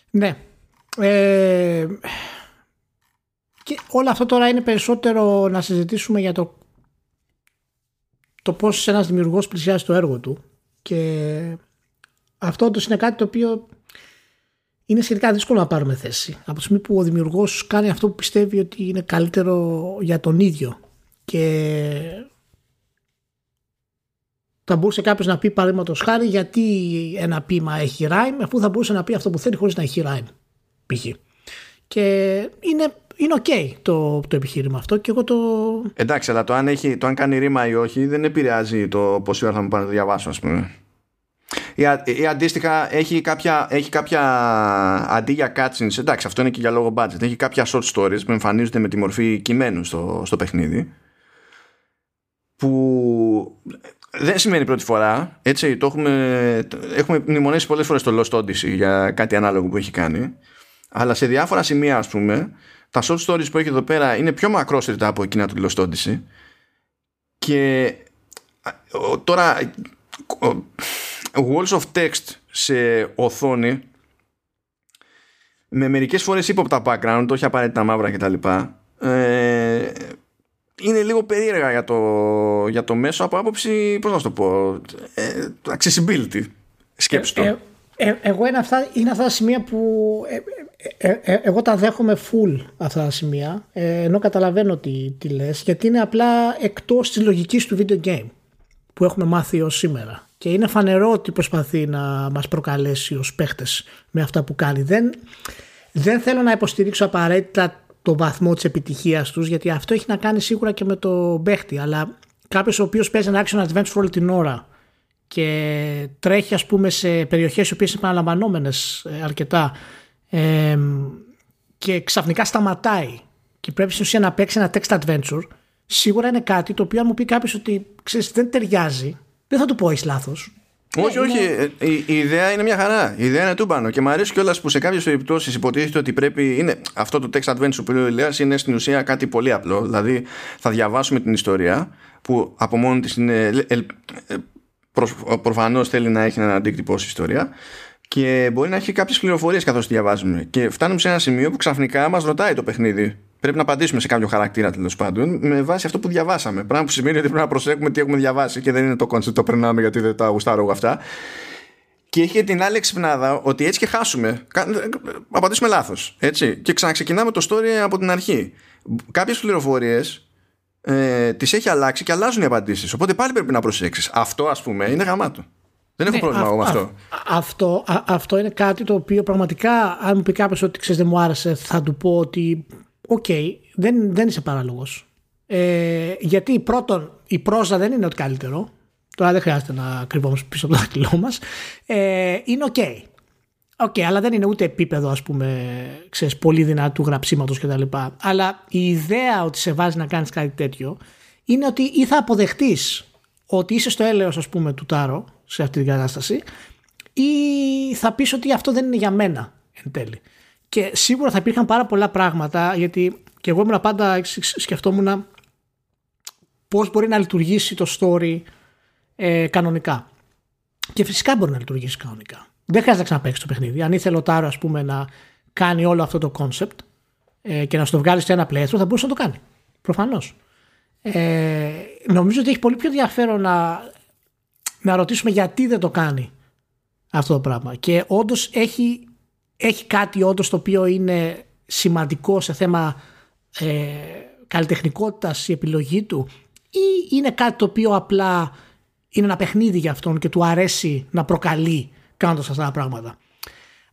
Ναι. Ε, και όλο αυτό τώρα είναι περισσότερο να συζητήσουμε για το το πώς ένας δημιουργός πλησιάζει το έργο του και αυτό όντως είναι κάτι το οποίο είναι σχετικά δύσκολο να πάρουμε θέση. Από τη στιγμή που ο δημιουργός κάνει αυτό που πιστεύει ότι είναι καλύτερο για τον ίδιο και θα μπορούσε κάποιος να πει παραδείγματος χάρη γιατί ένα πείμα έχει rhyme αφού θα μπορούσε να πει αυτό που θέλει χωρίς να έχει rhyme π.χ. Και είναι είναι ok το, το επιχείρημα αυτό και εγώ το.
Εντάξει, αλλά το αν, έχει, το αν κάνει ρήμα ή όχι δεν επηρεάζει το πόση ώρα θα μου πάνε να το διαβάσω, ας πούμε. Ή, ή αντίστοιχα έχει κάποια, έχει κάποια αντί για cutscenes, εντάξει αυτό είναι και για λόγο budget, έχει κάποια short stories που εμφανίζονται με τη μορφή κειμένου στο, στο παιχνίδι που δεν σημαίνει πρώτη φορά, έτσι το έχουμε, έχουμε μνημονέσει πολλές φορές το Lost Odyssey για κάτι ανάλογο που έχει κάνει αλλά σε διάφορα σημεία ας πούμε τα short stories που έχει εδώ πέρα είναι πιο μακρόσυρτα από εκείνα του Lost Odyssey και τώρα walls of text σε οθόνη με μερικές φορές ύποπτα background όχι απαραίτητα μαύρα κτλ ε, είναι λίγο περίεργα για το, για το μέσο από άποψη πώς να το πω ε, accessibility σκέψου το.
ε, ε, εγώ είναι αυτά, είναι αυτά τα σημεία που ε, ε, ε, εγώ τα δέχομαι full αυτά τα σημεία ενώ καταλαβαίνω τι, τι λες γιατί είναι απλά εκτός της λογικής του video game που έχουμε μάθει ως σήμερα. Και είναι φανερό ότι προσπαθεί να μας προκαλέσει ως παίχτες με αυτά που κάνει. Δεν, δεν θέλω να υποστηρίξω απαραίτητα το βαθμό της επιτυχίας τους γιατί αυτό έχει να κάνει σίγουρα και με το παίχτη αλλά κάποιος ο οποίος παίζει ένα action adventure όλη την ώρα και τρέχει ας πούμε σε περιοχές οι οποίες είναι επαναλαμβανόμενες αρκετά και ξαφνικά σταματάει και πρέπει στην ουσία να παίξει ένα text adventure, σίγουρα είναι κάτι το οποίο αν μου πει κάποιος ότι ξέρεις, δεν ταιριάζει, δεν θα του πω έχεις λάθος.
Όχι, όχι. Ε, η, η, ιδέα είναι μια χαρά. Η ιδέα είναι τούμπανο. Και μου αρέσει κιόλας που σε κάποιες περιπτώσεις υποτίθεται ότι πρέπει. Είναι, αυτό το text adventure που λέει ο Ηλίας είναι στην ουσία κάτι πολύ απλό. Δηλαδή θα διαβάσουμε την ιστορία που από μόνη της είναι. Προφανώς θέλει να έχει έναν αντίκτυπο στην ιστορία και μπορεί να έχει κάποιες πληροφορίες καθώς τη διαβάζουμε. Και φτάνουμε σε ένα σημείο που ξαφνικά μας ρωτάει το παιχνίδι. Πρέπει να απαντήσουμε σε κάποιο χαρακτήρα τέλος πάντων με βάση αυτό που διαβάσαμε. Πράγμα που σημαίνει ότι πρέπει να προσέχουμε τι έχουμε διαβάσει και δεν είναι το concept το περνάμε γιατί δεν τα γουστάρω εγώ αυτά. Και έχει την άλλη εξυπνάδα ότι έτσι και χάσουμε. Απαντήσουμε λάθος. Και ξαναξεκινάμε το story από την αρχή. Κάποιες πληροφορίες ε, τις έχει αλλάξει και αλλάζουν οι απαντήσεις. Οπότε πάλι πρέπει να προσέξεις. Αυτό ας πούμε είναι γαμάτο. Δεν έχω ναι, πρόβλημα με αυτό.
αυτό. αυτό είναι κάτι το οποίο πραγματικά, αν μου πει κάποιος ότι ξέρεις δεν μου άρεσε, θα του πω ότι οκ, δεν, δεν είσαι παράλογος. Ε, γιατί πρώτον, η πρόζα δεν είναι ό,τι καλύτερο. Τώρα δεν χρειάζεται να κρυβόμαστε πίσω από το δάχτυλό μας. Ε, είναι OK. Okay. OK, αλλά δεν είναι ούτε επίπεδο, ας πούμε, ξέρεις, πολύ δυνατού γραψίματος κτλ. Αλλά η ιδέα ότι σε βάζει να κάνεις κάτι τέτοιο είναι ότι ή θα αποδεχτείς ότι είσαι στο έλεος, ας πούμε, του Taro σε αυτή την κατάσταση ή θα πεις ότι αυτό δεν είναι για μένα εν τέλει. Και σίγουρα θα υπήρχαν πάρα πολλά πράγματα γιατί και εγώ ήμουν πάντα σκεφτόμουν πώς μπορεί να λειτουργήσει το story ε, κανονικά. Και φυσικά μπορεί να λειτουργήσει κανονικά. Δεν χρειάζεται να ξαναπέξει το παιχνίδι. Αν ήθελε ο Τάρο ας πούμε, να κάνει όλο αυτό το concept ε, και να σου το βγάλει σε ένα playthrough, θα μπορούσε να το κάνει. Προφανώς. Ε, νομίζω ότι έχει πολύ πιο ενδιαφέρον να να ρωτήσουμε γιατί δεν το κάνει αυτό το πράγμα. Και όντως έχει, έχει κάτι όντως το οποίο είναι σημαντικό σε θέμα ε, καλλιτεχνικότητας η επιλογή του ή είναι κάτι το οποίο απλά είναι ένα παιχνίδι για αυτόν και του αρέσει να προκαλεί κάνοντας αυτά τα πράγματα.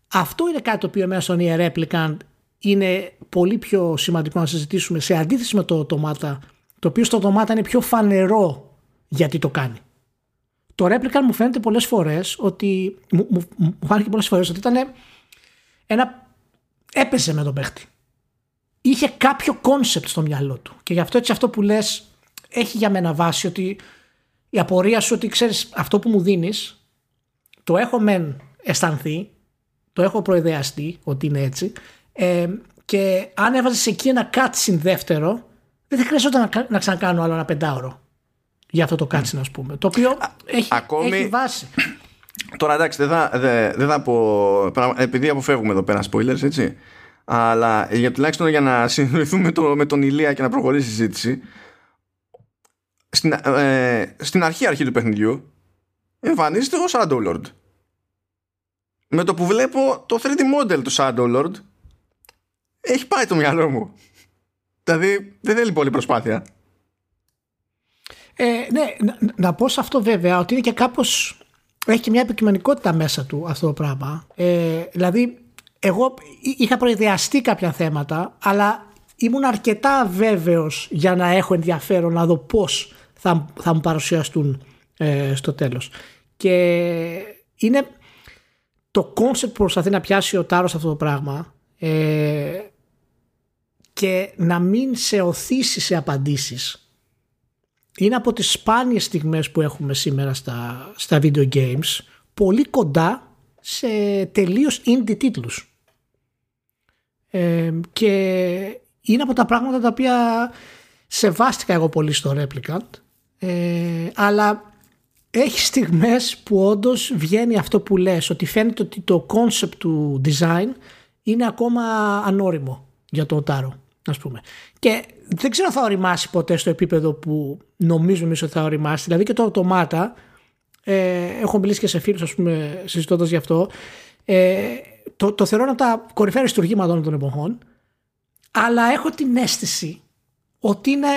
Αυτό είναι κάτι το οποίο μέσα στον ER Replicant είναι πολύ πιο σημαντικό να συζητήσουμε σε αντίθεση με το Automata το οποίο στο Automata είναι πιο φανερό γιατί το κάνει. Το Replicant μου φαίνεται πολλές φορές ότι μου, μου, μου φάνηκε πολλές φορές ότι ήταν να παίξει με τον παίχτη. Είχε κάποιο concept στο μυαλό του και γι' αυτό έτσι αυτό που λες έχει για μένα βάση ότι η απορία σου ότι ξέρεις αυτό που μου δίνεις το έχω μεν αισθανθεί το έχω προειδεαστεί ότι είναι έτσι ε, και αν έβαζες εκεί ένα cutscene δεύτερο δεν θα χρειαζόταν να, να ξανακάνω άλλο ένα πεντάωρο για αυτό το cutscene, α πούμε. Το οποίο έχει, Ακόμη... έχει βάση.
Τώρα εντάξει, δεν θα, δεν, δεν θα πω. Επειδή αποφεύγουμε εδώ πέρα spoilers, έτσι. Αλλά για τουλάχιστον για να συνδεθούμε με, το, με τον Ηλία και να προχωρήσει η συζήτηση. στην, ε, στην αρχή αρχή του παιχνιδιού εμφανίζεται ο Shadow Lord. Με το που βλέπω το 3D model του Shadow Lord έχει πάει το μυαλό μου. Δηλαδή δεν θέλει πολύ προσπάθεια.
Ε, ναι, να, να πω σε αυτό βέβαια ότι είναι και κάπως έχει και μια υποκειμενικότητα μέσα του αυτό το πράγμα. Ε, δηλαδή εγώ είχα προειδεαστεί κάποια θέματα αλλά ήμουν αρκετά βέβαιος για να έχω ενδιαφέρον να δω πώς θα, θα μου παρουσιαστούν ε, στο τέλος. Και είναι το concept που προσπαθεί να πιάσει ο Taro σ' αυτό το πράγμα ε, και να μην σε οθήσει σε απαντήσεις είναι από τις σπάνιες στιγμές που έχουμε σήμερα στα, στα video games πολύ κοντά σε τελείως indie τίτλους. Ε, και είναι από τα πράγματα τα οποία σεβάστηκα εγώ πολύ στο Replicant ε, αλλά έχει στιγμές που όντως βγαίνει αυτό που λες ότι φαίνεται ότι το concept του design είναι ακόμα ανώριμο για το Οτάρο ας πούμε. Και δεν ξέρω αν θα οριμάσει ποτέ στο επίπεδο που νομίζουμε εμείς ότι θα οριμάσει. Δηλαδή και το αυτομάτα, ε, έχω μιλήσει και σε φίλους ας πούμε συζητώντας γι' αυτό, ε, το, το θεωρώ ένα από τα κορυφαία λειτουργήματα όλων των εποχών, αλλά έχω την αίσθηση ότι είναι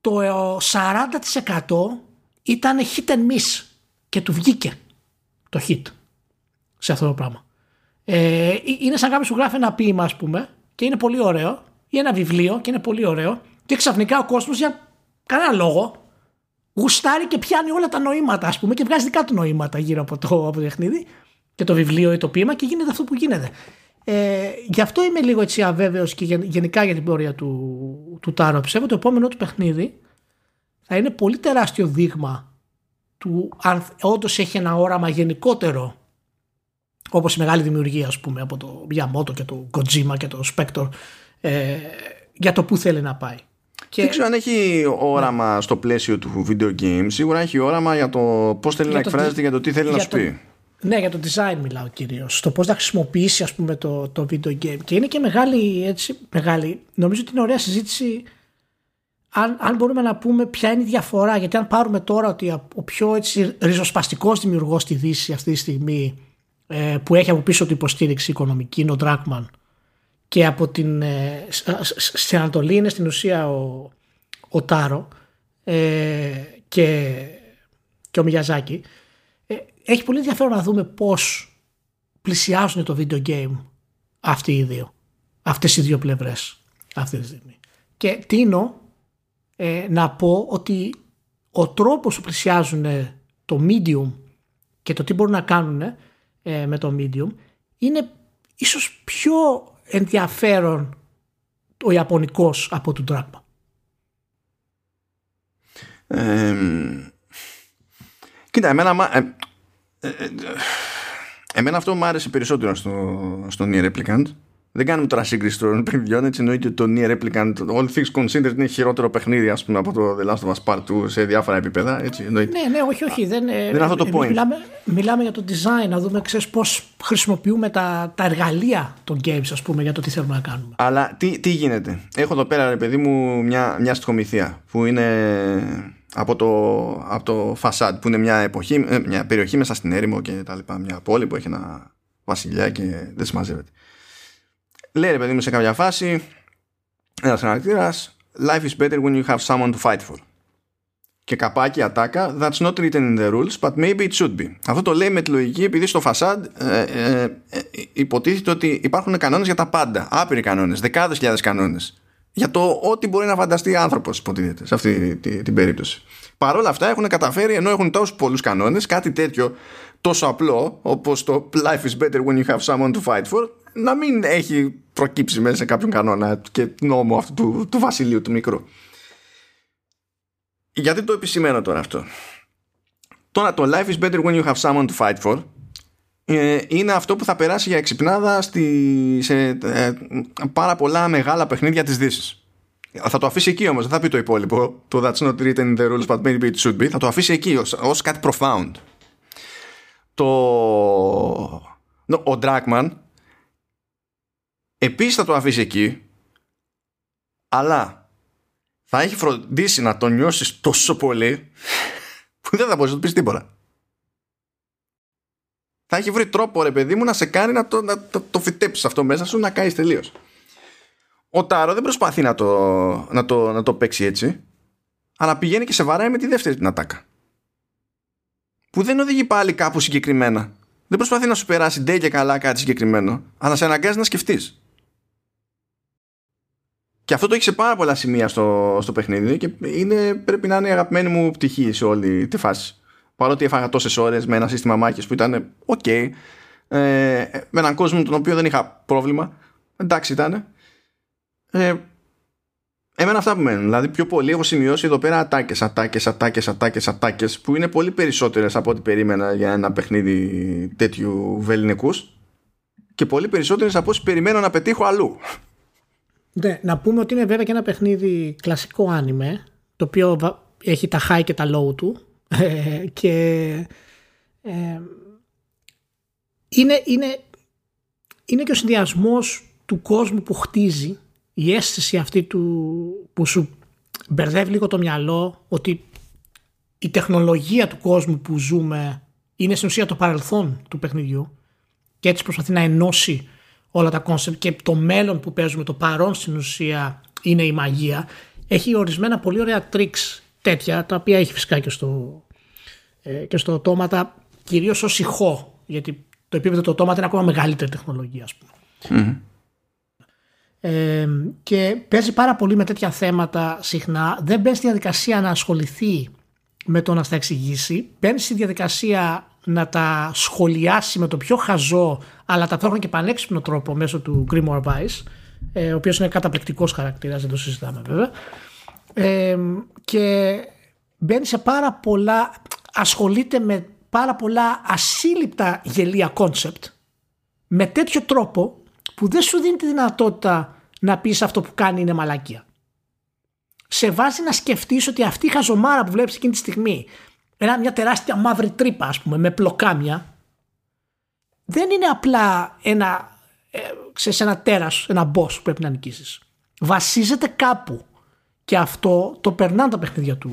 το 40% ήταν hit and miss και του βγήκε το hit σε αυτό το πράγμα. Ε, είναι σαν κάποιος που γράφει ένα ποίημα, ας πούμε, και είναι πολύ ωραίο, ή ένα βιβλίο και είναι πολύ ωραίο, και ξαφνικά ο κόσμος για κανένα λόγο γουστάρει και πιάνει όλα τα νοήματα, ας πούμε, και βγάζει δικά του νοήματα γύρω από το, από το παιχνίδι και το βιβλίο ή το ποίημα και γίνεται αυτό που γίνεται. Ε, γι' αυτό είμαι λίγο έτσι αβέβαιος και γενικά για την πορεία του, του Τάρο. Πιστεύω το επόμενο του παιχνίδι θα είναι πολύ τεράστιο δείγμα του αν όντως έχει ένα όραμα γενικότερο όπως η μεγάλη δημιουργία ας πούμε από το Miyamoto και το Kojima και το Spector ε, για το που θέλει να πάει.
Και... Δεν ξέρω αν έχει όραμα ναι. στο πλαίσιο του video game. Σίγουρα έχει όραμα για το πώς θέλει να εκφράζεται, για το τι θέλει να σου πει.
Ναι, για το design μιλάω κυρίως. Το πώς να χρησιμοποιήσει ας πούμε, το, το video game. Και είναι και μεγάλη, έτσι, μεγάλη. Νομίζω ότι είναι ωραία συζήτηση αν, αν μπορούμε να πούμε ποια είναι η διαφορά. Γιατί αν πάρουμε τώρα ότι ο πιο έτσι, ριζοσπαστικός δημιουργός στη Δύση αυτή τη στιγμή ε, που έχει από πίσω του υποστήριξη οικονομική είναι ο Ντράκμαν και από την, ε, στην Ανατολή είναι στην ουσία ο, ο Τάρο ε, και, και ο Μιαζάκη. Ε, έχει πολύ ενδιαφέρον να δούμε πώς πλησιάζουν το video game αυτοί οι δύο αυτές οι δύο πλευρές αυτή τη στιγμή. Και τίνω ε, να πω ότι ο τρόπος που πλησιάζουν το medium και το τι μπορούν να κάνουν ε, με το medium είναι ίσως πιο ενδιαφέρον ο Ιαπωνικός από τον Dragma.
Ε, κοίτα, εμένα, ε, ε, ε, εμένα αυτό μου άρεσε περισσότερο στο, στο Nier Replicant δεν κάνουμε τώρα σύγκριση των παιχνιδιών. Έτσι εννοείται ότι το Nier Replicant, all things considered, είναι χειρότερο παιχνίδι ας πούμε, από το The Last of Us Part 2 σε διάφορα επίπεδα. Έτσι,
Ναι, ναι, όχι, όχι. Δεν,
δεν είναι αυτό το point.
Μιλάμε, μιλάμε για το design, να δούμε πώς χρησιμοποιούμε τα, τα εργαλεία των games, ας πούμε, για το τι θέλουμε να κάνουμε.
Αλλά τι, τι γίνεται; Έχω εδώ πέρα, ρε παιδί μου, μια, μια στοιχομηθεία που είναι από το, από το Facade, που είναι μια, εποχή, ε, μια περιοχή μέσα στην έρημο και τα λοιπά. Μια πόλη που έχει ένα βασιλιά και δεν συμμαζεύεται λέει ρε παιδί μου σε κάποια φάση ένας χαρακτήρας life is better when you have someone to fight for και καπάκι ατάκα that's not written in the rules but maybe it should be αυτό το λέει με τη λογική επειδή στο φασάντ ε, ε, ε, υποτίθεται ότι υπάρχουν κανόνες για τα πάντα. Άπειροι κανόνες, δεκάδες χιλιάδες κανόνες. Για το ό,τι μπορεί να φανταστεί άνθρωπος υποτίθεται σε αυτή την, την περίπτωση. Παρ' όλα αυτά έχουν καταφέρει ενώ έχουν τόσους πολλούς κανόνες κάτι τέτοιο τόσο απλό όπως το life is better when you have someone to fight for να μην έχει προκύψει μέσα σε κάποιον κανόνα και νόμο αυτού του, του βασιλείου του μικρού. Γιατί το επισημαίνω τώρα αυτό; Τώρα το life is better when you have someone to fight for ε, είναι αυτό που θα περάσει για εξυπνάδα στη, σε ε, πάρα πολλά μεγάλα παιχνίδια της Δύσης. Θα το αφήσει εκεί όμως, δεν θα πει το υπόλοιπο το that's not written in the rules but maybe it should be θα το αφήσει εκεί ως, ως κάτι profound. Το... Ο Dragman Επίσης θα το αφήσει εκεί, αλλά θα έχει φροντίσει να το νιώσεις τόσο πολύ που δεν θα μπορεί να του πεις τίποτα. Θα έχει βρει τρόπο, ρε παιδί μου, να σε κάνει να το, να το, το φυτέψεις αυτό μέσα σου, να κάνει τελείως. Ο Τάρο δεν προσπαθεί να το, να, το, να το παίξει έτσι, αλλά πηγαίνει και σε βαράει με τη δεύτερη την ατάκα. Που δεν οδηγεί πάλι κάπου συγκεκριμένα. Δεν προσπαθεί να σου περάσει ντε και καλά κάτι συγκεκριμένο, αλλά σε αναγκάζει να σκεφτείς. Και αυτό το έχει σε πάρα πολλά σημεία στο, στο παιχνίδι και είναι, πρέπει να είναι η αγαπημένη μου πτυχή σε όλη τη φάση. Παρότι έφαγα τόσες ώρες με ένα σύστημα μάχης που ήταν OK, ε, με έναν κόσμο τον οποίο δεν είχα πρόβλημα. Εντάξει ήταν. Ε, εμένα αυτά που μένουν. Δηλαδή, πιο πολύ έχω σημειώσει εδώ πέρα ατάκες, ατάκες, ατάκες, ατάκες, ατάκες, που είναι πολύ περισσότερες από ό,τι περίμενα για ένα παιχνίδι τέτοιου βεληνικούς και πολύ περισσότερες από όσοι περιμένω να πετύχω αλλού.
Ναι, να πούμε ότι είναι βέβαια και ένα παιχνίδι κλασικό άνιμε, το οποίο έχει τα high και τα low του ε, και ε, είναι, είναι, είναι και ο συνδυασμός του κόσμου που χτίζει η αίσθηση αυτή του που σου μπερδεύει λίγο το μυαλό ότι η τεχνολογία του κόσμου που ζούμε είναι στην ουσία το παρελθόν του παιχνιδιού και έτσι προσπαθεί να ενώσει όλα τα concepts και το μέλλον που παίζουμε, το παρόν στην ουσία είναι η μαγεία. Έχει ορισμένα πολύ ωραία τρίξ τέτοια, τα οποία έχει φυσικά και στο, ε, και στο οτόματα, κυρίως ως ηχό, γιατί το επίπεδο του οτόματα είναι ακόμα μεγαλύτερη τεχνολογία, ας πούμε. Ε, και παίζει πάρα πολύ με τέτοια θέματα συχνά. Δεν μπαίνει στη διαδικασία να ασχοληθεί με το να στα εξηγήσει. Μπαίνει στη διαδικασία να τα σχολιάσει με το πιο χαζό αλλά ταυτόχρονα και πανέξυπνο τρόπο μέσω του Grimoire Vice ε, ο οποίος είναι καταπληκτικός χαρακτήρας, δεν το συζητάμε βέβαια ε, και μπαίνει σε πάρα πολλά ασχολείται με πάρα πολλά ασύλληπτα γελοία concept με τέτοιο τρόπο που δεν σου δίνει τη δυνατότητα να πεις αυτό που κάνει είναι μαλακία. Σε βάζει να σκεφτείς ότι αυτή η χαζομάρα που βλέπεις εκείνη τη στιγμή ένα, μια τεράστια μαύρη τρύπα ας πούμε με πλοκάμια δεν είναι απλά ένα, ε, ξέρεις, ένα τέρας, ένα boss που πρέπει να νικήσεις. Βασίζεται κάπου και αυτό το περνάνε τα παιχνίδια του,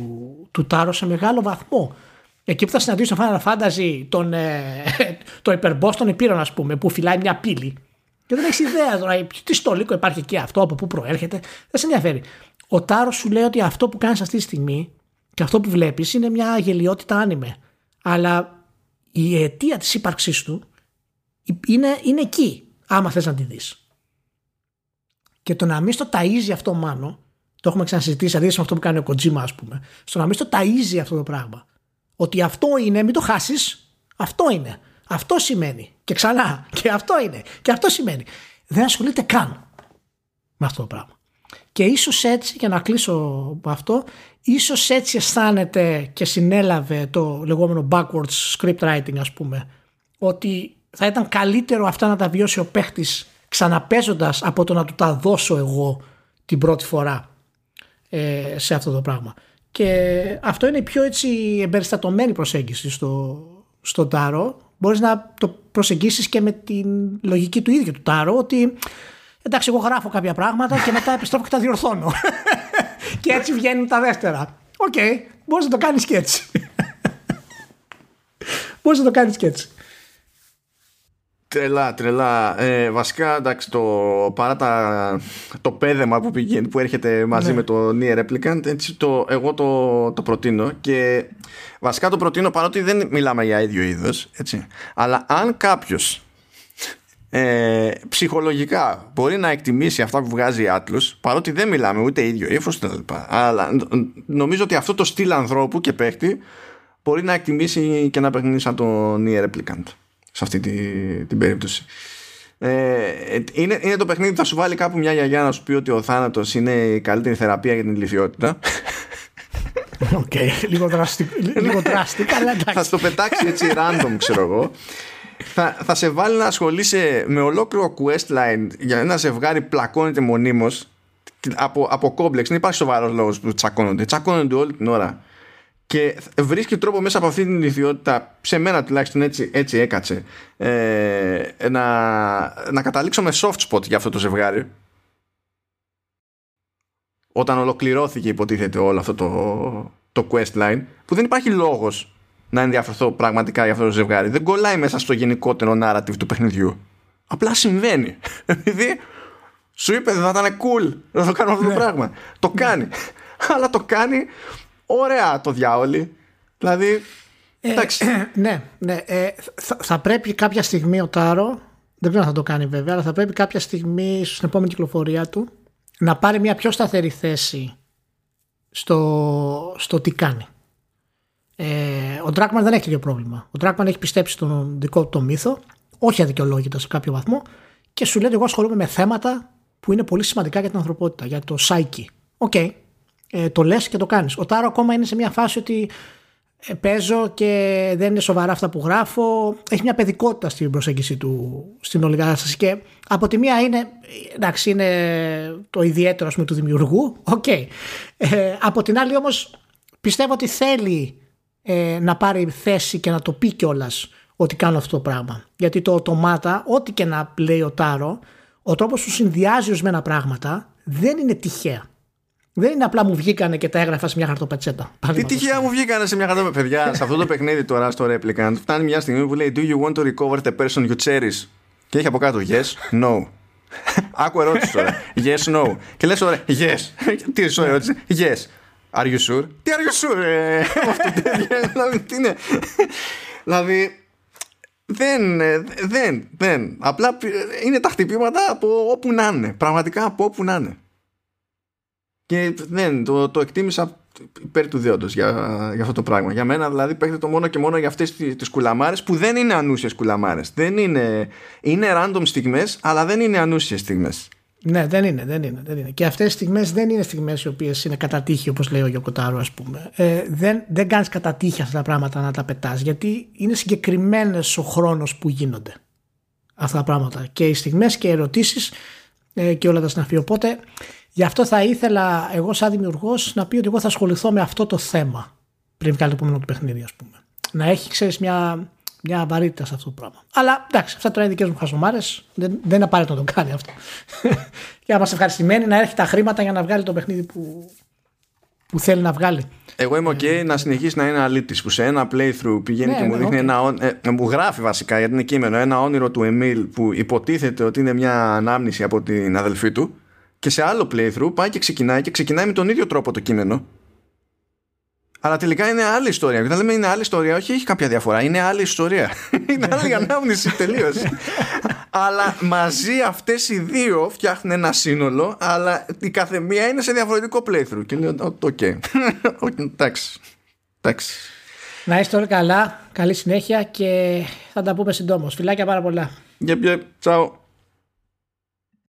του Τάρο σε μεγάλο βαθμό. Εκεί που θα συναντήσει στο Final Fantasy τον, ε, το υπερμπός των Επίρων ας πούμε που φυλάει μια πύλη και δεν έχει ιδέα τώρα τι στολίκο υπάρχει εκεί αυτό, από πού προέρχεται. Δεν σε ενδιαφέρει. Ο Τάρος σου λέει ότι αυτό που κάνεις αυτή τη στιγμή και αυτό που βλέπεις είναι μια γελιότητα άνιμε. Αλλά η αιτία της ύπαρξής του είναι, είναι εκεί, άμα θες να τη δεις. Και το να μην στο ταΐζει αυτό μάνο, το έχουμε ξανασυζητήσει αντίθεση με αυτό που κάνει ο Κοτζίμα, ας πούμε, στο να μην στο ταΐζει αυτό το πράγμα. Ότι αυτό είναι, μην το χάσεις, αυτό είναι. Αυτό σημαίνει. Και ξανά. Και αυτό είναι. Και αυτό σημαίνει. Δεν ασχολείται καν με αυτό το πράγμα. Και ίσως έτσι, για να κλείσω από αυτό, ίσως έτσι αισθάνεται και συνέλαβε το λεγόμενο backwards script writing ας πούμε, ότι θα ήταν καλύτερο αυτά να τα βιώσει ο παίχτης ξαναπέζοντας από το να του τα δώσω εγώ την πρώτη φορά ε, σε αυτό το πράγμα. Και αυτό είναι η πιο έτσι εμπεριστατωμένη προσέγγιση στο, στο Τάρο μπορείς να το προσεγγίσεις και με την λογική του ίδιου του Τάρο ότι εντάξει εγώ γράφω κάποια πράγματα και μετά επιστρέφω και τα διορθώνω. Και έτσι βγαίνουν τα δεύτερα. OK, okay, μπορείς να το κάνεις και έτσι. Μπορείς να το κάνεις και έτσι
Τρελά, τρελά. Ε, βασικά, εντάξει, το, παρά τα, το παίδεμα που, πηγαίνει, που έρχεται μαζί ναι. με το Nier Replicant, έτσι, το, εγώ το, το προτείνω και βασικά το προτείνω παρότι δεν μιλάμε για ίδιο είδος, έτσι. Αλλά αν κάποιος ε, ψυχολογικά μπορεί να εκτιμήσει αυτά που βγάζει η Atlas, παρότι δεν μιλάμε ούτε ίδιο ύφος αλλά νομίζω ότι αυτό το στυλ ανθρώπου και παίχτη μπορεί να εκτιμήσει και να παιχνίσει σαν το Nier Replicant σε αυτή τη, την περίπτωση. Ε, είναι, είναι το παιχνίδι που θα σου βάλει κάπου μια γιαγιά να σου πει ότι ο θάνατος είναι η καλύτερη θεραπεία για την ηλικιότητα.
OK, okay, λίγο δραστικό, λίγο δραστικό, αλλά εντάξει.
Θα στο πετάξει έτσι random, ξέρω εγώ. Θα, θα σε βάλει να ασχολείσαι με ολόκληρο questline για ένα ζευγάρι πλακώνεται μονίμως από, από κόμπλεξ. Δεν υπάρχει σοβαρός λόγος που τσακώνονται. Τσακώνονται όλη την ώρα και βρίσκει τρόπο μέσα από αυτή την ιδιότητα σε μένα τουλάχιστον έτσι, έτσι έκατσε ε, να, να καταλήξω με soft spot για αυτό το ζευγάρι όταν ολοκληρώθηκε υποτίθεται όλο αυτό το, το questline που δεν υπάρχει λόγος να ενδιαφερθώ πραγματικά για αυτό το ζευγάρι. Δεν κολλάει μέσα στο γενικότερο narrative του παιχνιδιού. Απλά συμβαίνει. Επειδή σου είπε δεν θα ήταν cool να το κάνω αυτό το ναι. πράγμα. Το κάνει. Αλλά το κάνει ωραία το διάολι. Δηλαδή.
Ε, εντάξει. ναι, ναι. Ε, θα, θα, πρέπει κάποια στιγμή ο Τάρο. Δεν ξέρω αν θα το κάνει βέβαια, αλλά θα πρέπει κάποια στιγμή στην επόμενη κυκλοφορία του να πάρει μια πιο σταθερή θέση στο, στο τι κάνει. Ε, ο Ντράκμαν δεν έχει τέτοιο πρόβλημα. Ο Ντράκμαν έχει πιστέψει στον δικό του το μύθο, όχι αδικαιολόγητα σε κάποιο βαθμό, και σου λέει ότι εγώ ασχολούμαι με θέματα που είναι πολύ σημαντικά για την ανθρωπότητα, για το psyche. OK. Okay. Ε, το λες και το κάνεις. Ο Τάρο ακόμα είναι σε μια φάση ότι ε, παίζω και δεν είναι σοβαρά αυτά που γράφω. Έχει μια παιδικότητα στην προσέγγιση του στην όλη κατάσταση. Και από τη μία είναι, εντάξει, είναι το ιδιαίτερο πούμε, του δημιουργού. OK. Okay. Ε, από την άλλη όμως πιστεύω ότι θέλει ε, να πάρει θέση και να το πει κιόλας ότι κάνω αυτό το πράγμα. Γιατί το Automata, ό,τι και να λέει ο Τάρο, ο τρόπος που συνδυάζει ορισμένα πράγματα δεν είναι τυχαία. Δεν είναι απλά μου βγήκανε και τα έγραφα σε μια χαρτοπετσέτα.
Τι τυχαία μου βγήκανε σε μια χαρτοπετσέτα. Παιδιά, σε αυτό το παιχνίδι τώρα στο Replicant φτάνει μια στιγμή που λέει Do you want to recover the person you cherish? Και έχει από κάτω Yes, no. Άκου ερώτηση τώρα. Yes, no. Και λες ωραία, Yes. Τι σου ερώτηση. Yes. Are you sure? Τι are you sure? Ε, δηλαδή, τι είναι; Δηλαδή, δεν, δεν, δεν. Απλά είναι τα χτυπήματα από όπου να είναι. Πραγματικά από όπου να είναι. Και δεν, το, το εκτίμησα υπέρ του δέοντος για, για αυτό το πράγμα. Για μένα δηλαδή παίχνει το μόνο και μόνο για αυτές τις τις κουλαμάρες που δεν είναι ανούσιες κουλαμάρες. Δεν είναι, είναι random στιγμές αλλά δεν είναι ανούσιες στιγμές.
Ναι, δεν είναι, δεν είναι. Δεν είναι. Και αυτές τι στιγμές δεν είναι στιγμές οι οποίες είναι κατά τύχη, όπως λέει ο Γιωκοτάρο, ας πούμε. Ε, δεν δεν κάνεις κατά τύχη αυτά τα πράγματα να τα πετάς, γιατί είναι συγκεκριμένες ο χρόνος που γίνονται αυτά τα πράγματα. Και οι στιγμές και οι ερωτήσεις ε, και όλα τα συναφή. Οπότε Γι' αυτό θα ήθελα εγώ σαν δημιουργός να πει ότι εγώ θα ασχοληθώ με αυτό το θέμα πριν βγάλει το επόμενο του παιχνίδι, ας πούμε. Να έχει, ξέρεις, μια, μια βαρύτητα σε αυτό το πράγμα. Αλλά εντάξει, αυτά τώρα είναι δικές μου χασομάρες. Δεν, δεν είναι απαραίτητο να το κάνει αυτό. και να είμαστε ευχαριστημένοι να έχει τα χρήματα για να βγάλει το παιχνίδι που, που θέλει να βγάλει.
Εγώ είμαι OK να συνεχίσει να είναι αλήτης που σε ένα playthrough πηγαίνει ναι, και μου ναι, δείχνει ένα. Ε, μου γράφει βασικά γιατί είναι κείμενο ένα όνειρο του Εμίλ που υποτίθεται ότι είναι μια ανάμνηση από την αδελφή του και σε άλλο playthrough πάει και ξεκινάει και ξεκινάει με τον ίδιο τρόπο το κείμενο. Αλλά τελικά είναι άλλη ιστορία. όταν λέμε είναι άλλη ιστορία, όχι έχει κάποια διαφορά. Είναι άλλη ιστορία. είναι άλλη ανάμνηση τελείως. αλλά μαζί αυτές οι δύο φτιάχνουν ένα σύνολο, αλλά η καθεμία είναι σε διαφορετικό playthrough. Και λέω, οκ. Εντάξει. Εντάξει.
Να είστε όλοι καλά. Καλή συνέχεια και θα τα πούμε συντόμως. Φιλάκια πάρα πολλά.
Yep, yep. Ciao.